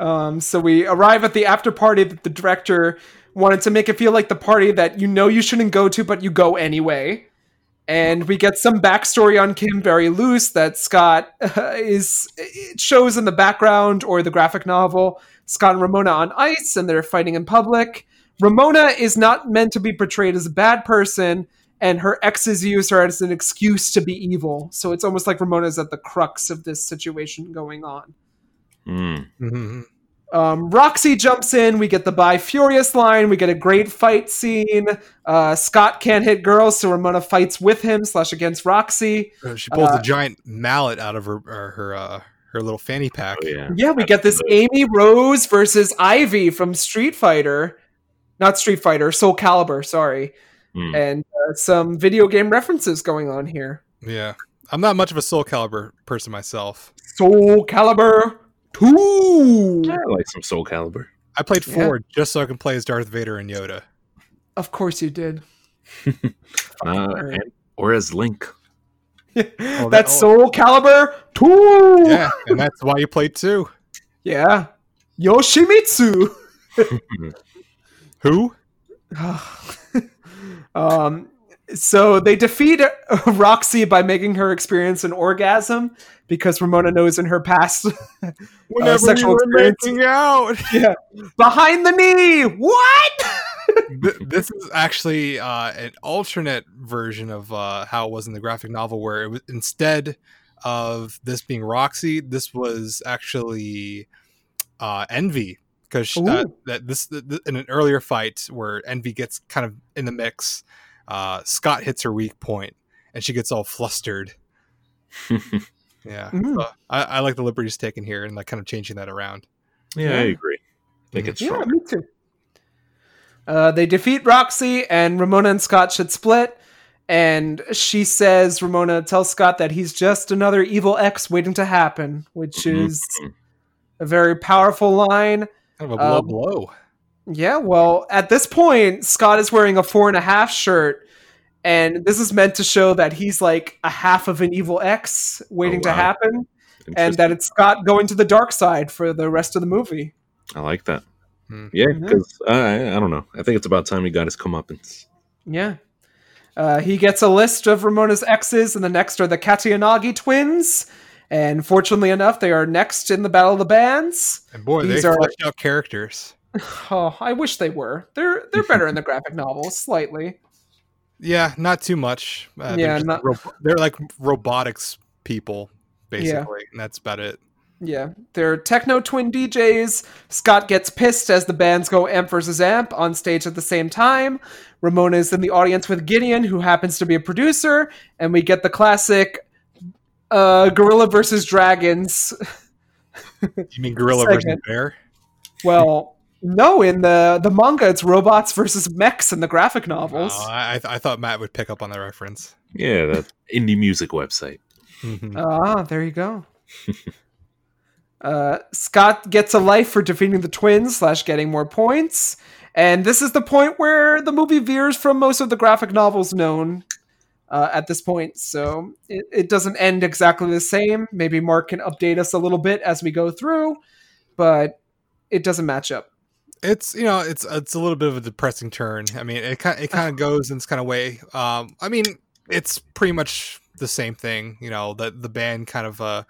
Um, so we arrive at the after party that the director wanted to make it feel like the party that you know you shouldn't go to, but you go anyway. And we get some backstory on Kim very loose that Scott uh, is it shows in the background or the graphic novel. Scott and Ramona on ice, and they're fighting in public. Ramona is not meant to be portrayed as a bad person, and her exes use her as an excuse to be evil. So it's almost like Ramona's at the crux of this situation going on. Mm. Mhm. Um, Roxy jumps in. We get the "Bi-Furious" line. We get a great fight scene. Uh, Scott can't hit girls, so Ramona fights with him slash against Roxy. Uh, She pulls Uh, a giant mallet out of her her her, uh, her little fanny pack. Oh yeah. Yeah, we get this Amy Rose versus Ivy from Street Fighter, not Street Fighter, Soul Calibur. Sorry, Mm. and uh, some video game references going on here. Yeah, I'm not much of a Soul Calibur person myself. Soul Calibur Two. I like some Soul Calibur. I played Yeah. four just so I can play as Darth Vader and Yoda. Of course you did. Uh, and, or as Link. that- That's oh. Soul Calibur 2. Yeah, and that's why you played two. Yeah. Yoshimitsu. Who? um, so they defeat Roxy by making her experience an orgasm because Ramona knows in her past Whenever sexual you were experience. making out. yeah, behind the knee. What? This is actually uh, an alternate version of uh, how it was in the graphic novel, where it was instead of this being Roxy, this was actually uh, Envy, because uh, that this th- th- in an earlier fight where Envy gets kind of in the mix, uh, Scott hits her weak point, and she gets all flustered. Yeah, Mm. so I, I like the liberties taken here and like kind of changing that around. yeah, I agree. Make it Yeah, me too. Uh, they defeat Roxy, and Ramona and Scott should split. And she says, Ramona tells Scott that he's just another evil ex waiting to happen, which Mhm. is a very powerful line. Kind of a blow Um, blow. Yeah, well, at this point, Scott is wearing a four and a half shirt, and this is meant to show that he's like a half of an evil ex waiting to wow. happen, and that it's Scott going to the dark side for the rest of the movie. I like that. Hmm. Yeah, because I, I don't know. I think it's about time he got his comeuppance. Yeah. Uh, he gets a list of Ramona's exes, and the next are the Katayanagi twins. And fortunately enough, they are next in the Battle of the Bands. And boy, these they are- fleshed out characters. Oh, I wish they were. They're they're better in the graphic novels, slightly. Yeah, not too much. Uh, Yeah, they're, not- ro- they're like robotics people, basically, and that's about it. Yeah, they're techno twin DJs. Scott gets pissed as the bands go amp versus amp on stage at the same time. Ramona is in the audience with Gideon, who happens to be a producer, and we get the classic uh, Gorilla versus Dragons. You mean gorilla versus bear? Well, no, in the the manga, it's robots versus mechs in the graphic novels. Oh, I, I th- I thought Matt would pick up on the reference. Yeah, that indie music website. Mhm. Ah, there you go. uh, Scott gets a life for defeating the twins slash getting more points, and this is the point where the movie veers from most of the graphic novels known uh, at this point. So it, it doesn't end exactly the same. Maybe Mark can update us a little bit as we go through, but it doesn't match up. It's you know it's it's a little bit of a depressing turn. I mean, it kind it kind of goes in this kind of way. Um, I mean, it's pretty much the same thing. You know, the the band kind of uh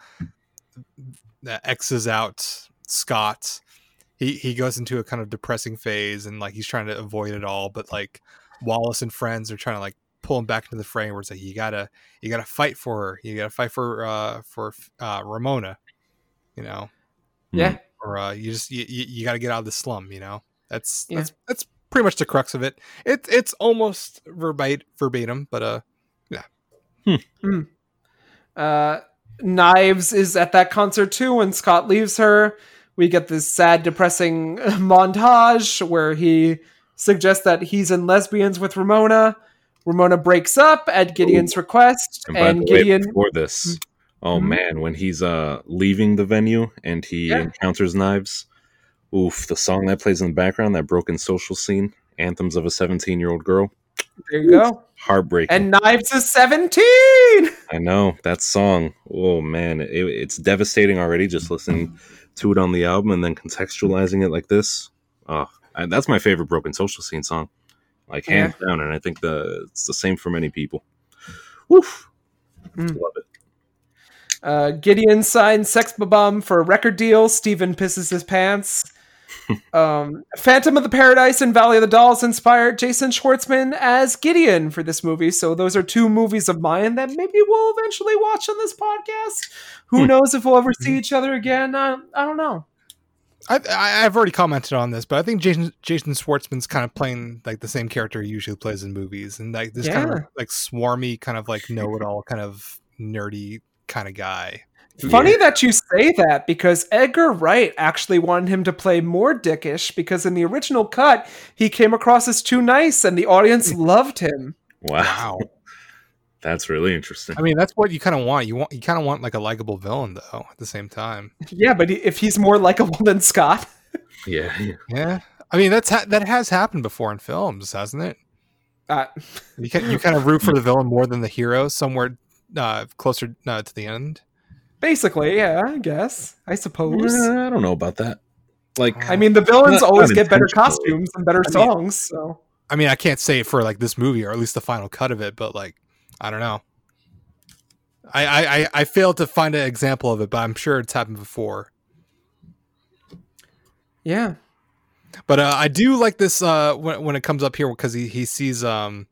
X's out Scott. He he goes into a kind of depressing phase and like he's trying to avoid it all, but like Wallace and friends are trying to like pull him back into the frame where it's like you gotta you gotta fight for her. You gotta fight for uh for uh Ramona. You know Yeah. Or uh, you just you, you, you got to get out of the slum. You know, that's Yeah. that's that's pretty much the crux of it. It it's almost verbatim, verbatim, but uh, yeah. Uh, Knives is at that concert too when Scott leaves her. We get this sad, depressing montage where he suggests that he's in lesbians with Ramona. Ramona breaks up at Gideon's request, And and, by the way, Gideon. before this, oh Mhm. man, when he's uh leaving the venue and he Yeah. encounters knives, oof, the song that plays in the background, that broken social scene, anthems of a seventeen-year-old girl, There you go. heartbreaking. And Knives is 17! I know that song. Oh man, it, it's devastating already. Just listening to it on the album and then contextualizing it like this. Oh, I, that's my favorite broken social scene song, like hands down. And I think the it's the same for many people. Oof, Mm. love it. Uh, Gideon signs Sex Bob-Omb for a record deal. Stephen pisses his pants. um, Phantom of the Paradise and Valley of the Dolls inspired Jason Schwartzman as Gideon for this movie. So those are two movies of mine that maybe we'll eventually watch on this podcast. Who Hmm. knows if we'll ever see each other again? I, I don't know. I, I I've already commented on this, but I think Jason Jason Schwartzman's kind of playing like the same character he usually plays in movies, and like this kind of like swarmy, kind of like know it all, kind of nerdy kind of guy. Funny that you say that because Edgar Wright actually wanted him to play more dickish because in the original cut he came across as too nice and the audience loved him. Wow, Wow. that's really interesting. I mean, that's what you kind of want. You want you kind of want like a likable villain though. At the same time, Yeah, but if he's more likable than Scott, yeah, yeah. yeah. I mean, that's ha- that has happened before in films, hasn't it? uh, You can you kind of root for the villain more than the hero somewhere uh, closer uh, to the end. Basically, yeah, I guess. I suppose. I don't know about that. Like, I mean, the villains Not- always not get better costumes and better I mean- songs. So I mean, I can't say for like this movie or at least the final cut of it, but like, I don't know. I I I, I failed to find an example of it, but I'm sure it's happened before. yeah, But uh, I do like this uh, when when it comes up here because he he sees um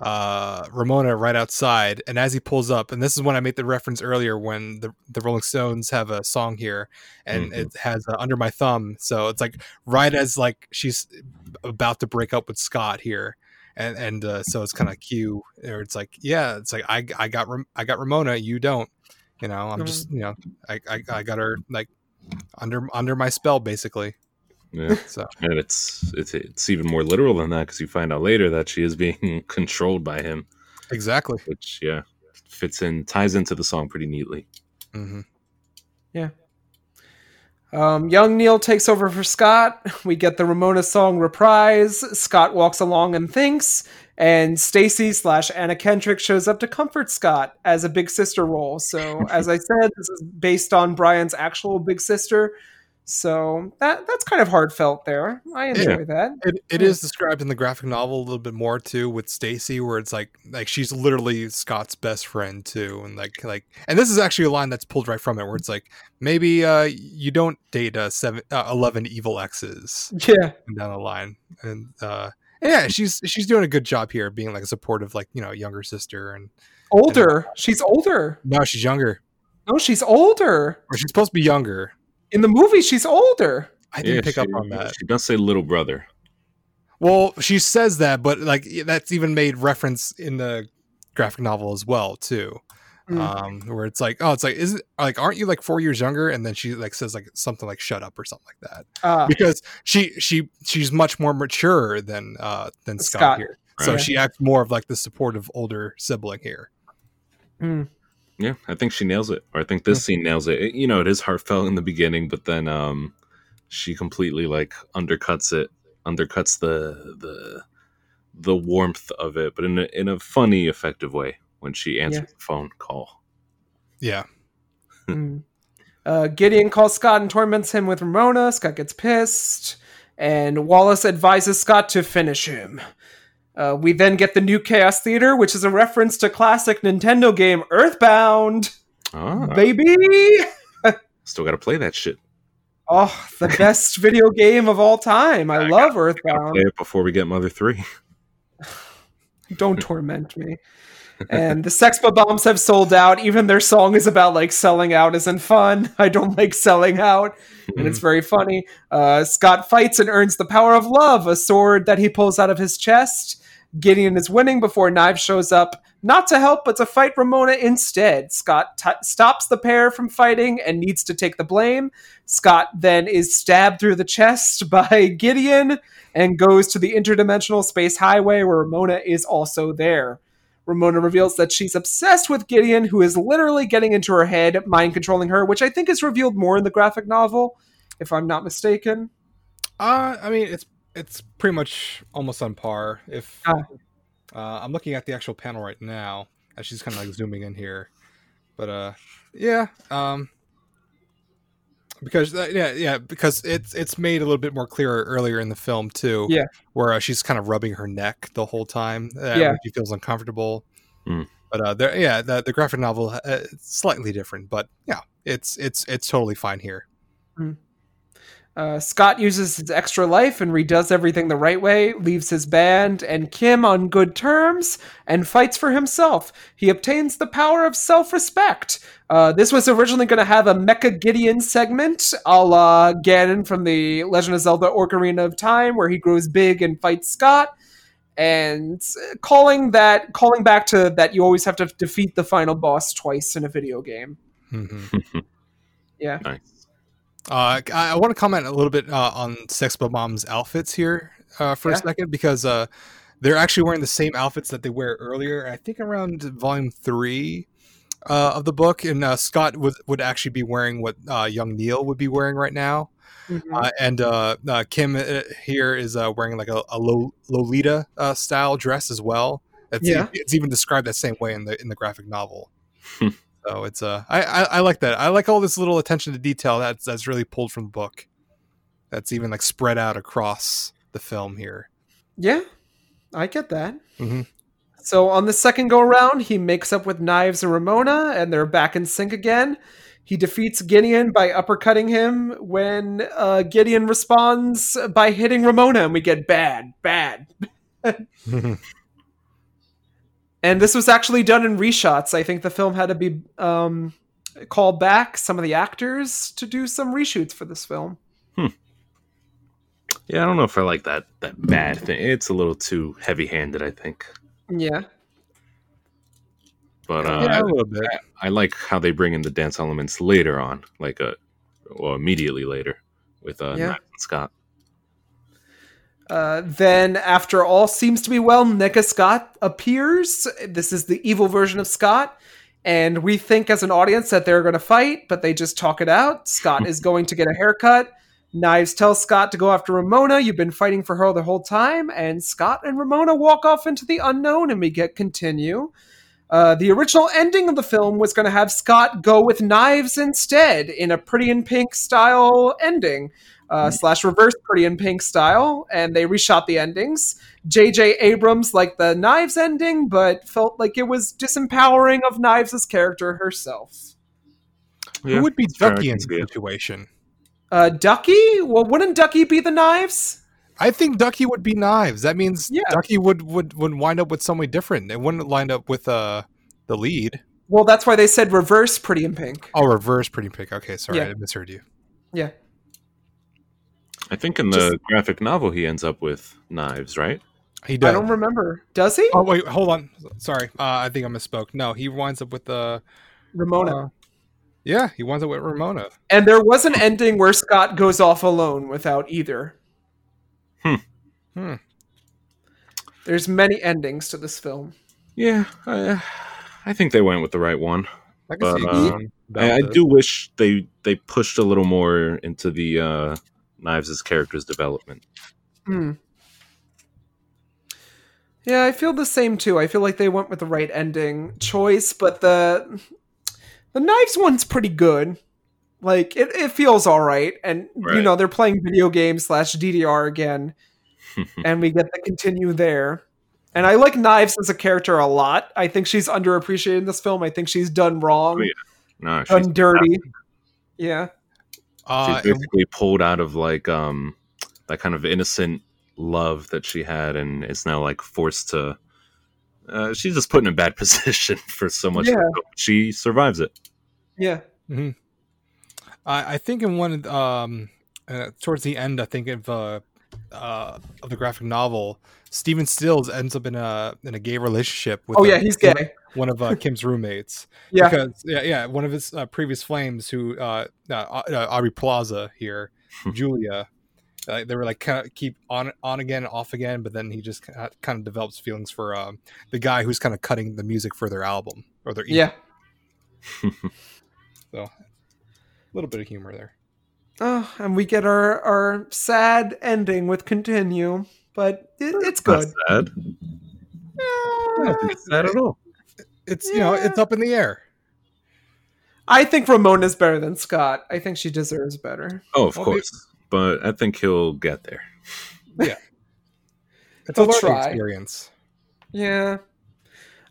uh Ramona right outside, and as he pulls up, and this is when I made the reference earlier when the the Rolling Stones have a song here, and Mhm. it has uh, under my thumb. So it's like right as like she's about to break up with Scott here. And, and uh, so it's kind of cue, or it's like, yeah, it's like I, I got Ram- I got Ramona, you don't, you know. I'm just, you know, I, I, I got her like under under my spell basically. Yeah. So and it's it's it's even more literal than that because you find out later that she is being controlled by him, exactly. which yeah fits in ties into the song pretty neatly. hmm Um, young Neil takes over for Scott. We get the Ramona song reprise. Scott walks along and thinks, and Stacy slash Anna Kendrick shows up to comfort Scott as a big sister role. So, as I said, this is based on Bryan's actual big sister. So that that's kind of heartfelt there. I enjoy that. It, it Yeah. is described in the graphic novel a little bit more too with Stacy, where it's like like she's literally Scott's best friend too, and like like and this is actually a line that's pulled right from it, where it's like maybe uh you don't date uh, seven uh, eleven evil exes Yeah, down the line, and uh yeah, she's she's doing a good job here, being like a supportive like you know younger sister, and older. She's older. no, she's younger, No, she's older. or she's supposed to be younger. In the movie, she's older. I didn't Yeah, pick she, up on that. She does say little brother. Well, she says that, but like that's even made reference in the graphic novel as well too. Mm. Um, where it's like, oh, it's like, isn't like, aren't you like four years younger? And then she like says like something like "shut up" or something like that, Ah, because she she she's much more mature than uh than Scott, Scott. here. So Right. she acts more of like the supportive older sibling here. mm. Yeah, I think she nails it. Or I think this scene nails it. It- You know, it is heartfelt in the beginning, but then um she completely like undercuts it, undercuts the the the warmth of it, but in a in a funny, effective way when she answers the phone call. Yeah, Mm. Uh, Gideon calls Scott and torments him with Ramona. Scott gets pissed, and Wallace advises Scott to finish him. Uh, we then get the new Chaos Theater, which is a reference to classic Nintendo game Earthbound. Ah, Baby! still got to play that shit. Oh, the best video game of all time. I love Gotta Earthbound. play it before we get Mother Three. Don't torment me. And the Sex Bob-Ombs have sold out. Even their song is about like selling out isn't fun. I don't like selling out, and it's very funny. Uh, Scott fights and earns the power of love, a sword that he pulls out of his chest. Gideon is winning before Knives shows up, not to help, but to fight Ramona instead. Scott t- stops the pair from fighting and needs to take the blame. Scott then is stabbed through the chest by Gideon and goes to the interdimensional space highway where Ramona is also there. Ramona reveals that she's obsessed with Gideon, who is literally getting into her head, mind controlling her, which I think is revealed more in the graphic novel, if I'm not mistaken. uh, I mean it's it's pretty much almost on par. If Ah. uh, I'm looking at the actual panel right now, as she's kind of like zooming in here, but uh, yeah, um, because uh, yeah, yeah, because it's it's made a little bit more clear earlier in the film too. Yeah. where uh, she's kind of rubbing her neck the whole time. Uh, Yeah. she feels uncomfortable. Mm. But uh, there, yeah, the, the graphic novel uh, it's slightly different, but yeah, it's it's it's totally fine here. Uh, Scott uses his extra life and redoes everything the right way, leaves his band and Kim on good terms, and fights for himself. He obtains the power of self respect. Uh, this was originally going to have a Mecha Gideon segment a la Ganon from the Legend of Zelda Ocarina of Time, where he grows big and fights Scott. And uh, calling that, calling back to that, you always have to defeat the final boss twice in a video game. Mhm. Yeah. nice. Uh, I, I want to comment a little bit uh, on Sex Bob-Omb's outfits here uh, for Yeah. a second because uh, they're actually wearing the same outfits that they wear earlier. I think around volume three uh, of the book, and uh, Scott would would actually be wearing what uh, young Neil would be wearing right now, Mhm. uh, and uh, uh, Kim uh, here is uh, wearing like a, a Lolita uh, style dress as well. It's, Yeah. it's even described that same way in the in the graphic novel. so it's uh, I, I I like that. I like all this little attention to detail that's that's really pulled from the book. That's even like spread out across the film here. Yeah, I get that. Mhm. So on the second go around, he makes up with Knives and Ramona, and they're back in sync again. He defeats Gideon by uppercutting him when uh, Gideon responds by hitting Ramona, and we get bad, bad. And this was actually done in reshots. I think the film had to be um, called back some of the actors to do some reshoots for this film. Yeah, I don't know if I like that that bad thing. It's a little too heavy handed, I think. Yeah. But uh, yeah, I, a little bit. I like how they bring in the dance elements later on, like uh, well, immediately later with uh, Yeah. Scott. Uh, then, after all seems to be well, Nega Scott appears. This is the evil version of Scott. And we think as an audience that they're going to fight, but they just talk it out. Scott is going to get a haircut. Knives tells Scott to go after Ramona. You've been fighting for her the whole time. And Scott and Ramona walk off into the unknown, and we get continue. Uh, the original ending of the film was going to have Scott go with knives instead in a Pretty in Pink style ending uh, slash reverse Pretty in Pink style, and they reshot the endings. J.J. Abrams liked the Knives ending, but felt like it was disempowering of Knives' character herself. Who would be Ducky in see this situation? Uh, Ducky? Well, wouldn't Ducky be the Knives? I think Ducky would be knives. That means Yeah. Ducky would, would would wind up with somebody different. It wouldn't line up with uh the lead. Well, that's why they said reverse Pretty in Pink. Oh, reverse pretty pink. Okay, sorry, Yeah. I misheard you. Yeah. I think in the graphic novel he ends up with knives, right? He does. I don't remember. Does he? Oh wait, hold on. Sorry, uh, I think I misspoke. No, he winds up with the. Ramona. uh, yeah, he winds up with Ramona. and there was an ending where Scott goes off alone without either. Hmm. Hmm. There's many endings to this film. Yeah, I, I think they went with the right one. I But, see going about I, I do wish they they pushed a little more into the uh, Knives' character's development. Hmm. Yeah, I feel the same too. I feel like they went with the right ending choice, but the the knives one's pretty good. Like it, it feels all right, and you know they're playing video games slash DDR again, and we get to continue there. And I like Knives as a character a lot. I think she's underappreciated in this film. I think she's done wrong, Oh, yeah. no, she's, done dirty. Yeah, Uh, she's basically pulled out of like um that kind of innocent love that she had, and is now like forced to. Uh, she's just put in a bad position for so much. Yeah. She survives it. yeah, mm-hmm. I, I think in one um uh, towards the end, I think of uh, uh of the graphic novel, Stephen Stills ends up in a in a gay relationship with. Oh yeah, he's gay. One of uh, Kim's roommates. Yeah, Because yeah, yeah, one of his uh, previous flames, who uh, uh, uh Aubrey Plaza here, Julia. Uh, they were like kind of keep on on again off again but then he just kind of develops feelings for um, the guy who's kind of cutting the music for their album or their EP. yeah. so a little bit of humor there Oh, and we get our our sad ending with continue, but it, it's Not good. sad. Not sad at all. It's you know it's up in the air I think Ramona's better than Scott. I think she deserves better. Oh, of Well, course. But I think he'll get there. Yeah, it's They'll a learning try. experience Yeah,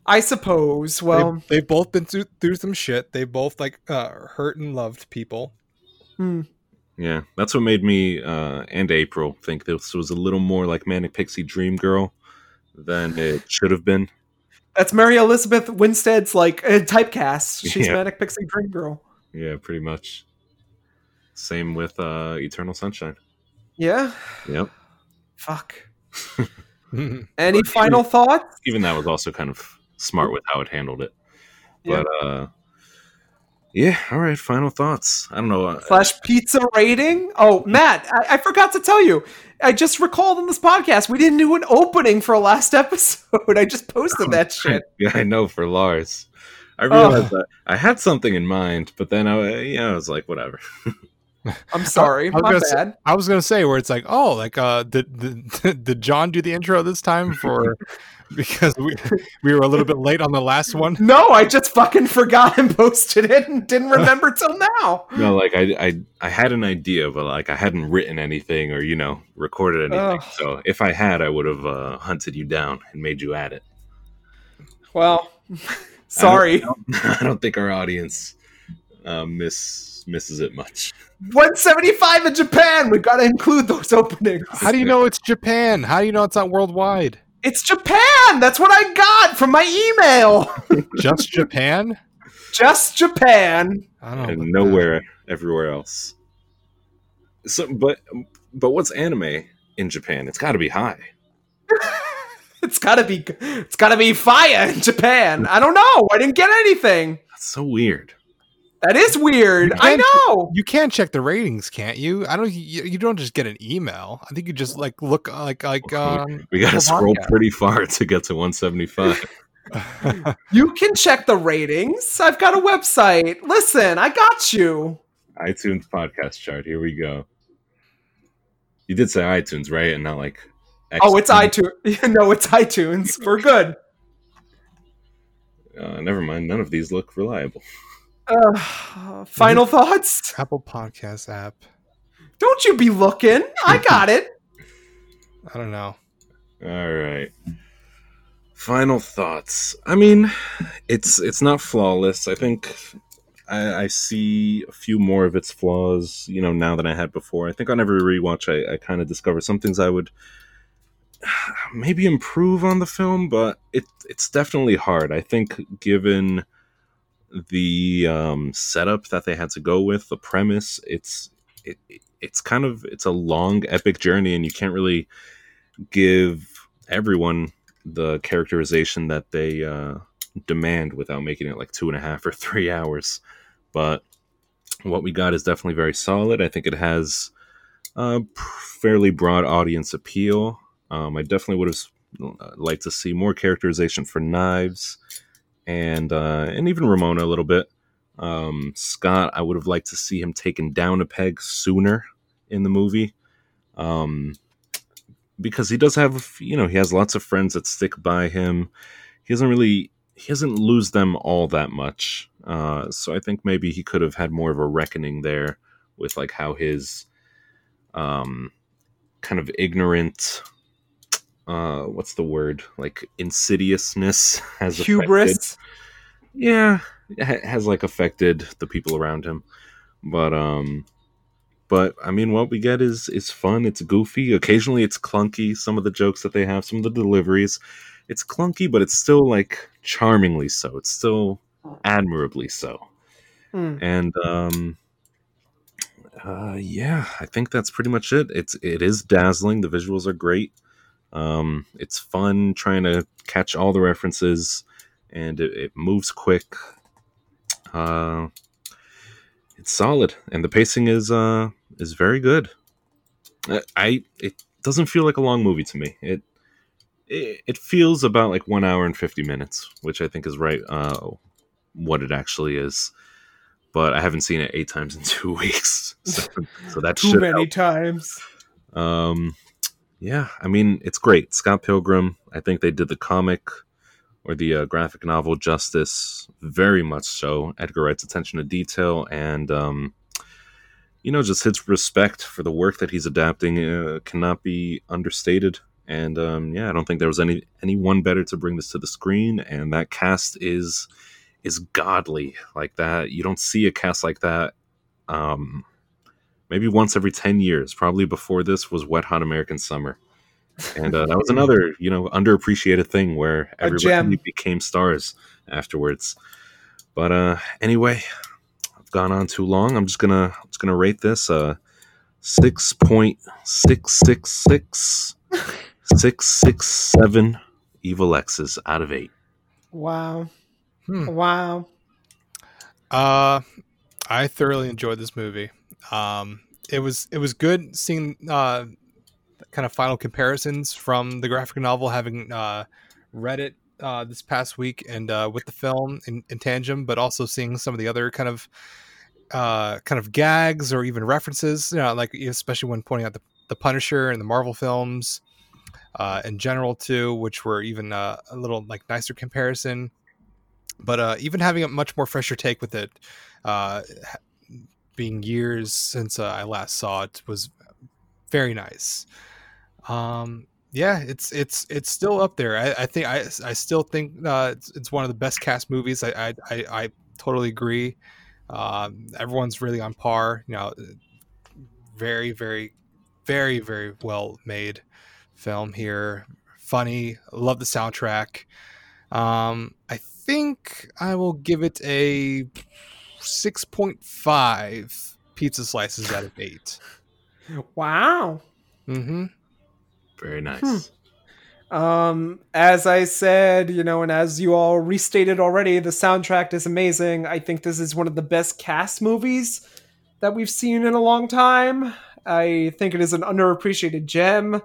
I suppose. Well, they've, they've both been through, through some shit they've both like uh, hurt and loved people hmm. Yeah, that's what made me uh, and April think this was a little more like Manic Pixie Dream Girl than it should have been. That's Mary Elizabeth Winstead's like uh, typecast. She's Yeah. Manic Pixie Dream Girl. Yeah, pretty much. Same with uh, Eternal Sunshine. Yeah. Yep. Fuck. Any final thoughts? Even that was also kind of smart with how it handled it. Yeah. But uh, yeah, all right. Final thoughts. I don't know. uh, Slash pizza rating. Oh, Matt, I, I forgot to tell you. I just recalled in this podcast we didn't do an opening for a last episode. I just posted that shit. Yeah, I know for Lars. I realized that I had something in mind, but then I, yeah, I was like, whatever. I'm sorry, I was my gonna say- bad. I was gonna say where it's like, oh, like uh, did did, did John do the intro this time for because we we were a little bit late on the last one. No, I just fucking forgot and posted it and didn't remember till now. No, like I, I, I had an idea, but like I hadn't written anything or you know recorded anything. Ugh. So if I had, I would have uh, hunted you down and made you add it. Well, sorry. I don't, I don't think our audience uh, miss misses it much. 175 in Japan. We've got to include those openings. How do you know it's Japan? How do you know it's not worldwide? It's Japan. That's what I got from my email. Just Japan? Just Japan. I don't know. and about nowhere everywhere else. So, but but what's anime in Japan? It's got to be high. It's gotta be. It's gotta be fire in Japan. I don't know. I didn't get anything. That's so weird. That is weird. I know. You can check the ratings, can't you? I don't. You, you don't just get an email. I think you just like look like like. Um, We got to scroll Podcast. pretty far to get to 175. You can check the ratings. I've got a website. Listen, I got you. iTunes podcast chart. Here we go. You did say iTunes, right? And not like. Oh, it's iTunes. iTunes. no, it's iTunes. We're good. Uh, never mind. None of these look reliable. Uh, final thoughts? Apple Podcast app. Don't you be looking. I got it. I don't know. All right. Final thoughts. I mean, it's it's not flawless. I think I, I see a few more of its flaws, you know, now than I had before. I think on every rewatch, I, I kind of discover some things I would maybe improve on the film, but it it's definitely hard. I think given the um, setup that they had to go with, the premise, it's it, it's kind of it's a long epic journey, and you can't really give everyone the characterization that they uh, demand without making it like two and a half or three hours. But what we got is definitely very solid. I think it has a fairly broad audience appeal. Um, I definitely would have liked to see more characterization for Knives and uh, and even Ramona a little bit. Um, Scott, I would have liked to see him taken down a peg sooner in the movie. Um, because he does have you know he has lots of friends that stick by him he doesn't really he doesn't lose them all that much uh, so i think maybe he could have had more of a reckoning there with like how his um kind of ignorant uh what's the word? Like insidiousness has affected- Hubris. yeah has like affected the people around him. But um but i mean what we get is is fun it's goofy occasionally it's clunky some of the jokes that they have some of the deliveries. It's clunky but it's still like charmingly so it's still admirably so. Hmm. and um uh yeah i think that's pretty much it. It's it is dazzling the visuals are great um it's fun trying to catch all the references and it, it moves quick uh it's solid and the pacing is uh is very good I- i it doesn't feel like a long movie to me it it, it feels about like one hour and 50 minutes which i think is right uh what it actually is but i haven't seen it eight times in two weeks so, so that Too many help. times. Um, yeah, I mean, it's great. Scott Pilgrim, I think they did the comic or the uh, graphic novel justice very much so. Edgar Wright's attention to detail and, um, you know, just his respect for the work that he's adapting uh, cannot be understated. And um, yeah, I don't think there was any anyone better to bring this to the screen. And that cast is is godly like that. You don't see a cast like that. Um, maybe once every 10 years probably before this was wet hot american summer and uh, that was another you know underappreciated thing where A everybody became stars afterwards but uh anyway i've gone on too long i'm just gonna I'm just gonna rate this uh 6.666 667 evil x's out of 8 Wow. Hmm. Wow. Uh, I thoroughly enjoyed this movie. Um, it was it was good seeing uh, kind of final comparisons from the graphic novel, having uh, read it uh, this past week and uh, with the film in, in tangent, but also seeing some of the other kind of uh, kind of gags or even references. You know, like especially when pointing out the the Punisher and the Marvel films uh, in general too, which were even uh, a little like nicer comparison. But uh, even having a much more fresher take with it, uh, being years since uh, I last saw it, was very nice. Um, yeah, it's it's it's still up there. I, I think I I still think uh, it's, it's one of the best cast movies. I I, I, I totally agree. Um, everyone's really on par. You know, very very very very well made film here. Funny, love the soundtrack. Um, I think I will give it a six point five pizza slices out of eight. Wow. Mm-hmm. Very nice. Um, as I said, you know, and as you all restated already, the soundtrack is amazing. I think this is one of the best cast movies that we've seen in a long time. I think it is an underappreciated gem.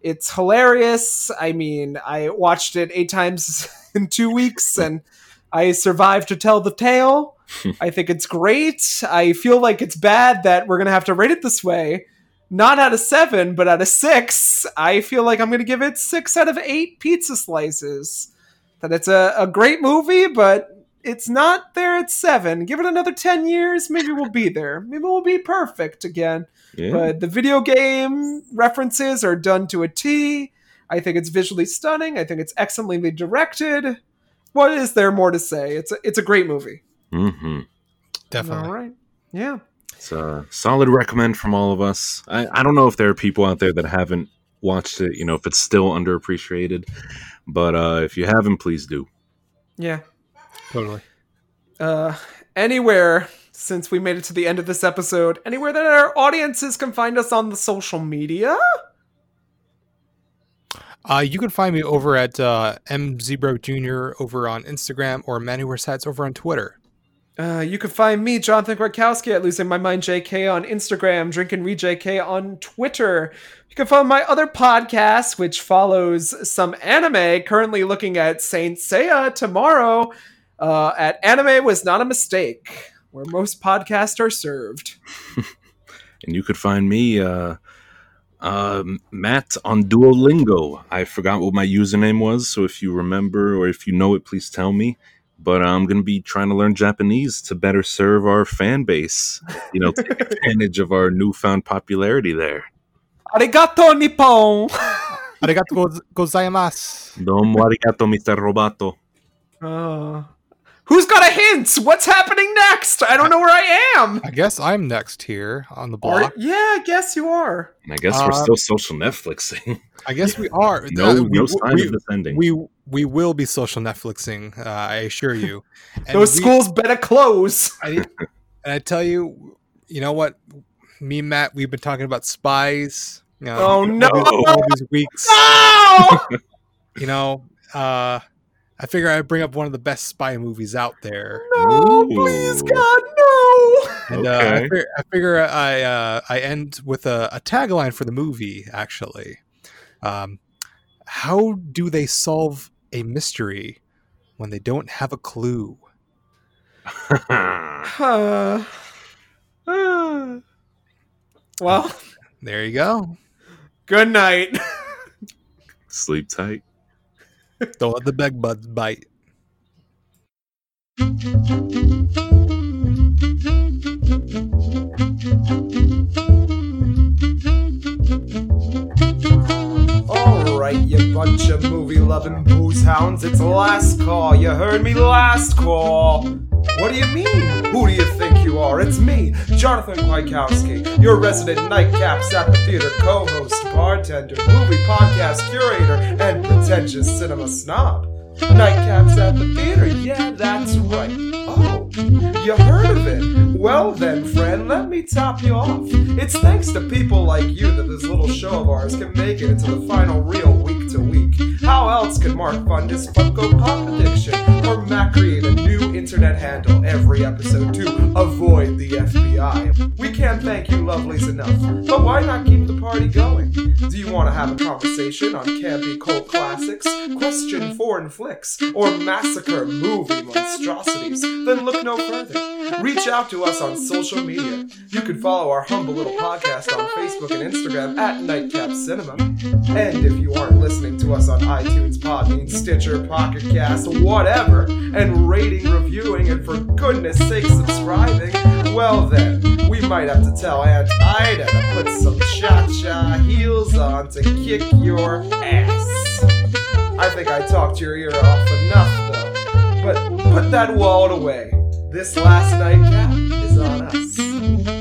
It's hilarious. I mean, I watched it eight times in two weeks and I survived to tell the tale. I think it's great. I feel like it's bad that we're going to have to rate it this way. Not out of seven, but out of six. I feel like I'm going to give it six out of eight pizza slices. That it's a, a great movie, but it's not there at seven. Give it another 10 years, maybe we'll be there. Maybe we'll be perfect again. Yeah. But the video game references are done to a T. I think it's visually stunning. I think it's excellently directed. What is there more to say? It's a, it's a great movie. hmm Definitely. All right. Yeah. It's a solid recommend from all of us. I, I don't know if there are people out there that haven't watched it, you know, if it's still underappreciated. But uh, if you haven't, please do. Yeah. Totally. Uh, anywhere since we made it to the end of this episode, anywhere that our audiences can find us on the social media. Uh, you can find me over at uh, mzebro jr. over on Instagram or Manu Sites over on Twitter. Uh, you can find me, Jonathan Krakowski, at Losing My Mind JK on Instagram, Drink and Read JK on Twitter. You can find my other podcast, which follows some anime, currently looking at Saint Seiya tomorrow, uh, at Anime Was Not a Mistake, where most podcasts are served. And you could find me, uh, uh, Matt, on Duolingo. I forgot what my username was, so if you remember or if you know it, please tell me. But I'm going to be trying to learn Japanese to better serve our fan base. You know, take advantage of our newfound popularity there. Arigato Nippon! Arigato goz- gozaimasu. Domo arigato, Mr. Roboto. Uh, who's got a hint? What's happening next? I don't know where I am. I guess I'm next here on the Are- block. yeah, I guess you are. And I guess we're Uh, still social Netflixing. I guess we are. no, Uh, we, no sign we, of this ending. we we will be social Netflixing. Uh, I assure you. And Those we- schools better close. I, and I tell you, you know what? Me and Matt, we've been talking about spies. You know, Oh, no. all, all these weeks. No! You know, uh, I figure I'd bring up one of the best spy movies out there. no, Ooh. please, God, no! And uh, I, Okay. figure, I figure I uh, I end with a, a tagline for the movie. Actually, um, how do they solve a mystery when they don't have a clue? Uh, uh. well, There you go. good night. Sleep tight. Don't let the bed bugs bite. All right, you bunch of movie loving booze hounds, it's last call. You heard me last call. What do you mean? Who do you think you are? It's me, Jonathan Kwiatkowski, your resident nightcaps at the theater co-host, bartender, movie podcast curator, and pretentious cinema snob. Nightcaps at the theater, yeah, that's right. Oh, you heard of it? Well then, friend, let me top you off. It's thanks to people like you that this little show of ours can make it into the final reel week to week. How else could Mark fund his Funko Pop addiction, or Matt create a new internet handle every episode to avoid the FBI? We can't thank you lovelies enough, but why not keep the party going? Do you want to have a conversation on campy cult classics, question foreign flicks, or massacre movie monstrosities? Then look no further. Reach out to us on social media. You can follow our humble little podcast on Facebook and Instagram at Nightcap Cinema. And if you aren't listening to us on iTunes, Podbean, Stitcher, Pocket Cast, whatever, and rating, reviewing, and for goodness sake subscribing, well then, we might have to tell Aunt Ida to put some cha-cha heels on to kick your ass. I think I talked your ear off enough though. But put that wall away. This last nightcap is on us.